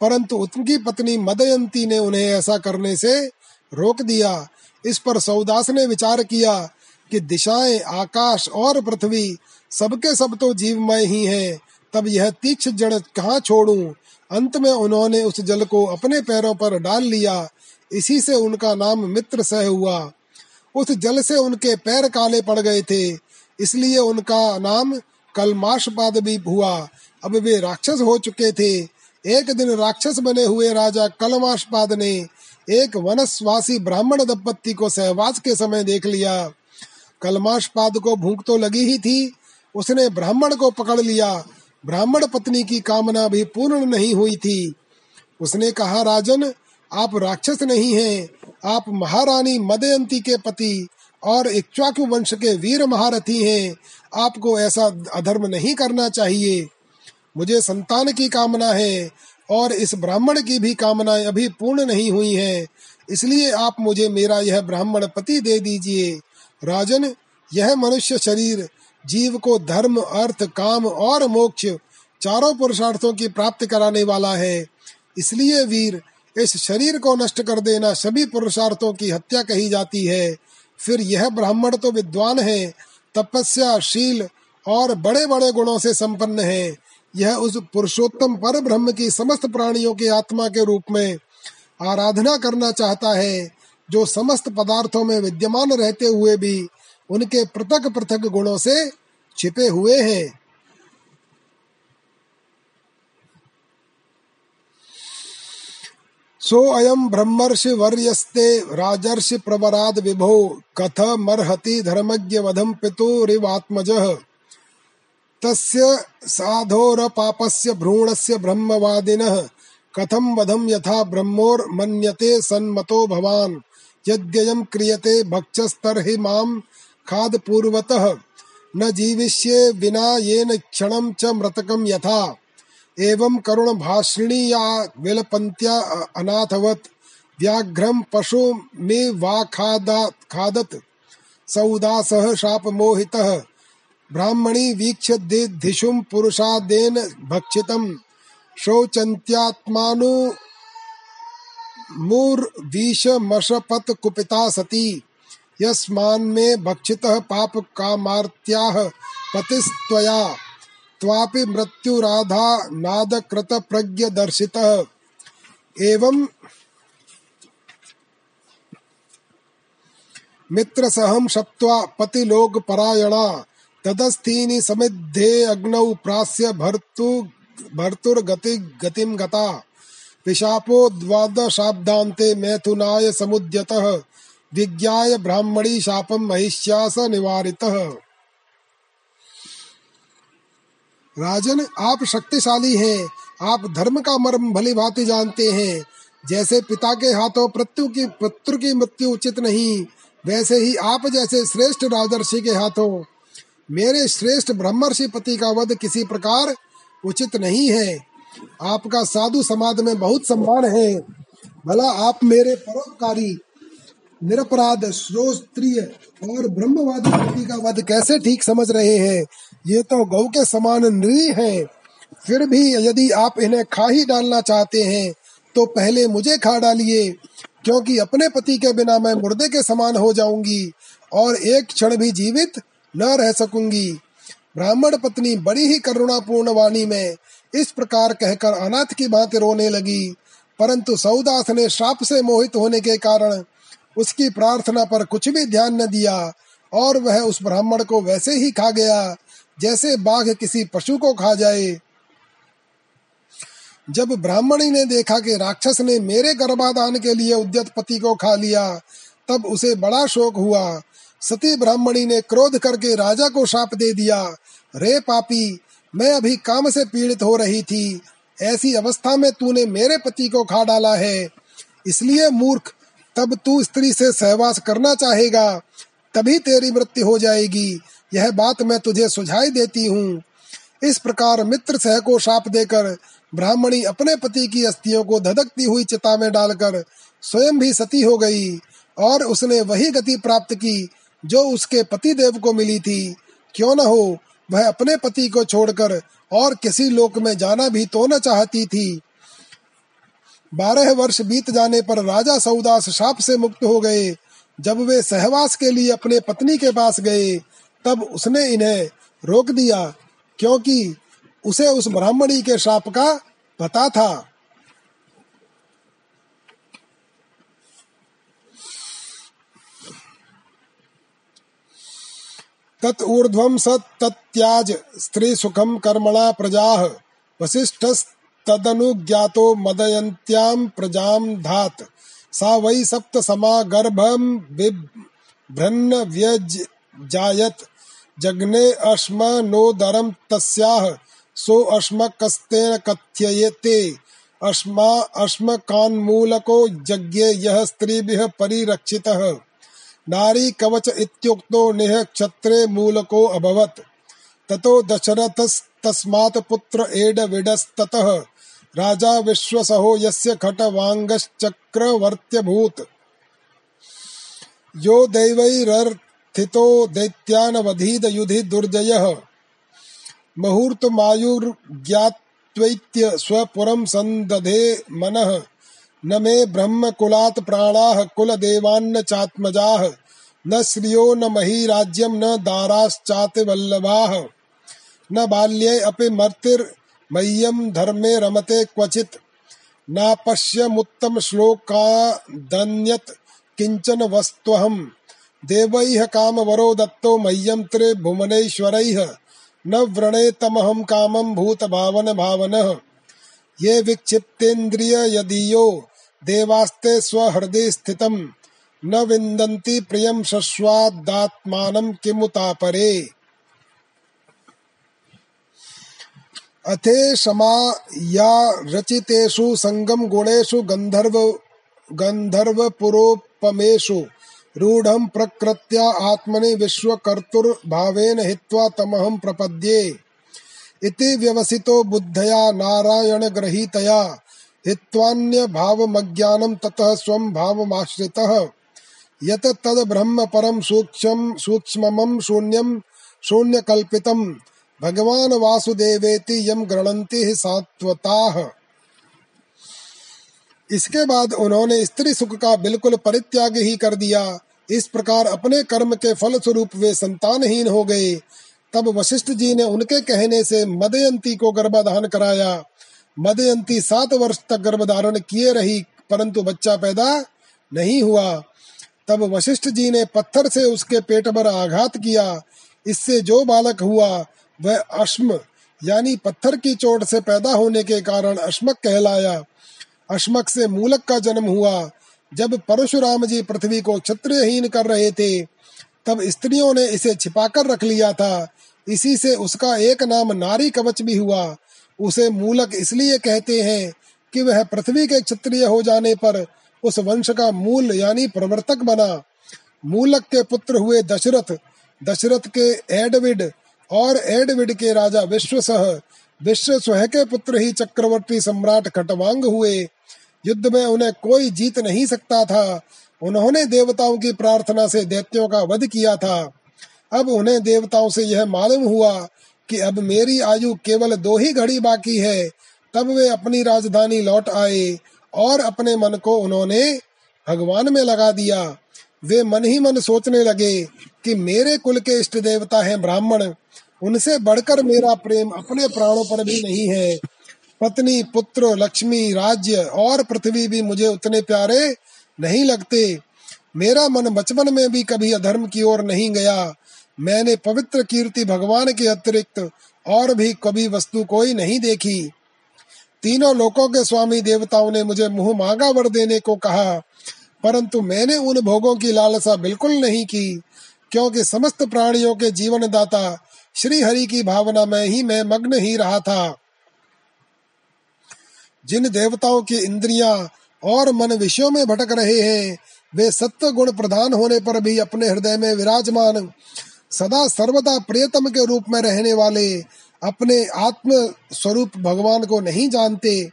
परंतु उनकी पत्नी मदयंती ने उन्हें ऐसा करने से रोक दिया। इस पर सौदास ने विचार किया कि दिशाएँ, आकाश और पृथ्वी सबके सब तो जीवमय ही हैं। तब यह तीक्ष जड़ कहाँ छोड़ूं? अंत में उन्होंने उस जल को अपने पैरों पर डाल लिया। इसी से उनका नाम मित्र सह हुआ। उस जल से उनके पैर काले पड़ गए थे। इसलिए उनका नाम कलमाशपाद भी हुआ। अब वे राक्षस हो चुके थे। एक दिन राक्षस बने हुए राजा कलमाशपाद ने एक वनस्वासी ब्राह्मण दंपत्ति को सहवास के समय देख लिया। कलमाशपाद को भूख तो लगी ही थी। उसने ब्राह्मण को पकड़ लिया। ब्राह्मण पत्नी की कामना भी पूर्ण नहीं हुई थी। उसने कहा, राजन, आप राक्षस नहीं हैं। आप महारानी मदयंती के पति और इक्ष्वाकु वंश के वीर महारथी हैं। आपको ऐसा अधर्म नहीं करना चाहिए। मुझे संतान की कामना है और इस ब्राह्मण की भी कामनाएँ अभी पूर्ण नहीं हुई हैं। इसलिए आप मुझे मेरा यह ब्राह्मण पति दे दीजिए। राजन, यह मनुष्य शरीर, जीव को धर्म, अर्थ, काम और मोक्ष चारों पुरुषार्थों की प्राप्ति कराने वाला है। इसलिए वीर, इस शरीर को नष्ट कर देना सभी पुरुषार्थों की हत्या कही जाती है। फिर यह ब्राह्मण तो विद्वान है, तपस्या, शील और बड़े बड़े गुणों से संपन्न है। यह उस पुरुषोत्तम पर ब्रह्म की समस्त प्राणियों के आत्मा के रूप में आराधना करना चाहता है, जो समस्त पदार्थों में विद्यमान रहते हुए भी उनके पृथक पृथक गुणों से छिपे हुए हैं। सो अयम ब्रह्मर्षि वर्यस्ते राजर्षि प्रवराद विभो कथ मर्हति धर्मज्ञ वधम पितुरिवात्मजः। तस्य साधोरपापस्य भ्रूणस्य ब्रह्मवादिनः। कथं वधं यथा ब्रह्मोर्मन्यते सन्मतो भवान्। यद्ययं क्रियते भक्षस्तर्हि माँ खादपूर्वतः। न जीविष्ये विना येन क्षणं च मृतकं यथा। एवं करुण भाषिणी या विलपन्त्या अनाथवत्। व्याघ्रं पशु मे वा खादा खादत। सौदासः शापमोहितः। ब्राह्मणी वीक्ष्य दिशुम पुरुषादेन भक्षितम। शौचन्त्यात्मानु मूर्वीशमशपत कुपिता सती यस्मान्मे भक्षितः पाप कामार्त्याह पतिस्त्वया। त्वापि मृत्युराधा नादकृत प्रज्ञ दर्शितः एवं मित्र सहम पतिलोक परायणा तदस्थीनि समिद्धे अग्नौ प्रास्य भर्तु भर्तुर्गति गतिम गता। पिशापो द्वादशाब्दान्ते मैथुनाय समुद्यतः। विज्ञाय ब्राह्मणी शापम महिष्यास निवारितः। राजन, आप शक्तिशाली हैं। आप धर्म का मर्म भली भांति जानते हैं। जैसे पिता के हाथों प्रत्यु की, पुत्र की मृत्यु उचित नहीं, वैसे ही आप जैसे श्रेष्ठ राजर्षि के हाथों मेरे श्रेष्ठ ब्रह्मर्षि पति का वध किसी प्रकार उचित नहीं है। आपका साधु समाज में बहुत सम्मान है। भला आप मेरे परोपकारी, निरपराध, श्रोत्रिय और ब्रह्मवादी पति का वध कैसे ठीक समझ रहे हैं? ये तो गौ के समान नृ है। फिर भी यदि आप इन्हें खा ही डालना चाहते हैं तो पहले मुझे खा डालिए, क्योंकि अपने पति के बिना मैं मुर्दे के समान हो जाऊँगी और एक क्षण भी जीवित न रह सकूँगी। ब्राह्मण पत्नी बड़ी ही करुणापूर्ण वाणी में इस प्रकार कहकर अनाथ की भांति रोने लगी, परंतु सौदास ने श्राप से मोहित होने के कारण उसकी प्रार्थना पर कुछ भी ध्यान न दिया और वह उस ब्राह्मण को वैसे ही खा गया, जैसे बाघ किसी पशु को खा जाए। जब ब्राह्मणी ने देखा कि राक्षस ने मेरे गर्भाधान के लिए उद्यत पति को खा लिया, तब उसे बड़ा शोक हुआ सती ब्राह्मणी ने क्रोध करके राजा को शाप दे दिया। रे पापी, मैं अभी काम से पीड़ित हो रही थी। ऐसी अवस्था में तूने मेरे पति को खा डाला है। इसलिए मूर्ख, तब तू स्त्री से सहवास करना चाहेगा, तभी तेरी मृत्यु हो जाएगी। यह बात मैं तुझे सुझाई देती हूँ। इस प्रकार मित्र सह को शाप देकर ब्राह्मणी अपने पति की अस्थियों को धधकती हुई चिता में डालकर स्वयं भी सती हो गई, और उसने वही गति प्राप्त की जो उसके पति देव को मिली थी। क्यों न हो, वह अपने पति को छोड़कर और किसी लोक में जाना भी तो न चाहती थी। बारह वर्ष बीत जाने पर राजा सौदास शाप से मुक्त हो गए। जब वे सहवास के लिए अपने पत्नी के पास गए, तब उसने इन्हें रोक दिया, क्योंकि उसे उस ब्राह्मणी के शाप का पता था। तत् ऊर्ध्वं सत् तत्याज स्त्री सुखम कर्मणा प्रजाः। वसिष्ठस्तदनुज्ञातो मदयन्त्यां प्रजां धात्। सा वै सप्त समा गर्भं बिभ्रन्न व्यजायत जग्ने अश्म नोदरम तस्याः। सो अश्मकस्तेन कथ्यते अश्मा अश्मकान्मूलको यज्ञे यः स्त्रीभिः परिरक्षितः। नारी कवच इत्युक्तो निह क्षत्रे मूलको अभवत्। ततो दशरथस्तस्मात् पुत्र एडविडस्ततः। राजा विश्वसहो यस्य खटवाङ्गश्चक्रवर्त्यभूत्। यो दैवैरर्थितो दैत्यानवधीद युधि दुर्जयः मुहूर्तमायुर्ज्ञात्वैत्य स्वपुरं सन्दधे मनः। न मे ब्रह्म ब्रह्मकुलात् प्राणाः कुलदेवान्न चात्मजाः न श्रियो न मही राज्यं न दाराश्चातिवल्लभाः न बाल्ये अपि मर्तिर मर्तिर्मह्यं धर्मे रमते क्वचित् नापश्यमुत्तमश्लोकादन्यत् किंचन वस्त्वहम्। देवैः कामवरो दत्तो मह्यं त्रिभुवनैश्वरैः, न व्रणे तमहम कामम भूत भावन भावन ये विक्षिप्तेन्द्रिय यदीयो देवास्ते स्वहृदय स्थितम। न विन्दन्ति प्रियं शश्वादात्मानं किमुतापरे। अथे शमा या रचितेषु संगम गुणेषु गंधर्व गंधर्व पुरोपमेषु रूढ़ प्रकृत्या आत्मनि विश्वकर्तुर्भावेन हित्वा तमहं प्रपद्ये। इति व्यवसितो बुद्धया नारायण ग्रहीतया हित्वान्य भावमज्ञानं ततः स्वं भावमाश्रितः। यत तद ब्रह्म परम सूक्ष्म, सूक्ष्ममं शून्यं, शून्यकल्पितं। भगवान वासुदेवेति यम गृणन्ति सात्वताः। इसके बाद उन्होंने स्त्री सुख का बिल्कुल परित्याग ही कर दिया। इस प्रकार अपने कर्म के फल स्वरूप वे संतानहीन हो गए। तब वशिष्ठ जी ने उनके कहने से मदयंती को गर्भाधान कराया। मदयंती सात वर्ष तक गर्भधारण किए रही, परंतु बच्चा पैदा नहीं हुआ। तब वशिष्ठ जी ने पत्थर से उसके पेट पर आघात किया। इससे जो बालक हुआ, वह अश्म, यानी पत्थर की चोट से पैदा होने के कारण अश्मक कहलाया। अश्मक से मूलक का जन्म हुआ। जब परशुराम जी पृथ्वी को क्षत्रियहीन कर रहे थे, तब स्त्रियों ने इसे छिपाकर रख लिया था। इसी से उसका एक नाम नारी कवच भी हुआ। उसे मूलक इसलिए कहते हैं कि वह पृथ्वी के क्षत्रिय हो जाने पर उस वंश का मूल यानी प्रवर्तक बना। मूलक के पुत्र हुए दशरथ। दशरथ के एडविड और एडविड के राजा विश्वसह। विश्व स्वह के पुत्र ही चक्रवर्ती सम्राट खटवांग हुए। युद्ध में उन्हें कोई जीत नहीं सकता था। उन्होंने देवताओं की प्रार्थना से दैत्यों का वध किया था। अब उन्हें देवताओं से यह मालूम हुआ कि अब मेरी आयु केवल दो ही घड़ी बाकी है, तब वे अपनी राजधानी लौट आए और अपने मन को उन्होंने भगवान में लगा दिया। वे मन ही मन सोचने लगे कि मेरे कुल के इष्ट देवता हैं ब्राह्मण, उनसे बढ़कर मेरा प्रेम अपने प्राणों पर भी नहीं है। पत्नी, पुत्र, लक्ष्मी, राज्य और पृथ्वी भी मुझे उतने प्यारे नहीं लगते। मेरा मन बचपन में भी कभी अधर्म की ओर नहीं गया। मैंने पवित्र कीर्ति भगवान के अतिरिक्त और भी कभी वस्तु कोई नहीं देखी। तीनों लोकों के स्वामी देवताओं ने मुझे मुँह मांगा वर देने को कहा, परंतु मैंने उन भोगों की लालसा बिल्कुल नहीं की, क्योंकि समस्त प्राणियों के जीवन दाता श्री हरि की भावना में ही मैं मग्न ही रहा था। जिन देवताओं की इंद्रियाँ और मन विषयों में भटक रहे हैं, वे सत्व गुण प्रधान होने पर भी अपने हृदय में विराजमान सदा सर्वदा प्रियतम के रूप में रहने वाले अपने आत्म स्वरूप भगवान को नहीं जानते,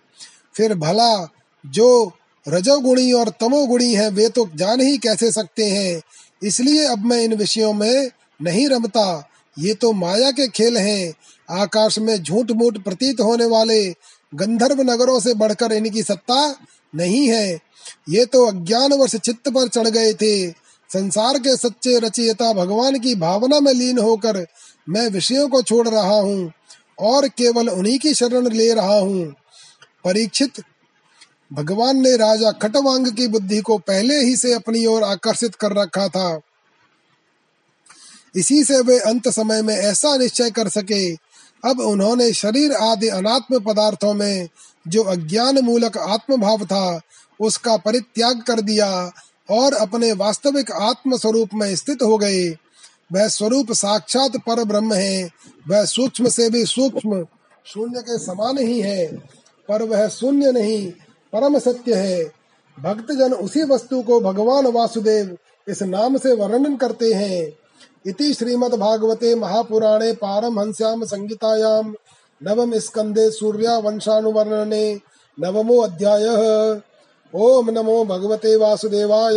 फिर भला जो रजोगुणी और तमोगुणी हैं, वे तो जान ही कैसे सकते हैं? इसलिए अब मैं इन विषयों में नहीं रमता। ये तो माया के खेल हैं। आकाश में झूठ मूठ प्रतीत होने वाले गंधर्व नगरों से बढ़कर इनकी सत्ता नहीं है। ये तो अज्ञान वर्ष चित्त पर चढ़ गए थे। संसार के सच्चे रचयिता भगवान की भावना में लीन होकर मैं विषयों को छोड़ रहा हूँ और केवल उन्हीं की शरण ले रहा हूँ। परीक्षित, भगवान ने राजा खटवांग की बुद्धि को पहले ही से अपनी ओर आकर्षित कर रखा था। इसी से वे अंत समय में ऐसा निश्चय कर सके, अब उन्होंने शरीर आदि अनात्म पदार्थों में जो अज्ञान मूलक आत्म भाव था, उसका परित्याग कर दिया और अपने वास्तविक आत्म स्वरूप में स्थित हो गए। वह स्वरूप साक्षात पर ब्रह्म है। वह सूक्ष्म से भी सूक्ष्म, शून्य के समान ही है। पर वह शून्य नहीं, परम सत्य है। भक्त जन उसी वस्तु को भगवान वासुदेव इस नाम से वर्णन करते हैं। इति श्रीमद्भागवते महापुराणे पारमहंस्याम संहितायां नवम स्कंदे सूर्या वंशानुवर्णने नवमो अध्यायः। ओम नमो भगवते वासुदेवाय।